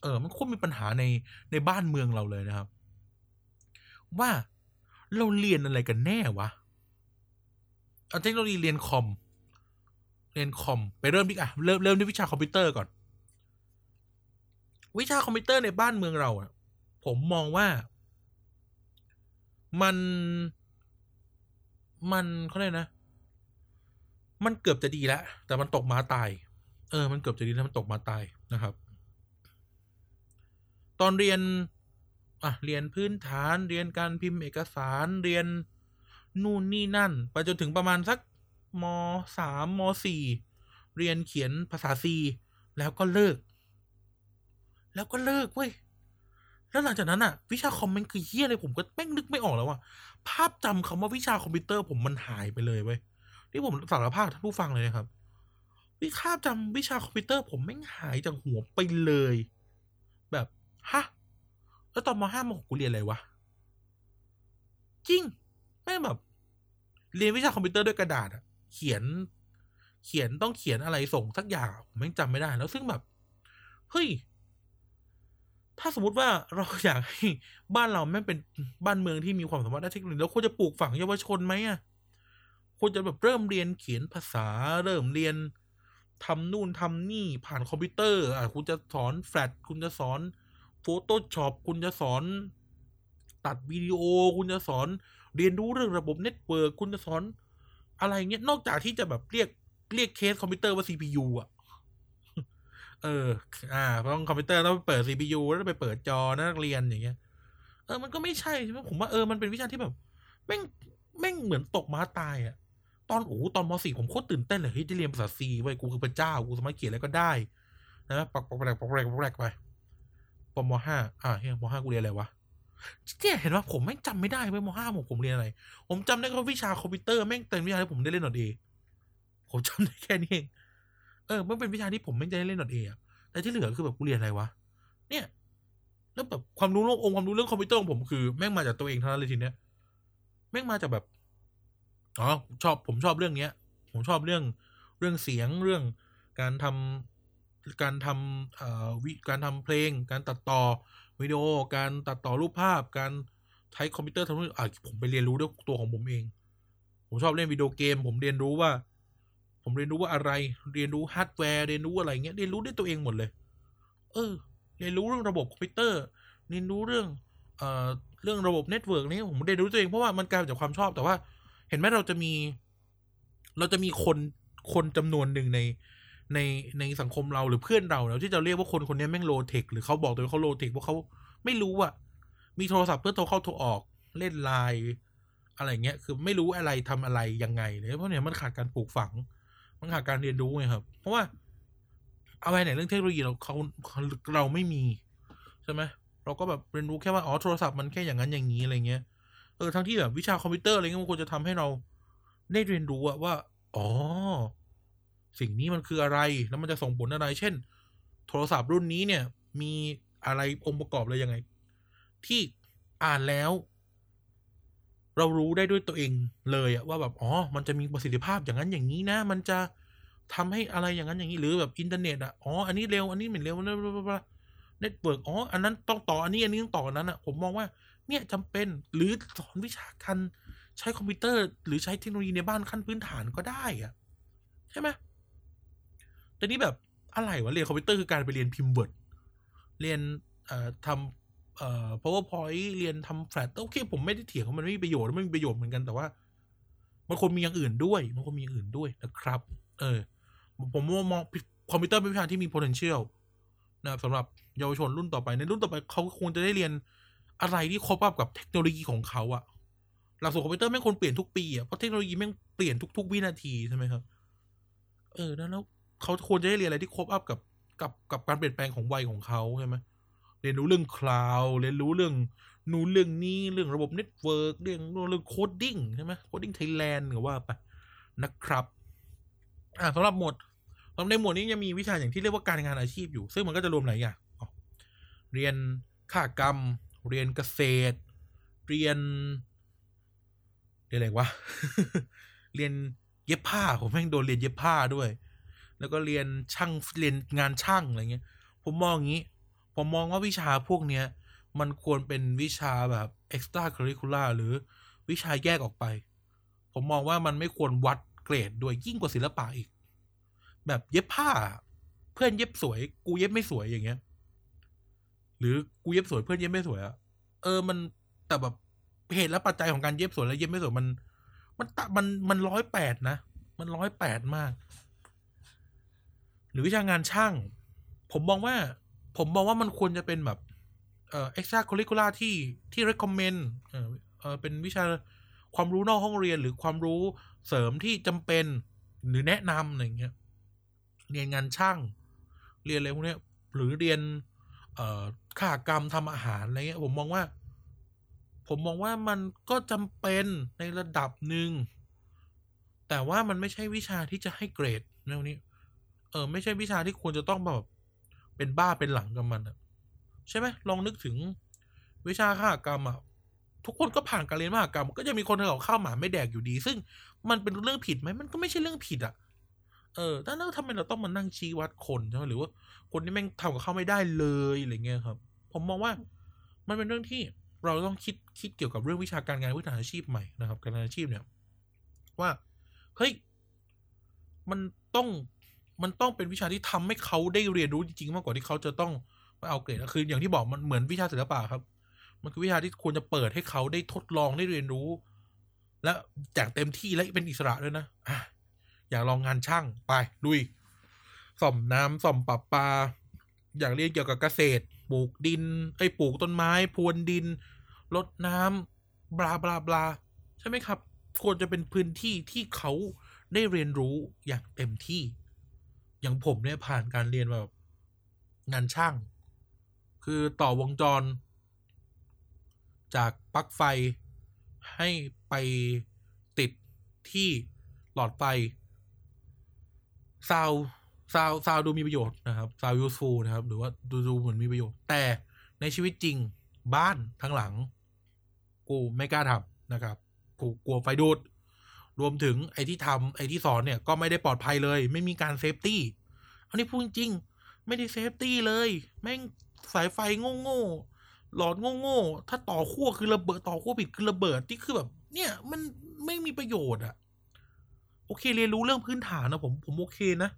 เออ มันโคตรมีปัญหาในในบ้านเมืองเราเลยนะครับ ว่าเราเรียนอะไรกันแน่วะเอาเทคโนโลยีเรียนคอม เรียนคอม ไปเริ่มที่อะเริ่มเริ่มด้วยวิชาคอมพิวเตอร์ก่อน วิชาคอมพิวเตอร์ในบ้านเมืองเราอะผมมองว่ามันมันเขาเรียกนะ มันเกือบจะดีแล้ว แต่มันตกมาตาย เออ มันเกือบจะดีแล้วมันตกมาตายนะครับ ตอนเรียนอะเรียนพื้นฐานเรียนการพิมพ์เอกสารเรียนนู่นนี่นั่น ไปจนถึงประมาณสักมสามมสี่เรียนเขียนภาษาซีแล้วก็เลิก แล้วก็เลิกเว้ยแล้วหลังจากนั้นอะวิชาคอมเมนต์คือเฮี้ยอะไรผมก็แม่งนึกไม่ออกแล้วว่าภาพจำคำว่าวิชาคอมพิวเตอร์ผมมันหายไปเลยเว้ยที่ผมสารภาพท่านผู้ฟังเลยนะครับ วิชาจำวิชาคอมพิวเตอร์ผมแม่งหายจากหัวไปเลย แบบ ฮะ แล้วตอนมห้ามหกกูเรียนอะไรวะ จริงแม่แบบ เรียนวิชาคอมพิวเตอร์ด้วยกระดาษอะเขียน เขียนต้องเขียนอะไรส่งสักอย่างผมแม่งจำไม่ได้ แล้วซึ่งแบบ เฮ้ย ถ้าสมมติว่าเราอยากให้บ้านเราแม่งเป็นบ้านเมืองที่มีความสามารถด้านเทคโนโลยีแล้วควรจะปลูกฝังเยาวชนไหมอะควรจะแบบเริ่มเรียนเขียนภาษา เริ่มเรียนทำนู่นทำนี่ผ่านคอมพิวเตอร์ อะ คุณจะสอนแฟลชคุณจะสอน Photoshop คุณจะสอน ตัดวิดีโอ คุณจะสอน เรียนรู้เรื่องระบบ network คุณจะสอน อะไรเงี้ยนอกจากที่จะแบบเรียกเรียกเคสคอมพิวเตอร์ว่า CPU อะ เออ อ่าเพราะคอมพิวเตอร์ต้องเปิด CPU แล้วไปเปิดจอนักเรียนอย่างเงี้ย เออมันก็ไม่ใช่ใช่ไหมผมว่าเออมันเป็นวิชาที่แบบแม่งแม่งเหมือนตกม้าตายอะตอนโอ้ตอนมสี่ผมโคตรตื่นเต้นเลยเฮ้ยได้เรียนภาษาซีไว้กูคือพระเจ้า กูสามารถเขียนอะไรก็ได้ นะปักปักแปลกปักแปลกปักแปลกไป ปมห้าอ่าเฮียมห้ากูเรียนอะไรวะเนี่ยเห็นว่าผมแม่งจำไม่ได้เว้ยมห้าผมผมเรียนอะไร ผมจำได้แค่วิชาคอมพิวเตอร์แม่งเป็นวิชาที่ผมได้เล่นหนอดเอผมจำได้แค่นี้เองเออมันเป็นวิชาที่ผมไม่ได้เล่นหนอดเออะแต่ที่เหลือคือแบบกูเรียนอะไรวะเนี่ย แล้วแบบความรู้เรื่ององค์ความรู้เรื่องคอมพิวเตอร์ของผมคือแม่งมาจากตัวเองเท่านั้นเลยทีเนี้ยแม่งมาจากแบบอ๋อชอบผมชอบเรื่องเนี้ย ผมชอบเรื่องเรื่องเสียงเรื่องการทำ การทำวิการทำเพลง การตัดต่อวิดีโอ การตัดต่อรูปภาพ การใช้คอมพิวเตอร์ทำเรื่องอะผมไปเรียนรู้ด้วยตัวของผมเอง ผมชอบเล่นวิดีโอเกม ผมเรียนรู้ว่า ผมเรียนรู้ว่าอะไร เรียนรู้ฮาร์ดแวร์ เรียนรู้อะไรเงี้ย เรียนรู้ด้วยตัวเองหมดเลย เออ เรียนรู้เรื่องระบบคอมพิวเตอร์ เรียนรู้เรื่อง เอ่อ เรื่องระบบ network นี่ผมเรียนรู้ตัวเองเพราะว่ามันกลายจากความชอบ แต่ว่า เห็นไหมเราจะมี เราจะมีคน คนจำนวนหนึ่งใน ในในสังคมเราหรือเพื่อนเราแล้วที่จะเรียกว่าคนคนนี้แม่ง low-tech หรือเขาบอกตัวเขา low-tech เพราะเขาไม่รู้อะมีโทรศัพท์เพื่อโทรเข้าโทรออกเล่นไลน์อะไรเงี้ยคือไม่รู้อะไรทำอะไรยังไงเลยเพราะเนี่ยมันขาดการปลูกฝัง มันขาดการเรียนรู้ไงครับ เพราะว่าเอาไปไหนเรื่องเทคโนโลยีเราเขาเราไม่มีใช่ไหมเราก็แบบเรียนรู้แค่ว่าอ๋อโทรศัพท์มันแค่อย่างนั้นอย่างนี้อะไรเงี้ยเออทั้งที่แบบวิชาคอมพิวเตอร์อะไรเงี้ยมันควรจะทำให้เราได้เรียนรู้อะว่า อ๋อ สิ่งนี้มันคืออะไรแล้วมันจะส่งผลอะไร เช่น โทรศัพท์รุ่นนี้เนี่ย มีอะไรองค์ประกอบอะไรยังไง ที่อ่านแล้ว เรารู้ได้ด้วยตัวเองเลยอะว่าแบบอ๋อ มันจะมีประสิทธิภาพอย่างนั้นอย่างนี้นะ มันจะทำให้อะไรอย่างนั้นอย่างนี้หรือแบบอินเทอร์เน็ตอะอ๋ออันนี้เร็วอันนี้ไม่เร็ว network อ๋ออันนั้นต้องต่ออันนี้อันนี้ต้องต่ออันนั้นอะผมมองว่าเนี่ยจำเป็นหรือสอนวิชาการใช้คอมพิวเตอร์ หรือใช้เทคโนโลยีในบ้านขั้นพื้นฐานก็ได้อะใช่ไหม แต่นี้แบบอะไรวะเรียนคอมพิวเตอร์คือการไปเรียนพิมพ์ Wordเรียนเอ่อทำเอ่อ PowerPoint เรียนทำแฟลชโอเค ผมไม่ได้เถียงว่ามันไม่มีประโยชน์ไม่มีประโยชน์เหมือนกันแต่ว่ามันควรมีอย่างอื่นด้วย มันควรมีอย่างอื่นด้วยนะครับ เออ ผมมองคอมพิวเตอร์เป็นวิชาที่มี potential นะครับสำหรับเยาวชนรุ่นต่อไปในรุ่นต่อไปเขาควรจะได้เรียนอะไรที่ครบกับเทคโนโลยีของเขาอะหลักสูตรคอมพิวเตอร์แม่งควรเปลี่ยนทุกปีอะเพราะเทคโนโลยีแม่งเปลี่ยนทุก ๆ วินาทีใช่ไหมครับ เออแล้ว เขาควรจะได้เรียนอะไรที่ keep up กับกับกับการเปลี่ยนแปลงของวัยของเขาใช่ไหมเรียนรู้เรื่อง cloud เรียนรู้เรื่องนู้นเรื่องนี้เรื่องระบบ network เรื่องเรื่อง coding ใช่ไหม Coding Thailand หรือว่าไปนะครับ อ่าสำหรับหมวดสำหรับในหมวดนี้ยังมีวิชาอย่างที่เรียกว่าการงานอาชีพอยู่ ซึ่งมันก็จะรวมหลายอย่างเรียนคหกรรม เรียนเกษตร เรียนเรียนอะไรวะเรียนเย็บผ้าผมแม่งโดนเรียนเย็บผ้าด้วย แล้วก็เรียนช่างเรียนงานช่างอะไรเงี้ย ผมมองอย่างนี้ ผมมองว่าวิชาพวกเนี้ยมันควรเป็นวิชาแบบ extra curricular หรือวิชาแยกออกไป ผมมองว่ามันไม่ควรวัดเกรดด้วยยิ่งกว่าศิลปะอีก แบบเย็บผ้า เพื่อนเย็บสวย กูเย็บไม่สวยอย่างเงี้ย หรือกูเย็บสวยเพื่อนเย็บไม่สวยอะเออมันแต่แบบเหตุและปัจจัยของการเย็บสวยและเย็บไม่สวยมัน มันตมันมันร้อยแปดนะ มันร้อยแปดมาก รือวิชางานช่าง ผมมองว่า ผมมองว่ามันควรจะเป็นแบบเอ่อ extra curricular ที่ที่ recommend เออเออเป็นวิชาความรู้นอกห้องเรียนหรือความรู้เสริมที่จำเป็นหรือแนะนำอะไรเงี้ยเรียนงานช่าง เรียนอะไรพวกนี้หรือเรียน เอ่อขากรรมทำอาหารอะไรเงี้ยผมมองว่า ผมมองว่ามันก็จำเป็นในระดับหนึ่งแต่ว่ามันไม่ใช่วิชาที่จะให้เกรดแนวนี้ ออไม่ใช่วิชาที่ควรจะต้องแบบเป็นบ้าเป็นหลังกับมันอะใช่ไหมลองนึกถึงวิชาขากรรมอะทุกคนก็ผ่านการเรียนมหากรรม ก็จะมีคนเอาข้าวหมาไม่แดกอยู่ดี ซึ่งมันเป็นเรื่องผิดไหมมันก็ไม่ใช่เรื่องผิดอะเออแล้วทำไมเราต้องมานั่งชี้วัดคนใช่ไหมหรือว่าคนที่แม่งทำกับข้าวไม่ได้เลยอะไรเงี้ยครับ ผมมองว่ามันเป็นเรื่องที่เราต้องคิดคิดเกี่ยวกับเรื่องวิชาการงานวิชาอาชีพใหม่นะครับ การงานอาชีพเนี่ย ว่าเฮ้ยมันต้อง มันต้องเป็นวิชาที่ทำให้เขาได้เรียนรู้จริงๆ มากกว่าที่เขาจะต้องมาเอาเกรดคืออย่างที่บอกมันเหมือนวิชาศิลปะครับ มันคือวิชาที่ควรจะเปิดให้เขาได้ทดลองได้เรียนรู้ และอย่างเต็มที่และเป็นอิสระด้วยนะอยากลองงานช่างไปลุยส่อมน้ำส่อมปรับปลาอยากเรียนเกี่ยวกับเกษตร ปลูกดินไอ้ปลูกต้นไม้พรวนดินรดน้ำบลาบลาบลาใช่ไหมครับ ควรจะเป็นพื้นที่ที่เขาได้เรียนรู้อย่างเต็มที่ อย่างผมเนี่ยผ่านการเรียนแบบงานช่าง คือต่อวงจร จากปลั๊กไฟให้ไปติดที่หลอดไฟซาวซาวซาวดูมีประโยชน์นะครับ sound useful นะครับ หรือว่าดูดูเหมือนมีประโยชน์ แต่ในชีวิตจริงบ้านทั้งหลัง กูไม่กล้าทำนะครับ กูกลัวไฟดูด รวมถึงไอ้ที่ทำไอ้ที่สอนเนี่ย ก็ไม่ได้ปลอดภัยเลย ไม่มีการ safety อันนี้พูดจริง ไม่ได้ safety เลย แม่งสายไฟโง่โง่หลอดโง่โง่ถ้าต่อขั้วคือระเบิดต่อขั้วผิดคือระเบิดที่คือแบบ เนี่ย มันไม่มีประโยชน์อะโอเคเรียนรู้เรื่องพื้นฐานนะผมผมโอเคนะ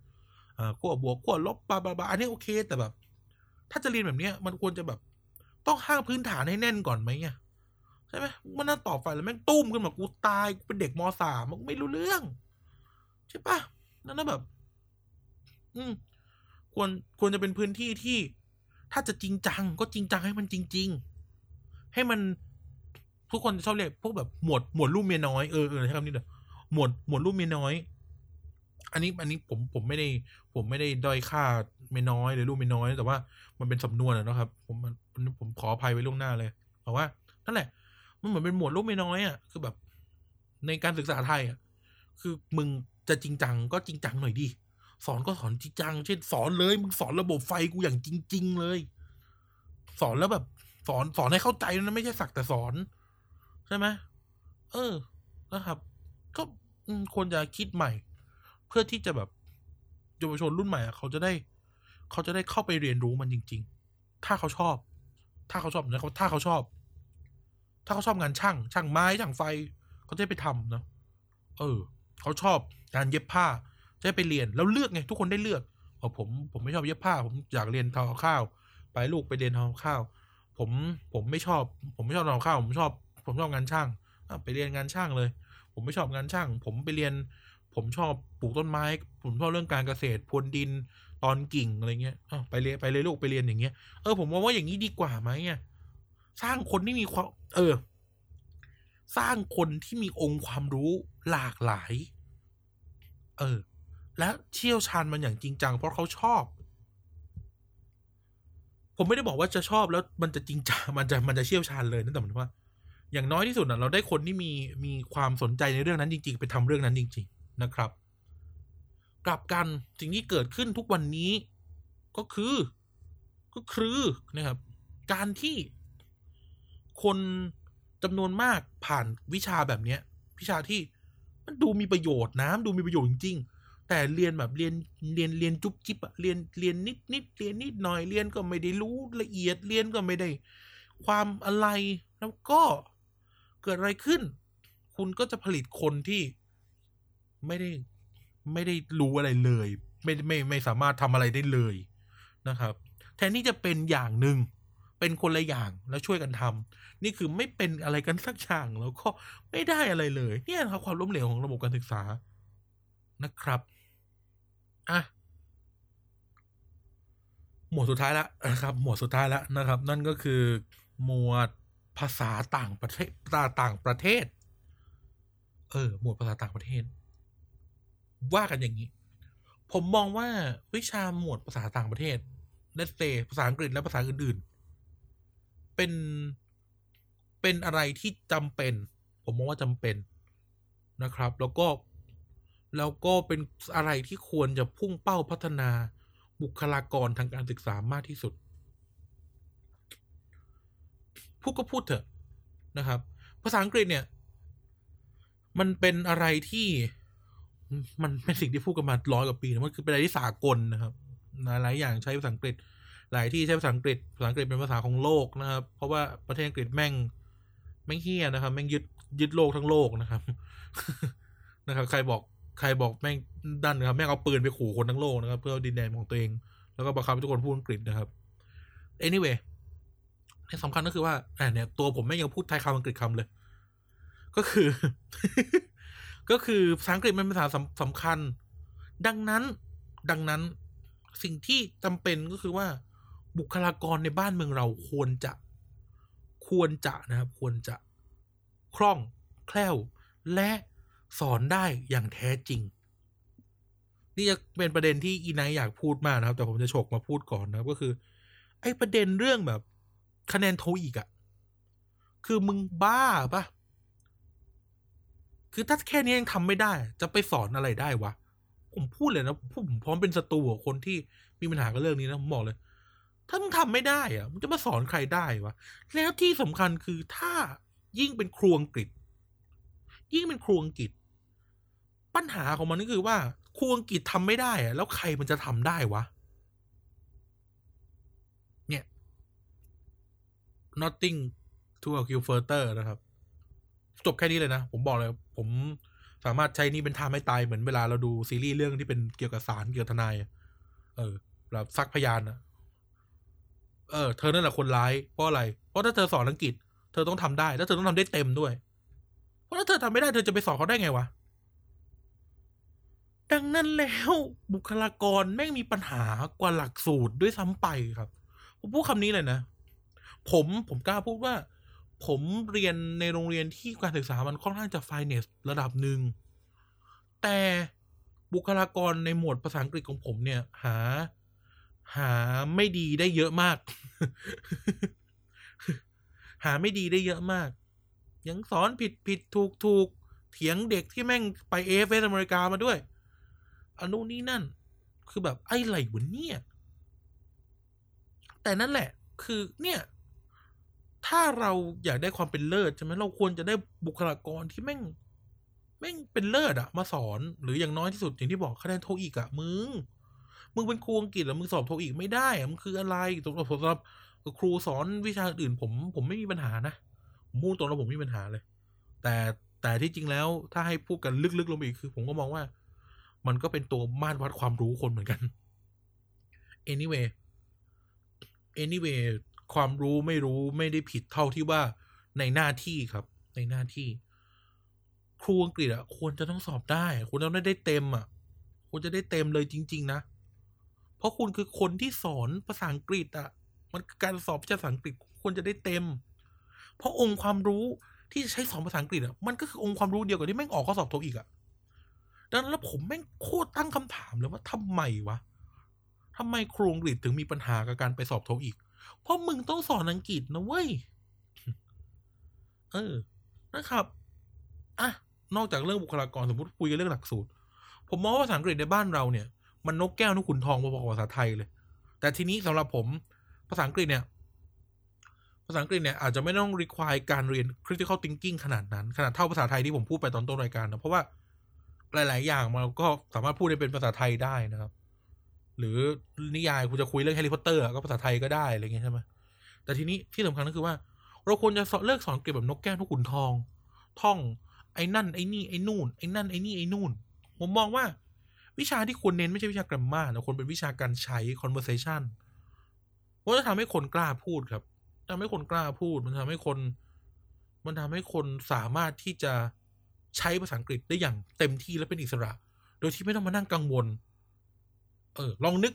อ่าขั้วบวกขั้วลบบาบาบาอันนี้โอเค แต่แบบ ถ้าจะเรียนแบบเนี้ย มันควรจะแบบ ต้องห้างพื้นฐานให้แน่นก่อนไหมเนี่ยใช่ไหมมันนั่นต่อไฟแล้วแม่งตุ้มขึ้นมากูตายกูเป็นเด็กมสามมันไม่รู้เรื่อง ใช่ปะนั่นนะแบบ อืม ควรควรจะเป็นพื้นที่ที่ ถ้าจะจริงจัง ก็จริงจังให้มันจริง ๆ ให้มันทุกคนชอบเรียกพวกแบบหมวดหมวดลูกเมียน้อยเออเออใช้คำนี้เด้อหมวดหมวดลูกเมียน้อย อันนี้อันนี้ผมผมไม่ได้ ผมไม่ได้ด้อยค่าเมียน้อยหรือลูกเมียน้อย แต่ว่ามันเป็นสำนวนนะครับ ผมผมขออภัยไว้ล่วงหน้าเลยเพราะว่านั่นแหละ มันเหมือนเป็นหมวดลูกเมียน้อยอะคือแบบ ในการศึกษาไทยอะคือมึงจะจริงจังก็จริงจังหน่อยดิ สอนก็สอนจริงจัง เช่นสอนเลยมึงสอนระบบไฟกูอย่างจริง ๆ เลย สอนแล้วแบบ สอนสอนให้เข้าใจนะไม่ใช่สักแต่สอน ใช่ไหมเออนะครับ ก็ควรจะคิดใหม่ เพื่อที่จะแบบเยาวชนรุ่นใหม่เขาจะได้ เขาจะได้เข้าไปเรียนรู้มันจริง ๆ ถ้าเขาชอบ ถ้าเขาชอบนะเขาถ้าเขาชอบ ถ้าเขาชอบงานช่าง ช่างไม้ช่างไฟ เขาจะไปทำนะเออ เขาชอบการเย็บผ้า จะไปเรียนแล้วเลือกไงทุกคนได้เลือกพอผมผมไม่ชอบเย็บผ้า ผมอยากเรียนทอข้าว ไปลูกไปเรียนทอข้าว ผมผมไม่ชอบ ผมไม่ชอบทอข้าว ผมชอบ ผมชอบงานช่างไปเรียนงานช่างเลย ผมไม่ชอบงานช่าง ผมไปเรียน ผมชอบปลูกต้นไม้ ผมชอบเรื่องการเกษตรพรวนดินตอนกิ่งอะไรเงี้ยไปเรียนไปเลยลูกไปเรียนอย่างเงี้ยเออผมมองว่าอย่างนี้ดีกว่าไหมอะสร้างคนที่มีความ เออ สร้างคนที่มีองค์ความรู้หลากหลาย เออ และเชี่ยวชาญมันอย่างจริงจัง เพราะเขาชอบ ผมไม่ได้บอกว่าจะชอบแล้วมันจะจริงจังมันจะมันจะเชี่ยวชาญเลยนั่นแต่หมายว่า อย่างน้อยที่สุดนะเราได้คนที่มีมีความสนใจในเรื่องนั้นจริง ๆ ไปทำเรื่องนั้นจริง ๆ นะครับ กลับกันสิ่งที่เกิดขึ้นทุกวันนี้ ก็คือ ก็คือนะครับ การที่คนจำนวนมากผ่านวิชาแบบเนี้ย วิชาที่มันดูมีประโยชน์นะดูมีประโยชน์จริงๆ แต่เรียนแบบเรียนเรียนเรียนจุ๊บจิ๊บอะเรียนเรียนนิดนิดเรียนนิดหน่อยเรียนก็ไม่ได้รู้ละเอียดเรียนก็ไม่ได้ ความอะไรแล้วก็เกิดอะไรขึ้น คุณก็จะผลิตคนที่ไม่ได้ไม่ได้รู้อะไรเลย ไม่ไม่ไม่สามารถทำอะไรได้เลยนะครับ แทนที่จะเป็นอย่างหนึ่งเป็นคนละอย่างแล้วช่วยกันทำนี่คือไม่เป็นอะไรกันสักอย่างแล้วก็ไม่ได้อะไรเลย เนี่ยครับความล้มเหลวของระบบการศึกษานะครับ อะหมวดสุดท้ายแล้วนะครับ หมวดสุดท้ายแล้วนะครับ นั่นก็คือหมวดภาษาต่างประเทศต่างประเทศ เออ หมวดภาษาต่างประเทศ ว่ากันอย่างนี้ ผมมองว่าวิชาหมวดภาษาต่างประเทศเลสเตภาษาอังกฤษและภาษาอื่นเป็นเป็นอะไรที่จำเป็น ผมมองว่าจำเป็นนะครับ แล้วก็ แล้วก็เป็นอะไรที่ควรจะพุ่งเป้าพัฒนาบุคลากรทางการศึกษามากที่สุด พูดก็พูดเถอะนะครับ ภาษาอังกฤษเนี่ย มันเป็นอะไรที่มันเป็นสิ่งที่พูดกันมาร้อยกว่าปีนะมันคือเป็นอะไรที่สากลนะครับหลายอย่างใช้ภาษาอังกฤษ หลายที่ใช้ภาษาอังกฤษ ภาษาอังกฤษเป็นภาษาของโลกนะครับ เพราะว่าประเทศอังกฤษแม่งแม่งเฮี้ยนะครับ แม่งยึดยึดโลกทั้งโลกนะครับ นะครับ ใครบอก ใครบอกแม่งดันนะครับ แม่งเอาปืนไปขู่คนทั้งโลกนะครับ เพื่อดินแดนของตัวเอง แล้วก็บังคับให้ทุกคนพูดอังกฤษนะครับ anyway ที่สำคัญก็คือว่าอเนี่ย ตัวผมแม่งยังพูดไทยคำอังกฤษคำเลย ก็คือ ก็คือภาษาอังกฤษมันเป็นภาษาสำคัญ ดังนั้น ดังนั้นสิ่งที่จำเป็นก็คือว่า บุคลากรในบ้านเมืองเราควรจะ ควรจะนะครับ ควรจะคล่องแคล่วและ สอนได้อย่างแท้จริง นี่จะเป็นประเด็นที่อีไนอยากพูดมากนะครับ แต่ผมจะฉกมาพูดก่อนนะครับก็คือ ไอ้ประเด็นเรื่องแบบ คะแนนโทอีกอะคือมึงบ้าปะคือถ้าแค่นี้ยังทำไม่ได้ จะไปสอนอะไรได้วะผมพูดเลยนะผมพร้อมเป็นศัตรูกับคนที่มีปัญหากับเรื่องนี้นะผมบอกเลย ถ้ามึงทำไม่ได้อะมึงจะมาสอนใครได้วะแล้วที่สำคัญคือถ้ายิ่งเป็นครูอังกฤษ ยิ่งเป็นครูอังกฤษ ปัญหาของมันก็คือว่าครูอังกฤษทำไม่ได้อะแล้วใครมันจะทำได้วะ เนี่ย nothing to a q further นะครับ จบแค่นี้เลยนะ ผมบอกเลย ผมสามารถใช้นี่เป็นทางไม่ตายเหมือนเวลาเราดูซีรีส์เรื่องที่เป็นเกี่ยวกับสารเกี่ยวกับทนาย เออแบบซักพยานอะเออ เธอนั่นแหละคนร้าย เพราะอะไร เพราะถ้าเธอสอนอังกฤษ เธอต้องทำได้ แล้วเธอต้องทำได้เต็มด้วย เพราะถ้าเธอทำไม่ได้ เธอจะไปสอนเขาได้ไงวะ ดังนั้นแล้วบุคลากรแม่งมีปัญหากว่าหลักสูตรด้วยซ้ำไปครับ ผมพูดคำนี้เลยนะ ผมผมกล้าพูดว่า ผมเรียนในโรงเรียนที่การศึกษามันค่อนข้างจะไฟเนสระดับหนึ่ง แต่บุคลากรในหมวดภาษาอังกฤษของผมเนี่ย หา หาไม่ดีได้เยอะมาก หาไม่ดีได้เยอะมาก ยังสอนผิดผิดถูกถูกเถียงเด็กที่แม่งไปเอฟเอสอเมริกามาด้วย อนุนี้นั่น คือแบบไอ้ไรวะเนี่ย แต่นั่นแหละ คือเนี่ย ถ้าเราอยากได้ความเป็นเลิศใช่ไหมเราควรจะได้บุคลากรที่แม่ง แม่งเป็นเลิศอะมาสอน หรืออย่างน้อยที่สุดอย่างที่บอกคะแนนโทอีกอะมึง มึงเป็นครูอังกฤษแล้วมึงสอบโทอีกไม่ได้อะมันคืออะไรสำหรับสำหรับครูสอนวิชาอื่น ผม ผมไม่มีปัญหานะผมพูดตรงแล้วผมไม่มีปัญหาเลย แต่แต่ที่จริงแล้วถ้าให้พูดกันลึกๆลงไปอีกคือ ผมก็มองว่า มันก็เป็นตัวมาตรวัดความรู้คนเหมือนกัน anyway anyway ความรู้ไม่รู้ไม่ได้ผิดเท่าที่ว่าในหน้าที่ครับ ในหน้าที่ ครูอังกฤษอะควรจะต้องสอบได้ควรจะได้เต็มอะควรจะได้เต็มเลยจริง ๆ นะ เพราะคุณคือคนที่สอนภาษาอังกฤษอะมันการสอบภาษาอังกฤษควรจะได้เต็ม เพราะองค์ความรู้ที่ใช้สอนภาษาอังกฤษอะมันก็คือองค์ความรู้เดียวกับที่แม่งออกข้อสอบโทอีกอะ ดังนั้นแล้วผมแม่งโคตรตั้งคำถามเลยว่าทำไมวะทำไมครูอังกฤษถึงมีปัญหากับการไปสอบโทอีก เพราะมึงต้องสอนอังกฤษนะเว้ย เออ นะครับ อะ นอกจากเรื่องบุคลากรสมมติคุยกันเรื่องหลักสูตร ผมมองว่าภาษาอังกฤษในบ้านเราเนี่ย มันนกแก้วนกขุนทองพอๆกับภาษาไทยเลย แต่ทีนี้สำหรับผม ภาษาอังกฤษเนี่ย ภาษาอังกฤษเนี่ยอาจจะไม่ต้อง require การเรียน critical thinking ขนาดนั้น ขนาดเท่าภาษาไทยที่ผมพูดไปตอนต้นรายการนะ เพราะว่า หลาย ๆ อย่างมันก็สามารถพูดได้เป็นภาษาไทยได้นะครับ หรือนิยายคุณจะคุยเรื่องแฮร์รี่พอตเตอร์ก็ภาษาไทยก็ได้อะไรเงี้ยใช่ไหมแต่ทีนี้ที่สำคัญก็คือว่า เราควรจะเลิกสอนเกี่ยวกับนกแก้วนกขุนทอง ท่อง ไอ้นั่นไอ้นี่ไอ้นู่นไอ้นั่นไอ้นี่ไอ้นู่นผมมองว่า วิชาที่ควรเน้นไม่ใช่วิชากรมมาแต่ควรเป็นวิชาการใช้ conversation เพราะจะทำให้คนกล้าพูดครับทำให้คนกล้าพูด มันทำให้คน มันทำให้คนสามารถที่จะ ใช้ภาษาอังกฤษได้อย่างเต็มที่และเป็นอิสระ โดยที่ไม่ต้องมานั่งกังวล เออ ลองนึก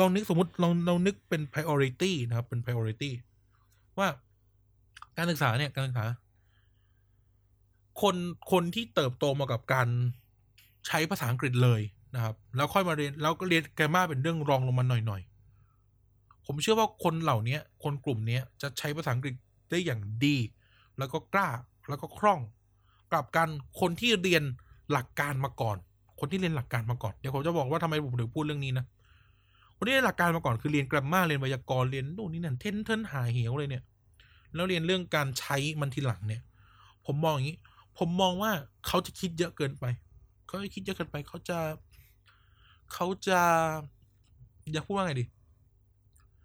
ลองนึกสมมติลองเรานึกเป็น priority นะครับ เป็น priority ว่าการศึกษาเนี่ย การศึกษา คนคนที่เติบโตมากับการใช้ภาษาอังกฤษเลยนะครับ แล้วค่อยมาเรียนแล้วก็เรียนแกรมาเป็นเรื่องรองลงมาหน่อยๆ ผมเชื่อว่าคนเหล่านี้คนกลุ่มนี้จะใช้ภาษาอังกฤษได้อย่างดี แล้วก็กล้าแล้วก็คล่อง ลับกันคนที่เรียนหลักการมาก่อน คนที่เรียนหลักการมาก่อนเดี๋ยวผมจะบอกว่าทำไมผมถึงพูดเรื่องนี้นะคนที่เรียนหลักการมาก่อนคือเรียนกราฟมาเรียนไวยากรณ์เรียนโน่นนี่นั่นเทนเทนหาเหวเลยเนี่ย แล้วเรียนเรื่องการใช้มันทีหลังเนี่ย ผมมองอย่างนี้ ผมมองว่าเขาจะคิดเยอะเกินไป เขาจะคิดเยอะเกินไป เขาจะ เขาจะอยากพูดว่าไงดี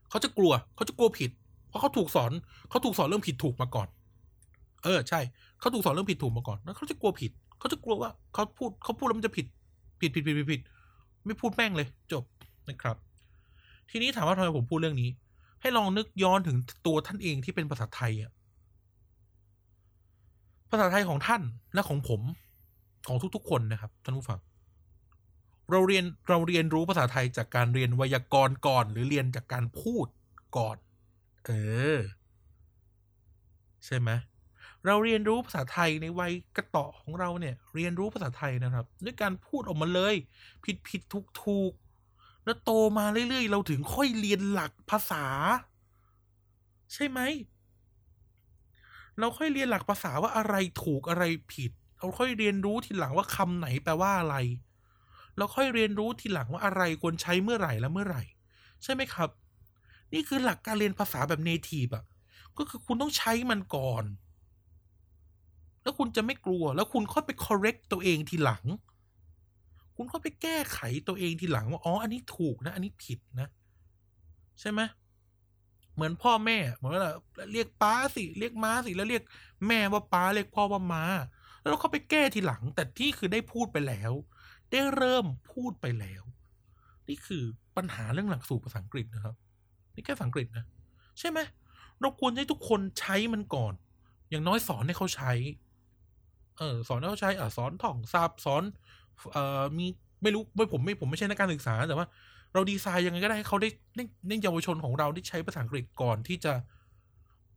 เขาจะกลัว เขาจะกลัวผิด เพราะเขาถูกสอน เขาถูกสอนเรื่องผิดถูกมาก่อน เออ ใช่ เขาถูกสอนเรื่องผิดถูกมาก่อนแล้วเขาจะกลัวผิด เขาจะกลัวว่าเขาพูดเขาพูดแล้วมันจะผิด ผิดผิดผิดผิดผิด ไม่พูดแม่งเลย จบนะครับ ทีนี้ถามว่าทำไมผมพูดเรื่องนี้ ให้ลองนึกย้อนถึงตัวท่านเองที่เป็นภาษาไทยอะภาษาไทยของท่านและของผมของทุกๆ คนนะครับท่านผู้ฟัง เราเรียนเราเรียนรู้ภาษาไทยจากการเรียนไวยากรณ์ก่อน หรือเรียนจากการพูดก่อน เออ ใช่ไหม เราเรียนรู้ภาษาไทยในวัยกระต่อของเราเนี่ย เรียนรู้ภาษาไทยนะครับ ด้วยการพูดออกมาเลย ผิดผิดถูกถูกแล้วโตมาเรื่อยๆ เราถึงค่อยเรียนหลักภาษา ใช่ไหม เราค่อยเรียนหลักภาษาว่าอะไรถูกอะไรผิด เราค่อยเรียนรู้ทีหลังว่าคำไหนแปลว่าอะไร เราค่อยเรียนรู้ทีหลังว่าอะไรควรใช้เมื่อไหร่และเมื่อไหร่ ใช่ไหมครับ นี่คือหลักการเรียนภาษาแบบเนทีฟอะ ก็คือคุณต้องใช้มันก่อน แล้วคุณจะไม่กลัว แล้วคุณค่อยไป correct ตัวเองทีหลัง คุณค่อยไปแก้ไขตัวเองทีหลังว่าอ๋ออันนี้ถูกนะ อันนี้ผิดนะ ใช่ไหมเหมือนพ่อแม่เหมือนว่าเรียกป้าสิเรียกม้าสิแล้วเรียกแม่ว่าป้าเรียกพ่อว่าม้า แล้วเขาไปแก้ทีหลัง แต่ที่คือได้พูดไปแล้ว ได้เริ่มพูดไปแล้ว นี่คือปัญหาเรื่องหลักสูตรภาษาอังกฤษนะครับ นี่แค่ภาษาอังกฤษนะ ใช่ไหมเราควรให้ทุกคนใช้มันก่อน อย่างน้อยสอนให้เขาใช้ เออสอนให้เขาใช้อ่าสอนท่องศัพท์สอน เอ่อมีไม่รู้ไม่ผมไม่ผมไม่ใช่นักการศึกษาแต่ว่า เราดีไซน์ยังไงก็ได้ให้เขาได้ในในเยาวชนของเราได้ใช้ภาษาอังกฤษก่อนที่จะ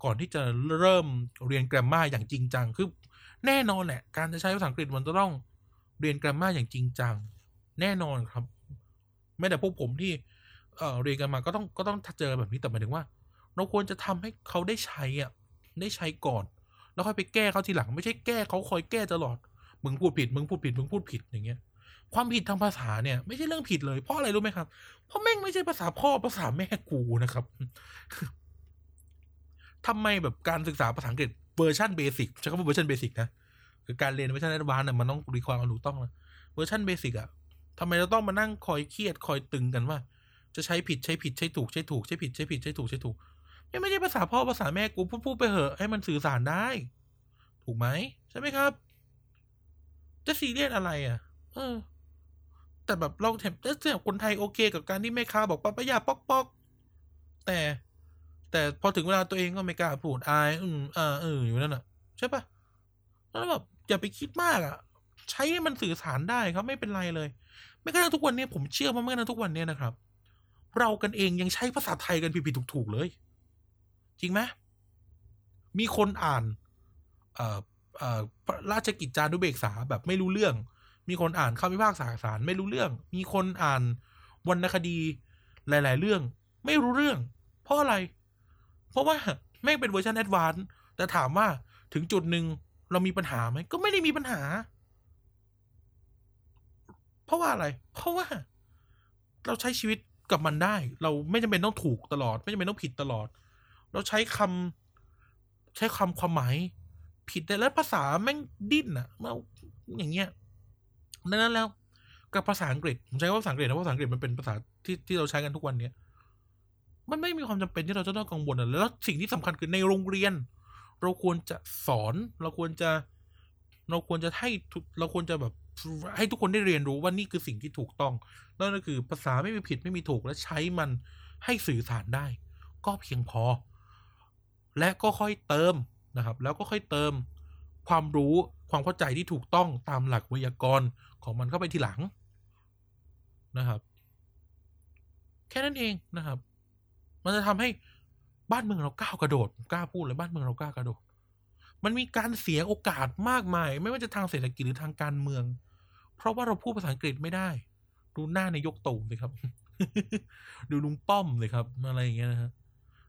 ก่อนที่จะเริ่มเรียนแกรมมาอย่างจริงจังคือแน่นอนแหละ การจะใช้ภาษาอังกฤษมันจะต้องเรียนแกรมมาอย่างจริงจัง แน่นอนครับแม้แต่พวกผมที่เอ่อเรียนกันมาก็ต้องก็ต้องเจอแบบนี้แต่หมายถึงว่า เราควรจะทำให้เขาได้ใช้อะได้ใช้ก่อน แล้วค่อยไปแก้เขาทีหลัง ไม่ใช่แก้เขาคอยแก้ตลอด มึงพูดผิด มึงพูดผิด มึงพูดผิดอย่างเงี้ย ความผิดทางภาษาเนี่ยไม่ใช่เรื่องผิดเลย เพราะอะไรรู้ไหมครับ เพราะแม่งไม่ใช่ภาษาพ่อภาษาแม่กูนะครับทำไมแบบการศึกษาภาษาอังกฤษ version basic ใช้คำว่า version basic นะคือการเรียน version advance เนี่ยมันต้องมีความถูกต้องนะ version basic อะทำไมเราต้องมานั่งคอยเครียดคอยตึงกันว่า จะใช้ผิดใช้ผิดใช้ถูกใช้ถูกใช้ผิดใช้ผิดใช้ถูกใช้ถูก ไม่ไม่ใช่ภาษาพ่อภาษาแม่กูพูดพูดไปเหอะให้มันสื่อสารได้ ถูกไหมใช่ไหมครับ จะซีเรียสอะไรอะ เออ แต่แบบเราเห็นเสียคนไทยโอเค กับการที่แม่ค้าบอกป้าป้ายาปอกปอกแต่แต่พอถึงเวลาตัวเองก็ไม่กล้าพูดอาย อืมอ่าเอออยู่นั่นอะใช่ปะแล้วแบบอย่าไปคิดมากอะ ใช้ให้มันสื่อสารได้ครับ ไม่เป็นไรเลย ไม่กระทั่งทุกวันนี้ผมเชื่อว่าไม่กระทั่งทุกวันนี้นะครับ เรากันเองยังใช้ภาษาไทยกันผิดๆถูกๆเลย จริงไหมมีคนอ่าน เอ่อเอ่อราชกิจจานุเบกษาแบบไม่รู้เรื่อง มีคนอ่านคำพิพากษาศาลไม่รู้เรื่อง มีคนอ่านวรรณคดีหลาย ๆ เรื่อง ไม่รู้เรื่อง เพราะอะไร เพราะว่าแม่งเป็นเวอร์ชัน advance แต่ถามว่าถึงจุดหนึ่งเรามีปัญหาไหมก็ไม่ได้มีปัญหา เพราะว่าอะไร เพราะว่า เราใช้ชีวิตกับมันได้ เราไม่จำเป็นต้องถูกตลอด ไม่จำเป็นต้องผิดตลอด เราใช้คำใช้คำความหมาย ผิดแต่แล้วภาษาแม่งดิ้นอะมาอย่างเงี้ยดังนั้นแล้วกับภาษาอังกฤษผมใช้ว่าภาษาอังกฤษนะภาษาอังกฤษมันเป็นภาษาที่ที่เราใช้กันทุกวันเนี้ยมันไม่มีความจำเป็นที่เราจะต้องกังวลอะแล้วสิ่งที่สำคัญคือในโรงเรียน เราควรจะสอน เราควรจะ เราควรจะให้เราควรจะแบบให้ทุกคนได้เรียนรู้ว่านี่คือสิ่งที่ถูกต้องนั่นก็คือภาษาไม่มีผิดไม่มีถูกและใช้มันให้สื่อสารได้ ก็เพียงพอ และก็ค่อยเติมนะครับ แล้วก็ค่อยเติมความรู้ความเข้าใจที่ถูกต้องตามหลักไวยากรณ์ของมันเข้าไปทีหลังนะครับ แค่นั้นเองนะครับ มันจะทำให้บ้านเมืองเราก้าวกระโดดกล้าพูดเลยบ้านเมืองเรากล้ากระโดด มันมีการเสียโอกาสมากมาย ไม่ว่าจะทางเศรษฐกิจหรือทางการเมือง เพราะว่าเราพูดภาษาอังกฤษไม่ได้ ดูหน้านายกตู่สิครับ ดูลุงป้อมเลยครับ อะไรอย่างเงี้ยนะฮะ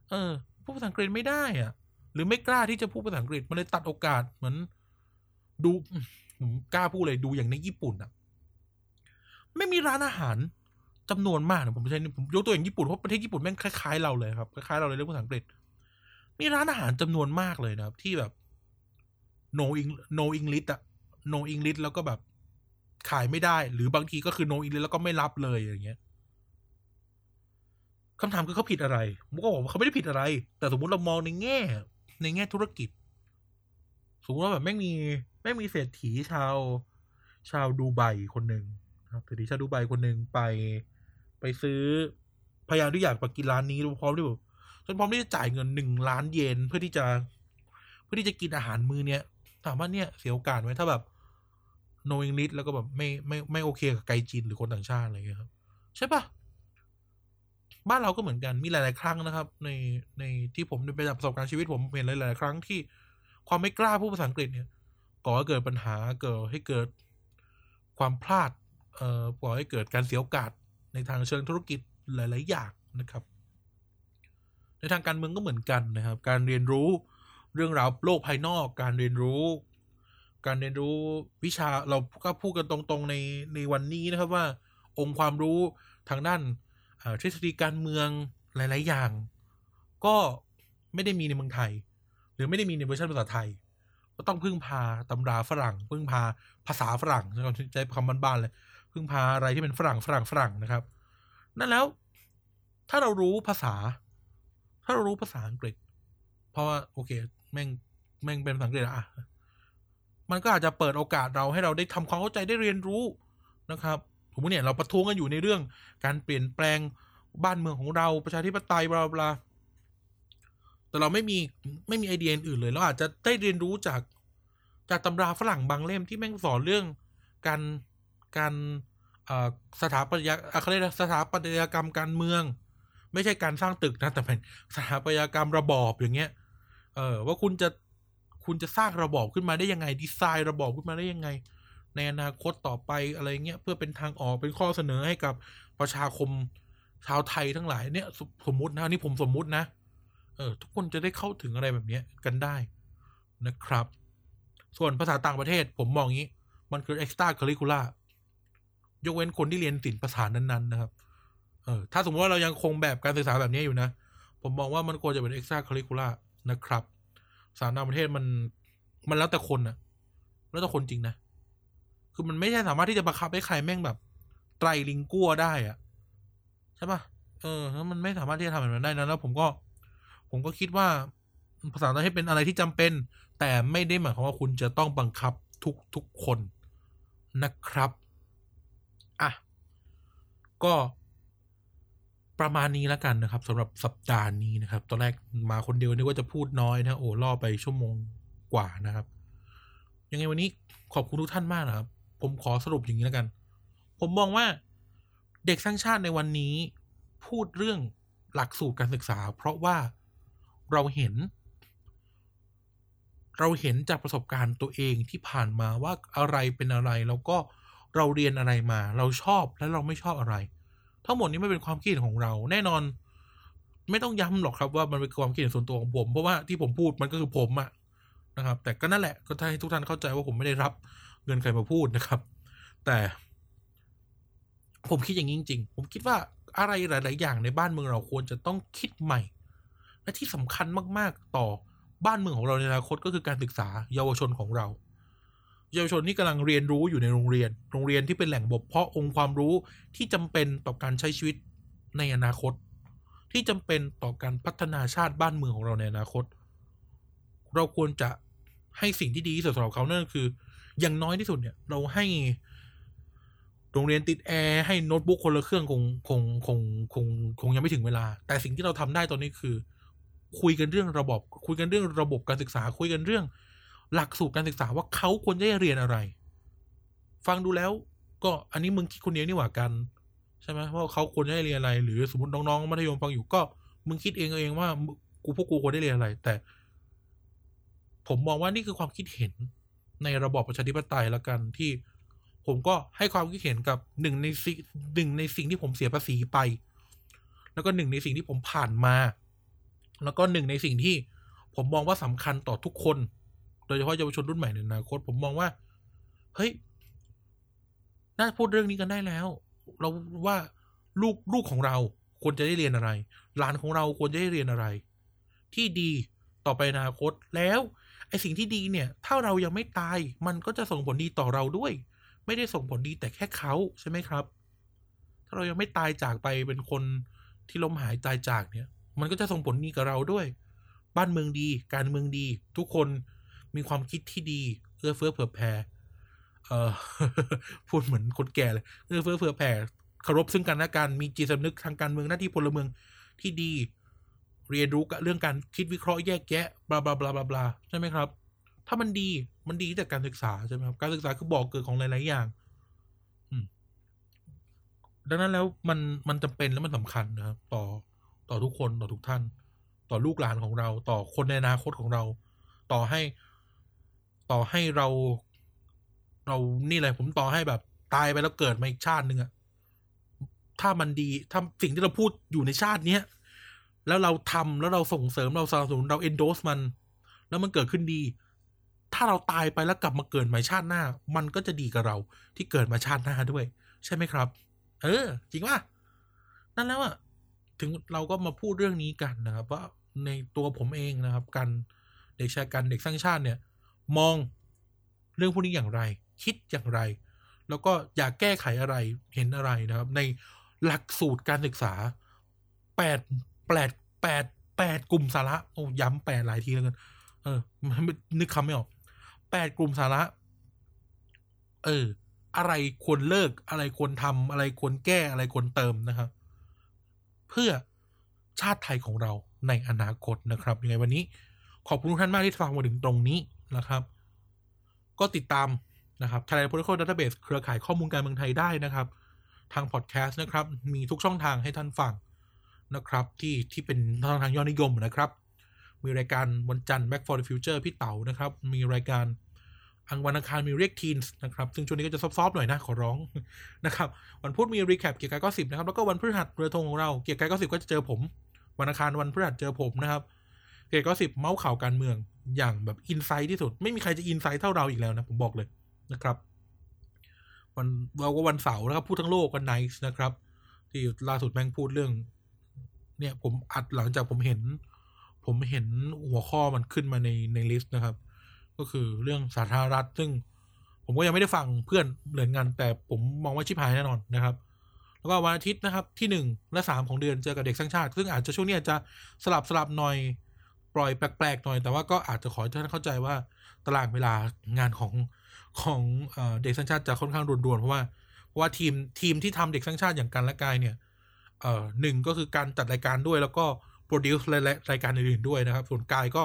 เออ พูดภาษาอังกฤษไม่ได้อะ หรือไม่กล้าที่จะพูดภาษาอังกฤษมันเลยตัดโอกาสเหมือน ดูผมกล้าพูดเลยดูอย่างในญี่ปุ่นอะไม่มีร้านอาหารจำนวนมากนะผมใช้ผมยกตัวอย่างญี่ปุ่นเพราะประเทศญี่ปุ่นแม่งคล้ายๆเราเลยครับคล้ายๆเราเลยเรื่องภาษาอังกฤษ มีร้านอาหารจำนวนมากเลยนะครับ ที่แบบ no Eng no English อะ no English แล้วก็แบบขายไม่ได้ หรือบางทีก็คือ no English แล้วก็ไม่รับเลยอย่างเงี้ย คำถามคือเขาผิดอะไรผมก็บอกว่าเขาไม่ได้ผิดอะไร แต่สมมุติเรามองในแง่ ในแง่ธุรกิจ สมมติว่าแบบแม่มีแม่มีเศรษฐีชาว ชาวดูไบคนหนึ่งครับเศรษฐีชาวดูไบคนหนึ่งไป ไปซื้อพยายามที่อยากไปกินร้านนี้พร้อมที่แบบฉันพร้อมที่จะจ่ายเงินหนึ่งล้านเยนเพื่อที่จะ เพื่อที่จะกินอาหารมื้อเนี้ยถามว่าเนี่ยเสียโอกาสไหมถ้าแบบ no English แล้วก็แบบไม่ไม่ไม่โอเคกับไกจีนหรือคนต่างชาติอะไรเงี้ยครับ ใช่ปะ บ้านเราก็เหมือนกันมีหลาย ๆ ครั้งนะครับ ในในที่ผมไปจากประสบการณ์ชีวิตผมเห็นหลาย ๆ ครั้งที่ความไม่กล้าพูดภาษาอังกฤษเนี่ยก่อให้เกิดปัญหาเกิดให้เกิดความพลาดเอ่อก่อให้เกิดการเสียโอกาสในทางเชิงธุรกิจหลาย ๆ อย่างนะครับ ในทางการเมืองก็เหมือนกันนะครับ การเรียนรู้เรื่องราวโลกภายนอก การเรียนรู้ การเรียนรู้วิชาเราก็พูดกันตรง ๆ ในในวันนี้นะครับว่าองค์ความรู้ทางด้าน ทฤษฎีการเมืองหลาย ๆ อย่าง ก็ไม่ได้มีในเมืองไทย หรือไม่ได้มีในเวอร์ชันภาษาไทย ก็ต้องพึ่งพาตำราฝรั่ง พึ่งพาภาษาฝรั่งใช้คำบ้านๆเลย พึ่งพาอะไรที่เป็นฝรั่งฝรั่งฝรั่งนะครับ นั่นแล้ว ถ้าเรารู้ภาษา ถ้าเรารู้ภาษาอังกฤษ เพราะว่าโอเค แม่งแม่งเป็นภาษาอังกฤษอะมันก็อาจจะเปิดโอกาสเราให้เราได้ทำความเข้าใจได้เรียนรู้นะครับ ผมว่าเนี่ยเราประท้วงกันอยู่ในเรื่องการเปลี่ยนแปลงบ้านเมืองของเราประชาธิปไตยบลาบลาแต่เราไม่มีไม่มีไอเดียอื่นเลยเราอาจจะได้เรียนรู้จากจากตำราฝรั่งบางเล่มที่แม่งสอนเรื่องการการสถาปัตยเขาเรียกสถาปัตยกรรมการเมือง ไม่ใช่การสร้างตึกนะแต่เป็นสถาปัตยกรรมระบอบอย่างเงี้ย เออว่าคุณจะคุณจะสร้างระบอบขึ้นมาได้ยังไง ดีไซน์ระบอบขึ้นมาได้ยังไง ในอนาคตต่อไปอะไรเงี้ยเพื่อเป็นทางออกเป็นข้อเสนอให้กับประชาคมชาวไทยทั้งหลายเนี่ยสมมตินะนี่ผมสมมุตินะ เออ ทุกคนจะได้เข้าถึงอะไรแบบนี้กันได้นะครับ ส่วนภาษาต่างประเทศผมมองงี้ มันคือ extra curricular ยกเว้นคนที่เรียนศิลปภาษานั้นๆนะครับ เออ ถ้าสมมติว่าเรายังคงแบบการศึกษาแบบนี้อยู่นะ ผมมองว่ามันควรจะเป็น extra curricular นะครับภาษาต่างประเทศมัน มันแล้วแต่คนนะแล้วแต่คนจริงนะ คือมันไม่ใช่สามารถที่จะบังคับให้ใครแม่งแบบไตรลิงกัวได้อะใช่ปะเออแล้วมันไม่สามารถที่จะทำแบบนั้นได้นะแล้วผมก็ ผมก็คิดว่าภาษาไทยเป็นอะไรที่จำเป็น แต่ไม่ได้หมายความว่าคุณจะต้องบังคับทุกทุกคนนะครับอะก็ประมาณนี้แล้วกันนะครับสำหรับสัปดาห์นี้นะครับ ตอนแรกมาคนเดียวนึกว่าจะพูดน้อยนะโอ้ล่อไปชั่วโมงกว่านะครับ ยังไงวันนี้ขอบคุณทุกท่านมากนะครับ ผมขอสรุปอย่างนี้แล้วกัน ผมมองว่าเด็กสร้างชาติในวันนี้พูดเรื่องหลักสูตรการศึกษา เพราะว่าเราเห็น เราเห็นจากประสบการณ์ตัวเองที่ผ่านมาว่าอะไรเป็นอะไร แล้วก็เราเรียนอะไรมา เราชอบและเราไม่ชอบอะไร ทั้งหมดนี้ไม่เป็นความคิดของเรา แน่นอน ไม่ต้องย้ำหรอกครับว่ามันเป็นความคิดส่วนตัวของผม เพราะว่าที่ผมพูดมันก็คือผมอะนะครับ แต่ก็นั่นแหละก็ให้ทุกท่านเข้าใจว่าผมไม่ได้รับ เงินใครมาพูดนะครับ แต่ผมคิดอย่างนี้จริงๆ ผมคิดว่าอะไรหลาย ๆ อย่างในบ้านเมืองเราควรจะต้องคิดใหม่ และที่สำคัญมากๆ ต่อบ้านเมืองของเราในอนาคตก็คือการศึกษาเยาวชนของเรา เยาวชนที่กำลังเรียนรู้อยู่ในโรงเรียน โรงเรียนที่เป็นแหล่งบ่มเพาะองค์ความรู้ที่จำเป็นต่อการใช้ชีวิตในอนาคต ที่จำเป็นต่อการพัฒนาชาติบ้านเมืองของเราในอนาคต เราควรจะให้สิ่งที่ดีที่สุดสำหรับเขานั่นคือ อย่างน้อยที่สุดเนี่ย เราให้โรงเรียนติดแอร์ให้โน้ตบุ๊กคนละเครื่องคงคงคงคงคงยังไม่ถึงเวลา แต่สิ่งที่เราทำได้ตอนนี้คือ คุยกันเรื่องระบบ คุยกันเรื่องระบบการศึกษา คุยกันเรื่อง หลักสูตรการศึกษาว่าเขาควรจะเรียนอะไร ฟังดูแล้ว ก็อันนี้มึงคิดคนเดียวนี่หว่ากันใช่ไหมว่าเขาควรจะเรียนอะไร หรือสมมติน้องๆมัธยมฟังอยู่ก็ มึงคิดเองเองว่ากูพวกกูควรได้เรียนอะไร แต่ ผมมองว่านี่คือความคิดเห็น ในระบอบประชาธิปไตยแล้วกันที่ผมก็ให้ความคิดเห็นกับหนึ่งในสิ่งหนึ่งในสิ่งที่ผมเสียภาษีไป แล้วก็หนึ่งในสิ่งที่ผมผ่านมา แล้วก็หนึ่งในสิ่งที่ผมมองว่าสำคัญต่อทุกคน โดยเฉพาะเยาวชนรุ่นใหม่ในอนาคต ผมมองว่า เฮ้ย น่าพูดเรื่องนี้กันได้แล้ว เราว่าลูกลูกของเราควรจะได้เรียนอะไร หลานของเราควรจะได้เรียนอะไร ที่ดีต่อไปอนาคตแล้ว สิ่งที่ดีเนี่ย ถ้าเรายังไม่ตาย มันก็จะส่งผลดีต่อเราด้วย ไม่ได้ส่งผลดีแต่แค่เขาใช่ไหมครับ ถ้าเรายังไม่ตายจากไปเป็นคนที่ล้มหายตายจากเนี่ย มันก็จะส่งผลดีกับเราด้วย บ้านเมืองดี การเมืองดี ทุกคนมีความคิดที่ดี เอื้อเฟื้อเผื่อแผ่เออพูดเหมือนคนแก่เลยเอื้อเฟื้อเผื่อแผ่เคารพซึ่งกันและกันมีจิตสำนึกทางการเมืองหน้าที่พลเมืองที่ดี เรียนรู้กับเรื่องการคิดวิเคราะห์แยกแยะบลาบลาบลาบลาบลาใช่ไหมครับ ถ้ามันดีมันดีจากการศึกษาใช่ไหมครับ การศึกษาคือบอกเกิดของหลาย ๆ อย่างดังนั้นแล้วมันมันจำเป็นและมันสำคัญนะครับ ต่อต่อทุกคนต่อทุกท่าน ต่อลูกหลานของเรา ต่อคนในอนาคตของเรา ต่อให้ ต่อให้เรา เรานี่เลยผมต่อให้แบบตายไปแล้วเกิดมาอีกชาติหนึ่งอะถ้ามันดีถ้าสิ่งที่เราพูดอยู่ในชาติเนี้ย แล้วเราทำแล้วเราส่งเสริมเราสนับสนุนเรา endorse มัน แล้วมันเกิดขึ้นดี ถ้าเราตายไปแล้วกลับมาเกิดใหม่ชาติหน้า มันก็จะดีกับเราที่เกิดมาชาติหน้าด้วย ใช่ไหมครับ เออ จริงป่ะนั่นแล้วอะถึงเราก็มาพูดเรื่องนี้กันนะครับว่าในตัวผมเองนะครับกันเด็กชายกันเด็กสร้างชาติเนี่ย มองเรื่องพวกนี้อย่างไร คิดอย่างไร แล้วก็อยากแก้ไขอะไรเห็นอะไรนะครับ ในหลักสูตรการศึกษาแปด แปดแปดแปดกลุ่มสาระโอ้ย้ำแปดหลายทีแล้วกันเออนึกคำไม่ออกแปดกลุ่มสาระ เออ อะไรควรเลิก อะไรควรทำอะไรควรแก้อะไรควรเติมนะครับ เพื่อชาติไทยของเราในอนาคตนะครับ ยังไงวันนี้ ขอบคุณทุกท่านมากที่ฟังมาถึงตรงนี้นะครับ ก็ติดตามนะครับ Thailand Political Database เครือข่ายข้อมูลการเมืองไทยได้นะครับ ทางพอดแคสต์นะครับ มีทุกช่องทางให้ท่านฟัง นะครับ ที่ที่เป็นทางทางยอดนิยมนะครับ มีรายการวันจันทร์ Back for the Future พี่เต๋านะครับ มีรายการอังวันอังคารมีเรียกทีนส์นะครับ ซึ่งช่วงนี้ก็จะ soft ๆหน่อยนะ ขอร้องนะครับ วันพุธมี recap เกียกกาย Gossip นะครับ แล้วก็วันพฤหัสเรือธงของเราเกียกกาย Gossip ก็จะเจอผม วันอังคารวันพฤหัสเจอผมนะครับ เกียกกาย Gossip เมาท์ข่าวการเมืองอย่างแบบ insight ที่สุด ไม่มีใครจะ insight เท่าเราอีกแล้วนะผมบอกเลยนะครับวันเราก็วันเสาร์นะครับพูดทั้งโลกกันไนส์นะครับ ที่ล่าสุดแม่งพูดเรื่อง เนี่ยผมอัดหลังจากผมเห็น ผมเห็นหัวข้อมันขึ้นมาในในลิสต์นะครับ ก็คือเรื่องสาธารณรัฐซึ่ง ผมก็ยังไม่ได้ฟังเพื่อนเหมือนกันแต่ผมมองว่าชิบหายแน่นอนนะครับ แล้วก็วันอาทิตย์นะครับที่หนึ่งและสามของเดือนเจอกับเด็กสร้างชาติ ซึ่งอาจจะช่วงนี้อาจจะสลับสลับหน่อยปล่อยแปลกๆหน่อย แต่ว่าก็อาจจะขอให้ท่านเข้าใจว่าตารางเวลางานของของเด็กสร้างชาติจะค่อนข้างรวนๆเพราะว่าเพราะว่าทีมทีมที่ทำเด็กสร้างชาติอย่างกันและกายเนี่ย เอ่อหนึ่งก็คือการจัดรายการด้วย แล้วก็โปรดิวซ์รายการอื่นๆด้วยนะครับ ส่วนกายก็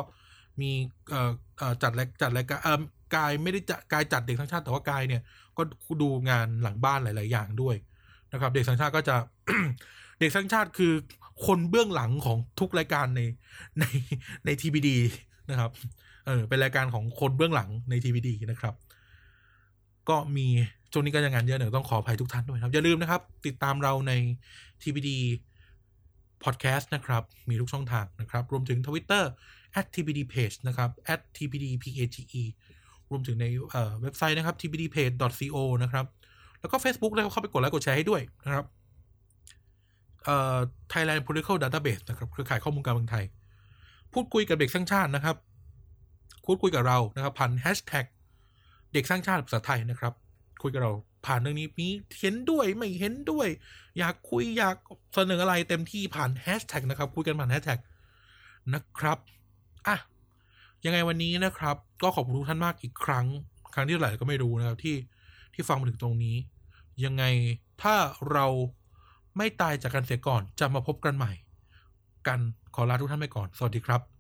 มีเอ่อเอ่อจัดจัดรายการเอ่อกายไม่ได้จัดกายจัดเด็กสร้งชาติแต่ว่ากายเนี่ยก็ดูงานหลังบ้านหลาย ๆ อย่างด้วยนะครับ เด็กสร้างชาติก็จะเด็กสร้างชาติคือคนเบื้องหลังของทุกรายการในในในทีบีดีนะครับเออเป็นรายการของคนเบื้องหลังในทีวีดีนะครับ ก็มีช่วงนี้ก็ยังงานเยอะหน่อยต้องขออภัยทุกท่านด้วยครับ อย่าลืมนะครับ ติดตามเราใน TBD Podcast นะครับ มีทุกช่องทางนะครับ รวมถึง Twitter @tbd page นะครับ @tbdpage รวมถึงในเว็บไซต์นะครับ tbdpage.co นะครับ แล้วก็ Facebook แล้วเข้าไปกดไลค์กดแชร์ให้ด้วยนะครับเอ่อ Thailand Political Database นะครับเครือข่ายข้อมูลการเมืองไทย พูดคุยกับเด็กสร้างชาตินะครับ พูดคุยกับเรานะครับผ่านแฮชแท็ก เด็กสร้างชาติภาษาไทยนะครับ คุยกับเราผ่านเรื่องนี้มีเห็นด้วยไม่เห็นด้วย อยากคุยอยากเสนออะไรเต็มที่ผ่านแฮชแท็กนะครับ คุยกันผ่านแฮชแท็กนะครับอะยังไงวันนี้นะครับ ก็ขอบคุณทุกท่านมากอีกครั้ง ครั้งที่เท่าไหร่ก็ไม่รู้นะครับที่ที่ฟังมาถึงตรงนี้ ยังไงถ้าเราไม่ตายจากกันเสียก่อนจะมาพบกันใหม่ กันขอลาทุกท่านไปก่อน สวัสดีครับ